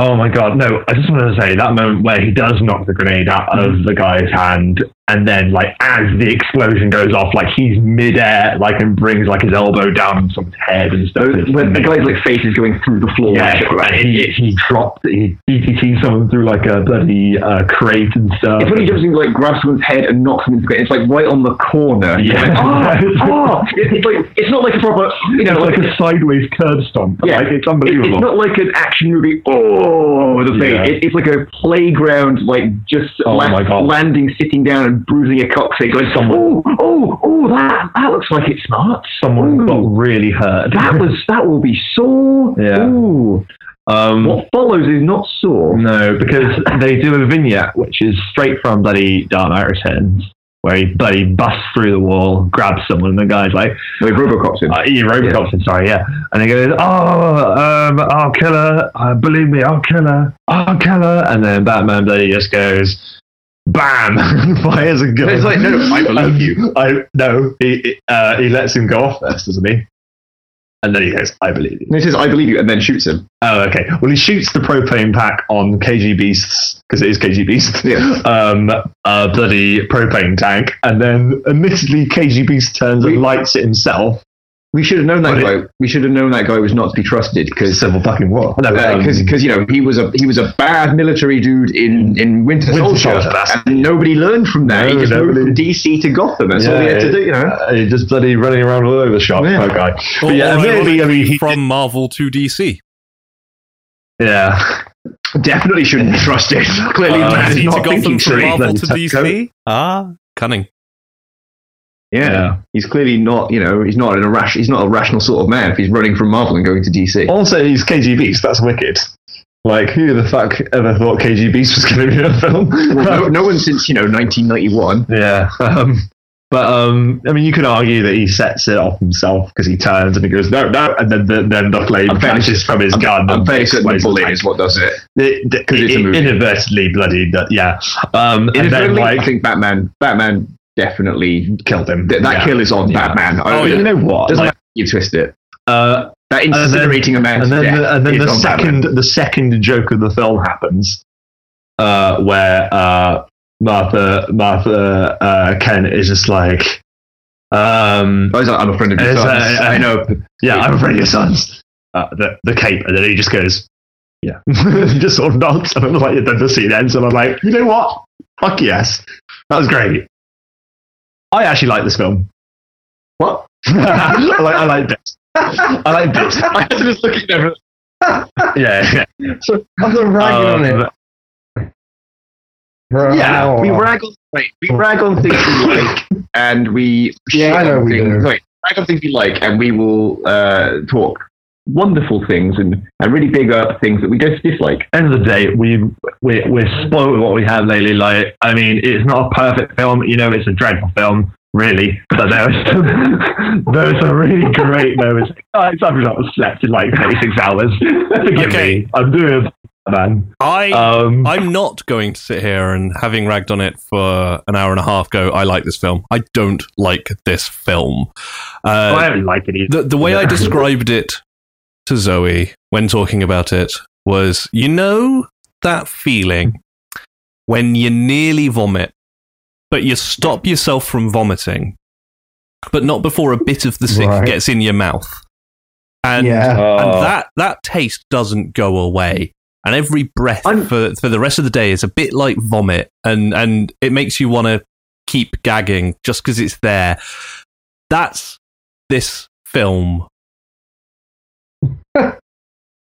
Oh my god, no, I just want to say that moment where he does knock the grenade out of mm. the guy's hand and then like as the explosion goes off, like he's midair, like and brings like his elbow down on someone's head and stuff. It's when the guy's like face is going through the floor. yeah, and shit like that. and he, he dropped he DDT someone through like a bloody uh, crate and stuff. It's when he jumps in, like grabs someone's head and knocks him into the. It's like right on the corner. Yeah. Like, (laughs) oh, oh. It's like it's not like a proper, you know, it's like, like a sideways curb stomp. Yeah. Like, it's It- unbelievable. It's not like an action movie. Oh, the thing. Yeah. It, it's like a playground, like just Oh la- landing, sitting down, and bruising a coccyx. Going, oh, oh, oh, that that looks like it's smart. Someone Ooh. got really hurt. That was (laughs) that will be sore. Yeah. Ooh. um, What follows is not sore. No, because they do a vignette which is straight from bloody Dark Knight Returns, where he bloody busts through the wall, grabs someone, and the guy's like, No, Robocop's in. uh, "Yeah, Robocop's in, sorry, yeah," and he goes, "Oh, um, I'll kill her. Uh, believe me, I'll kill her. I'll kill her." And then Batman bloody just goes, "Bam!" (laughs) fires a gun. It's like, no, I believe you. I no, he he, uh, he lets him go off first, doesn't he? And then he goes, I believe you. And he says, "I believe you," and then shoots him. Oh, okay. Well, he shoots the propane pack on KG Beast's, because it is KG Beast, Yeah. (laughs) um, uh, bloody propane tank. And then, admittedly, KG Beast turns We- and lights it himself. We should have known that But guy. We should have known that guy was not to be trusted because Civil fucking war. No, um, because you know he was a he was a bad military dude in in Winter, Winter Soldier, Soldier, and nobody learned from that. he No, just moved from DC to Gotham. That's all he had to do. You know. Uh, he's just bloody running around all over the shop, Yeah. that guy. Or, But yeah, or admittedly, I mean, he, from Marvel to DC. yeah. Definitely shouldn't be trusted. Clearly, Uh, the man to not Gotham thinking from straight. Marvel to DC. Ah, cunning. Yeah. He's clearly not. You know, he's not an irrash- He's not a rational sort of man if he's running from Marvel and going to DC. Also, he's KG Beast. That's wicked. Like, who the fuck ever thought KG Beast was (laughs) going to be in a film? Well, no, (laughs) no one since you know 1991. Yeah. Um, but um, I mean, you could argue that he sets it off himself because he turns and he goes no, no, and then the, then the flame flashes from his I'm, gun. I'm and fairly certain the bullet is what does it. tank. It- 'Cause it's a it- movie. inadvertently bloody. that- Yeah. Um, and then like I think Batman. Batman definitely killed him. th- that Yeah. kill is on Yeah. Batman. Oh. You know what? Doesn't Like, you twist it. uh, That incinerating a man's and then the, and then the second Batman. the second joke of the film happens, uh, where uh, Martha Martha uh, Kent is just like, um, was like, I'm a friend of your son's. uh, I know. yeah, I'm afraid of your sons. Uh, the the cape, and then he just goes, yeah, (laughs) just sort of nods, and I'm like, then the scene ends, and I'm like, you know what? Fuck yes, that was great. I actually like this film. What? (laughs) I like I like bits. I like bits. (laughs) I was just looking (laughs) over. Yeah, yeah. So I'm not ragging on Um, it. For Yeah, we rag on wait, we rag on things we like, and we Yeah, I know on we things. do. Sorry, rag on things we like, and we will uh, talk wonderful things and, and really big up things that we just dislike. end of the day, we we we're spoiled with what we have lately. Like, I mean, it's not a perfect film. You know, it's a dreadful film, really. But there was some, (laughs) there were some really great moments. I I've not slept in like 36 hours. Forgive Okay. me. I'm doing man. I Um, I'm not going to sit here and having ragged on it for an hour and a half. Go, I like this film. I don't like this film. Uh, I don't like it either. the the way I described it to Zoe when talking about it was, you know, that feeling when you nearly vomit, but you stop yourself from vomiting, but not before a bit of the sick Right. gets in your mouth, and yeah. and oh. that that taste doesn't go away. And every breath I'm- for for the rest of the day is a bit like vomit, and and it makes you want to keep gagging just because it's there. That's this film.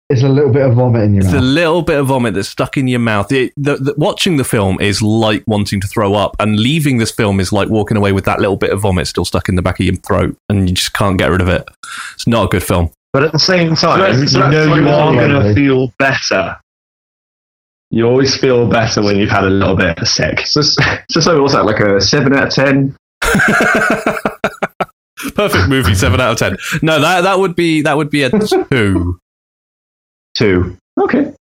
It's a little bit of vomit in your mouth. It's a little bit of vomit that's stuck in your mouth. It, the, the, watching the film is like wanting to throw up, and leaving this film is like walking away with that little bit of vomit still stuck in the back of your throat, and you just can't get rid of it. It's not a good film. But at the same time, that's- you know you are going to feel better. You always feel better when you've had a little bit of sick. So, so, so what's that? Like a seven out of ten? (laughs) Perfect movie, seven out of ten. No, that that would be that would be a two. Two. Okay.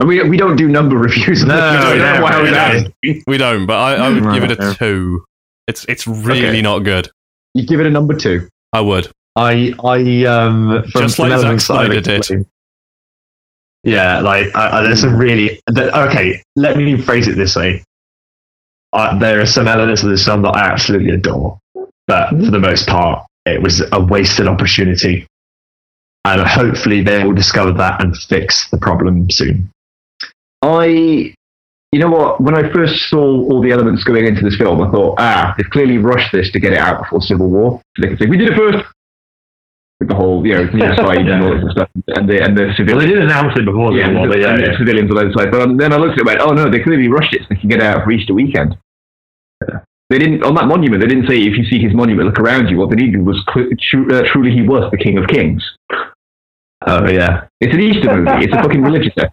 And we we don't do number reviews. (laughs) No, we don't no, know why I was no. asking. We don't, but I, I would Right, give it a yeah. two. It's it's really Okay. not good. You give it a number two. I would. I, I, um, from Just like Zack Snyder did. Yeah, like I, I, there's some really. The, okay, let me phrase it this way. Uh, there are some elements of this film that I absolutely adore, but for the most part, it was a wasted opportunity. And hopefully, they will discover that and fix the problem soon. I, you know what? When I first saw all the elements going into this film, I thought, ah, they've clearly rushed this to get it out before Civil War. So they could say, we did it first. With the whole, you know, (laughs) genocide and all that stuff, and the and the civilians. well, they did announce it before yeah, the war, but the, yeah, and the civilians on the other side. But um, then I looked at it and went, oh no, they clearly rushed it so they can get it out for Easter weekend. They didn't on that monument. They didn't say if you see his monument, look around you. What they needed was tru- uh, truly he was the King of Kings. Oh yeah, It's an Easter movie. It's a fucking religious thing.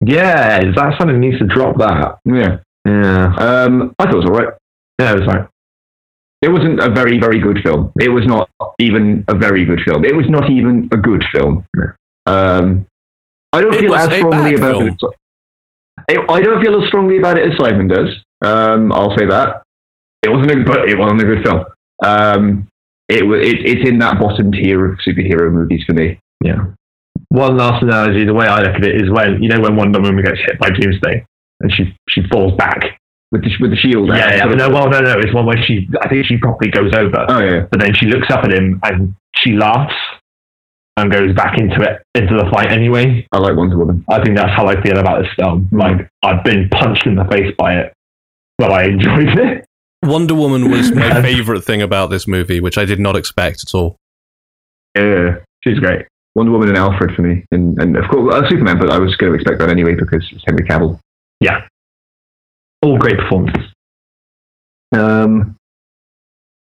yeah. That something needs to drop that. Yeah. Yeah, Um, I thought it was alright. yeah. It was like It wasn't a very, very good film. It was not even a very good film. It was not even a good film. Um, I don't It feel as strongly about film. it. as- I- I don't feel as strongly about it as Simon does. Um, I'll say that. It wasn't a, but it wasn't a good film. Um, it, it it's in that bottom tier of superhero movies for me. Yeah. One last analogy, the way I look at it is when you know when Wonder Woman gets hit by Doomsday and she she falls back. With the with the shield. Yeah, yeah. No, well, no, no. It's one where she I think she properly goes over, Oh yeah. but then she looks up at him and she laughs and goes back into it into the fight anyway. I like Wonder Woman. I think that's how I feel about this film. Like I've been punched in the face by it, but I enjoyed it. Wonder Woman was my (laughs) favorite thing about this movie, which I did not expect at all. Yeah, She's great. Wonder Woman and Alfred for me, and and of course uh, Superman. But I was going to expect that anyway because it's Henry Cavill. Yeah, all great performances. Um,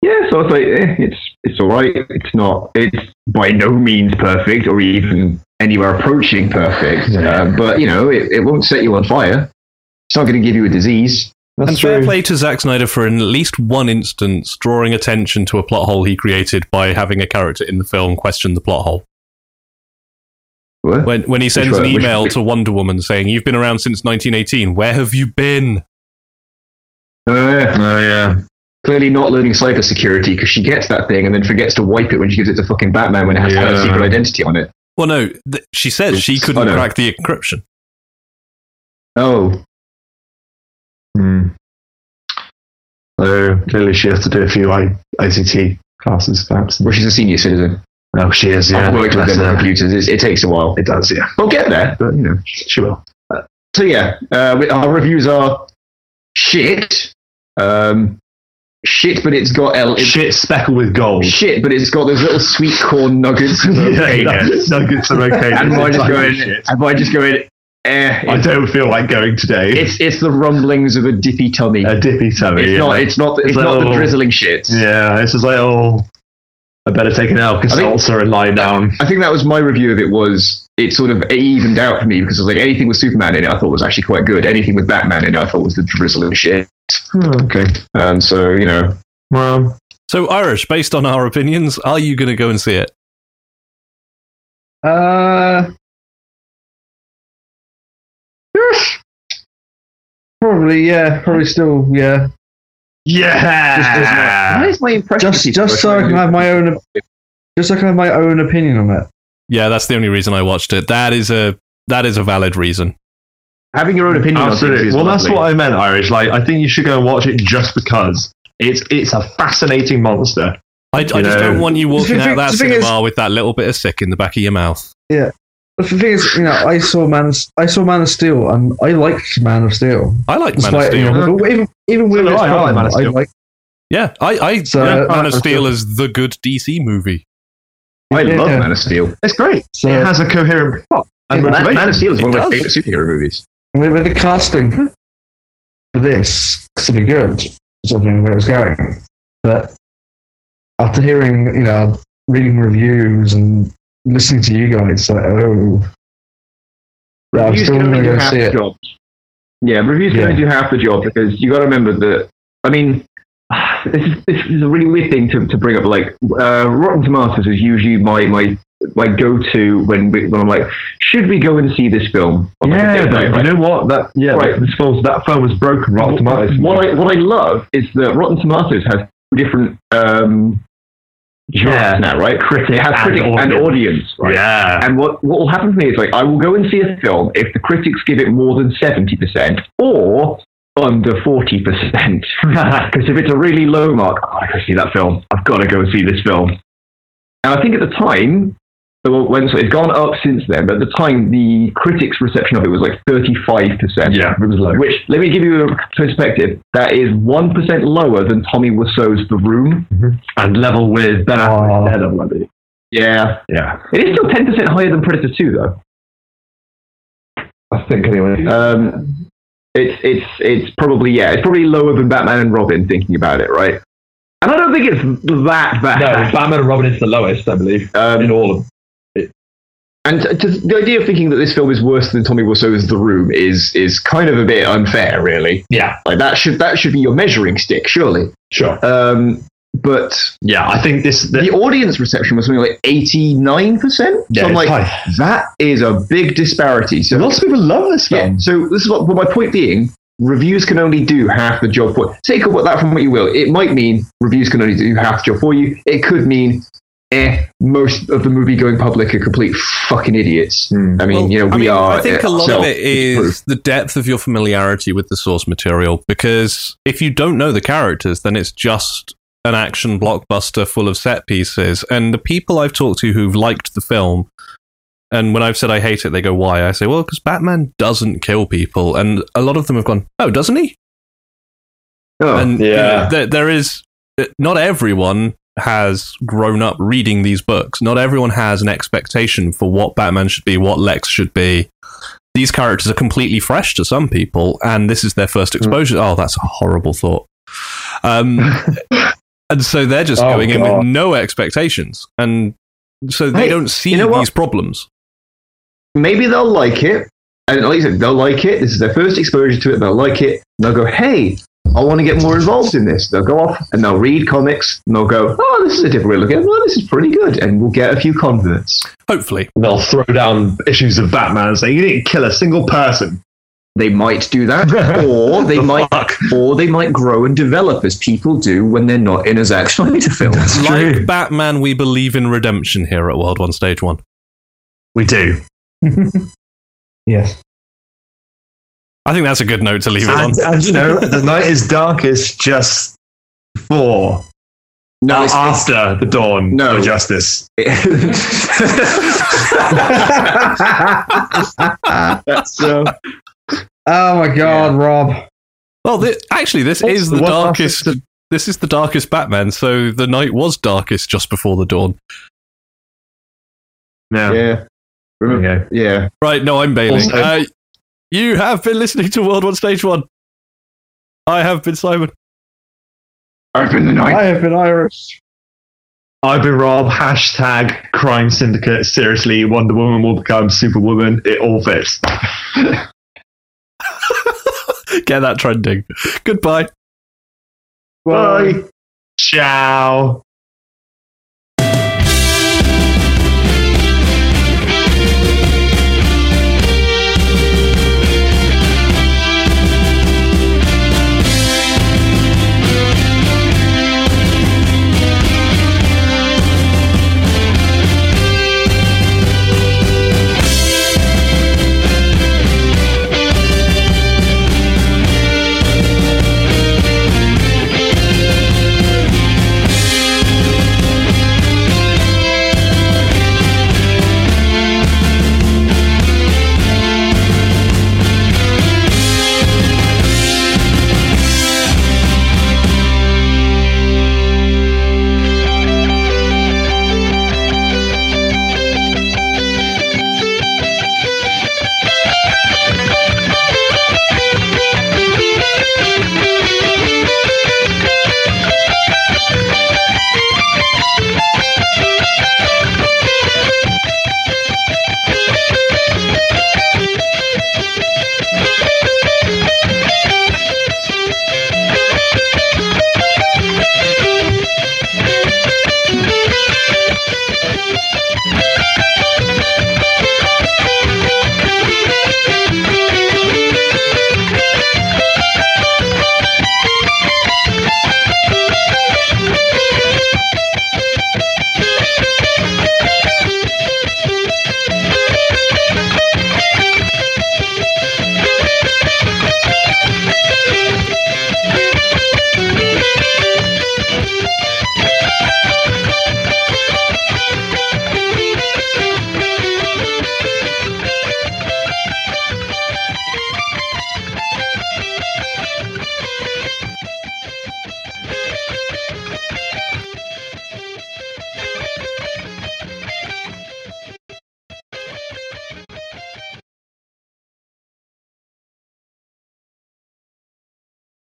yeah, so it's like eh, it's it's all right. It's not. It's by no means perfect or even anywhere approaching perfect. Um, but you know, it, it won't set you on fire. It's not going to give you a disease. That's and fair play to Zack Snyder for in at least one instance drawing attention to a plot hole he created by having a character in the film question the plot hole. What? When when he sends an email (laughs) to Wonder Woman saying, "You've been around since 1918. Where have you been?" Uh, yeah. Oh yeah. Clearly not learning cybersecurity because she gets that thing and then forgets to wipe it when she gives it to fucking Batman when it has to have a Yeah. secret identity on it. Well, no, th- she said she couldn't oh, no. crack the encryption. Oh, So clearly she has to do a few I- ICT classes, perhaps. well, she's a senior citizen. Oh, she is. Yeah. I've worked with them her. computers. It, it takes a while. It does. Yeah. We'll get there, but you know. She will. So yeah, uh, we- our reviews are shit. Um, shit, but it's got L. It's Shit speckled with gold. shit, but it's got those little sweet corn nuggets. (laughs) okayness. nuggets, nuggets are okay. and mine just going. shit. And just going. Eh, I don't feel like going today. it's it's the rumblings of a dippy tummy. a dippy tummy. it's yeah. not. It's not. It's, It's not the little- drizzling shit. Yeah, it's just like, oh, I better take an Alka-Seltzer and lie down. I think that was my review of it. Was it sort of evened out for me because it was like anything with Superman in it, I thought was actually quite good. Anything with Batman in it, I thought was the drizzling shit. okay. And so you know, Well, So, Irish, based on our opinions, are you going to go and see it? Uh, probably, yeah. Probably still, yeah. yeah. why is my impression? Just, just so I can have my own, just so I can have my own opinion on it. Yeah, that's the only reason I watched it. That is a that is a valid reason. having your own opinion. on things Absolutely. is Well, that's what I meant, Irish. Like, I think you should go and watch it just because it's it's a fascinating monster. I, I just know- don't want you walking The out thing- of that the thing cinema with that little bit of sick in the back of your mouth. But the thing is, you know, I saw Man, of, I saw Man of Steel, and I liked Man of Steel. I like Man of Despite, you Steel. know, but even even with do its I, I like Man of I like. Yeah, I, I So, yeah, uh, Man of Man of Steel Steel- is the good DC movie. I love Yeah. Man of Steel. It's great. So it has a coherent plot and Yeah, Man. Man of Steel is one It of my favorite superhero movies. with, with the casting for this to be good, something where it's going. But after hearing, you know, reading reviews and listening to you guys, like, oh, yeah, I'm Reviews still going to do go half see the it. job. Yeah, reviews Yeah. can only do half the job because you got to remember that. I mean, this is this is a really weird thing to, to bring up. Like uh, Rotten Tomatoes is usually my my my go to when we, when I'm like, should we go and see this film? Like Yeah, but right? you know what? That yeah, Right. this film that film was broken. Rotten Tomatoes. What I what I love is that Rotten Tomatoes has different um, Yeah. now, right? Critic It has and critic and audience. audience, right? Yeah. And what, what will happen for me is like I will go and see a film if the critics give it more than seventy percent or under forty percent. (laughs) Because if it's a really low mark, oh, I gotta see that film. I've got to go and see this film. And I think at the time, when so it's gone up since then, but at the time the critics' reception of it was like thirty-five percent. Yeah, it was low. Which let me give you a perspective. That is one percent lower than Tommy Wiseau's The Room. and level with Ben. Affleck's I believe. Yeah, Yeah, it is still ten percent higher than Predator Two, though. I think anyway. Um, it's it's it's probably yeah, it's probably lower than Batman and Robin. Thinking about it, right? And I don't think it's that bad. no. Batman and Robin is the lowest, I believe, um, in all of. And the idea of thinking that this film is worse than Tommy Wiseau's The Room is is kind of a bit unfair, really. Yeah, Like that should that should be your measuring stick, surely. sure. Um, but Yeah, I think this. the audience reception was something like eighty nine percent. yeah, So I'm like, high. that is a big disparity. So Lots of people love this Yeah. film. So this is what, well, my point being, reviews can only do half the job for Take what that from what you will. It might mean reviews can only do half the job for you. It could mean, eh, most of the movie going public are complete fucking idiots. Hmm. I mean, Well, you know, I we mean, are. I think a lot itself of it is the depth of your familiarity with the source material. Because if you don't know the characters, then it's just an action blockbuster full of set pieces. And the people I've talked to who've liked the film, and when I've said I hate it, they go, "Why?" I say, "Well, because Batman doesn't kill people," and a lot of them have gone, "Oh, doesn't he?" Oh, and you know, yeah. there, there is not everyone has grown up reading these books. Not everyone has an expectation for what Batman should be, what Lex should be. These characters are completely fresh to some people, and this is their first exposure. Oh, that's a horrible thought. Um, (laughs) and so they're just Oh, going in with no expectations, and so they Hey, don't see you know what? these problems. maybe they'll like it. And like you said, they'll like it. This is their first exposure to it. They'll like it. They'll go, hey, I want to get more involved in this. They'll go off and they'll read comics and they'll go, oh, this is a different way to look at it. Well, this is pretty good. And we'll get a few converts. Hopefully, They'll throw down issues of Batman saying, you didn't kill a single person. They might do that, (laughs) or they The might, fuck? or they might grow and develop as people do when they're not in a Zack Snyder film. like Batman, we believe in redemption here at World One Stage One. We do. (laughs) Yes. I think that's a good note to leave it on. And, and you know, the night is darkest just before, No, not after the dawn No. of justice. (laughs) That's uh, Oh my God, Rob. Well, thi- actually, this is the What darkest. after This is the darkest Batman. So the night was darkest just before the dawn. Yeah. yeah. Remember, yeah. Right? No, I'm bailing. Also- Uh, you have been listening to World One Stage One. I have been Simon. I've been the night. I have been Irish. I've been Rob. Hashtag crime syndicate. Seriously, Wonder Woman will become Superwoman. It all fits. (laughs) Get that trending. Goodbye. Bye. Ciao.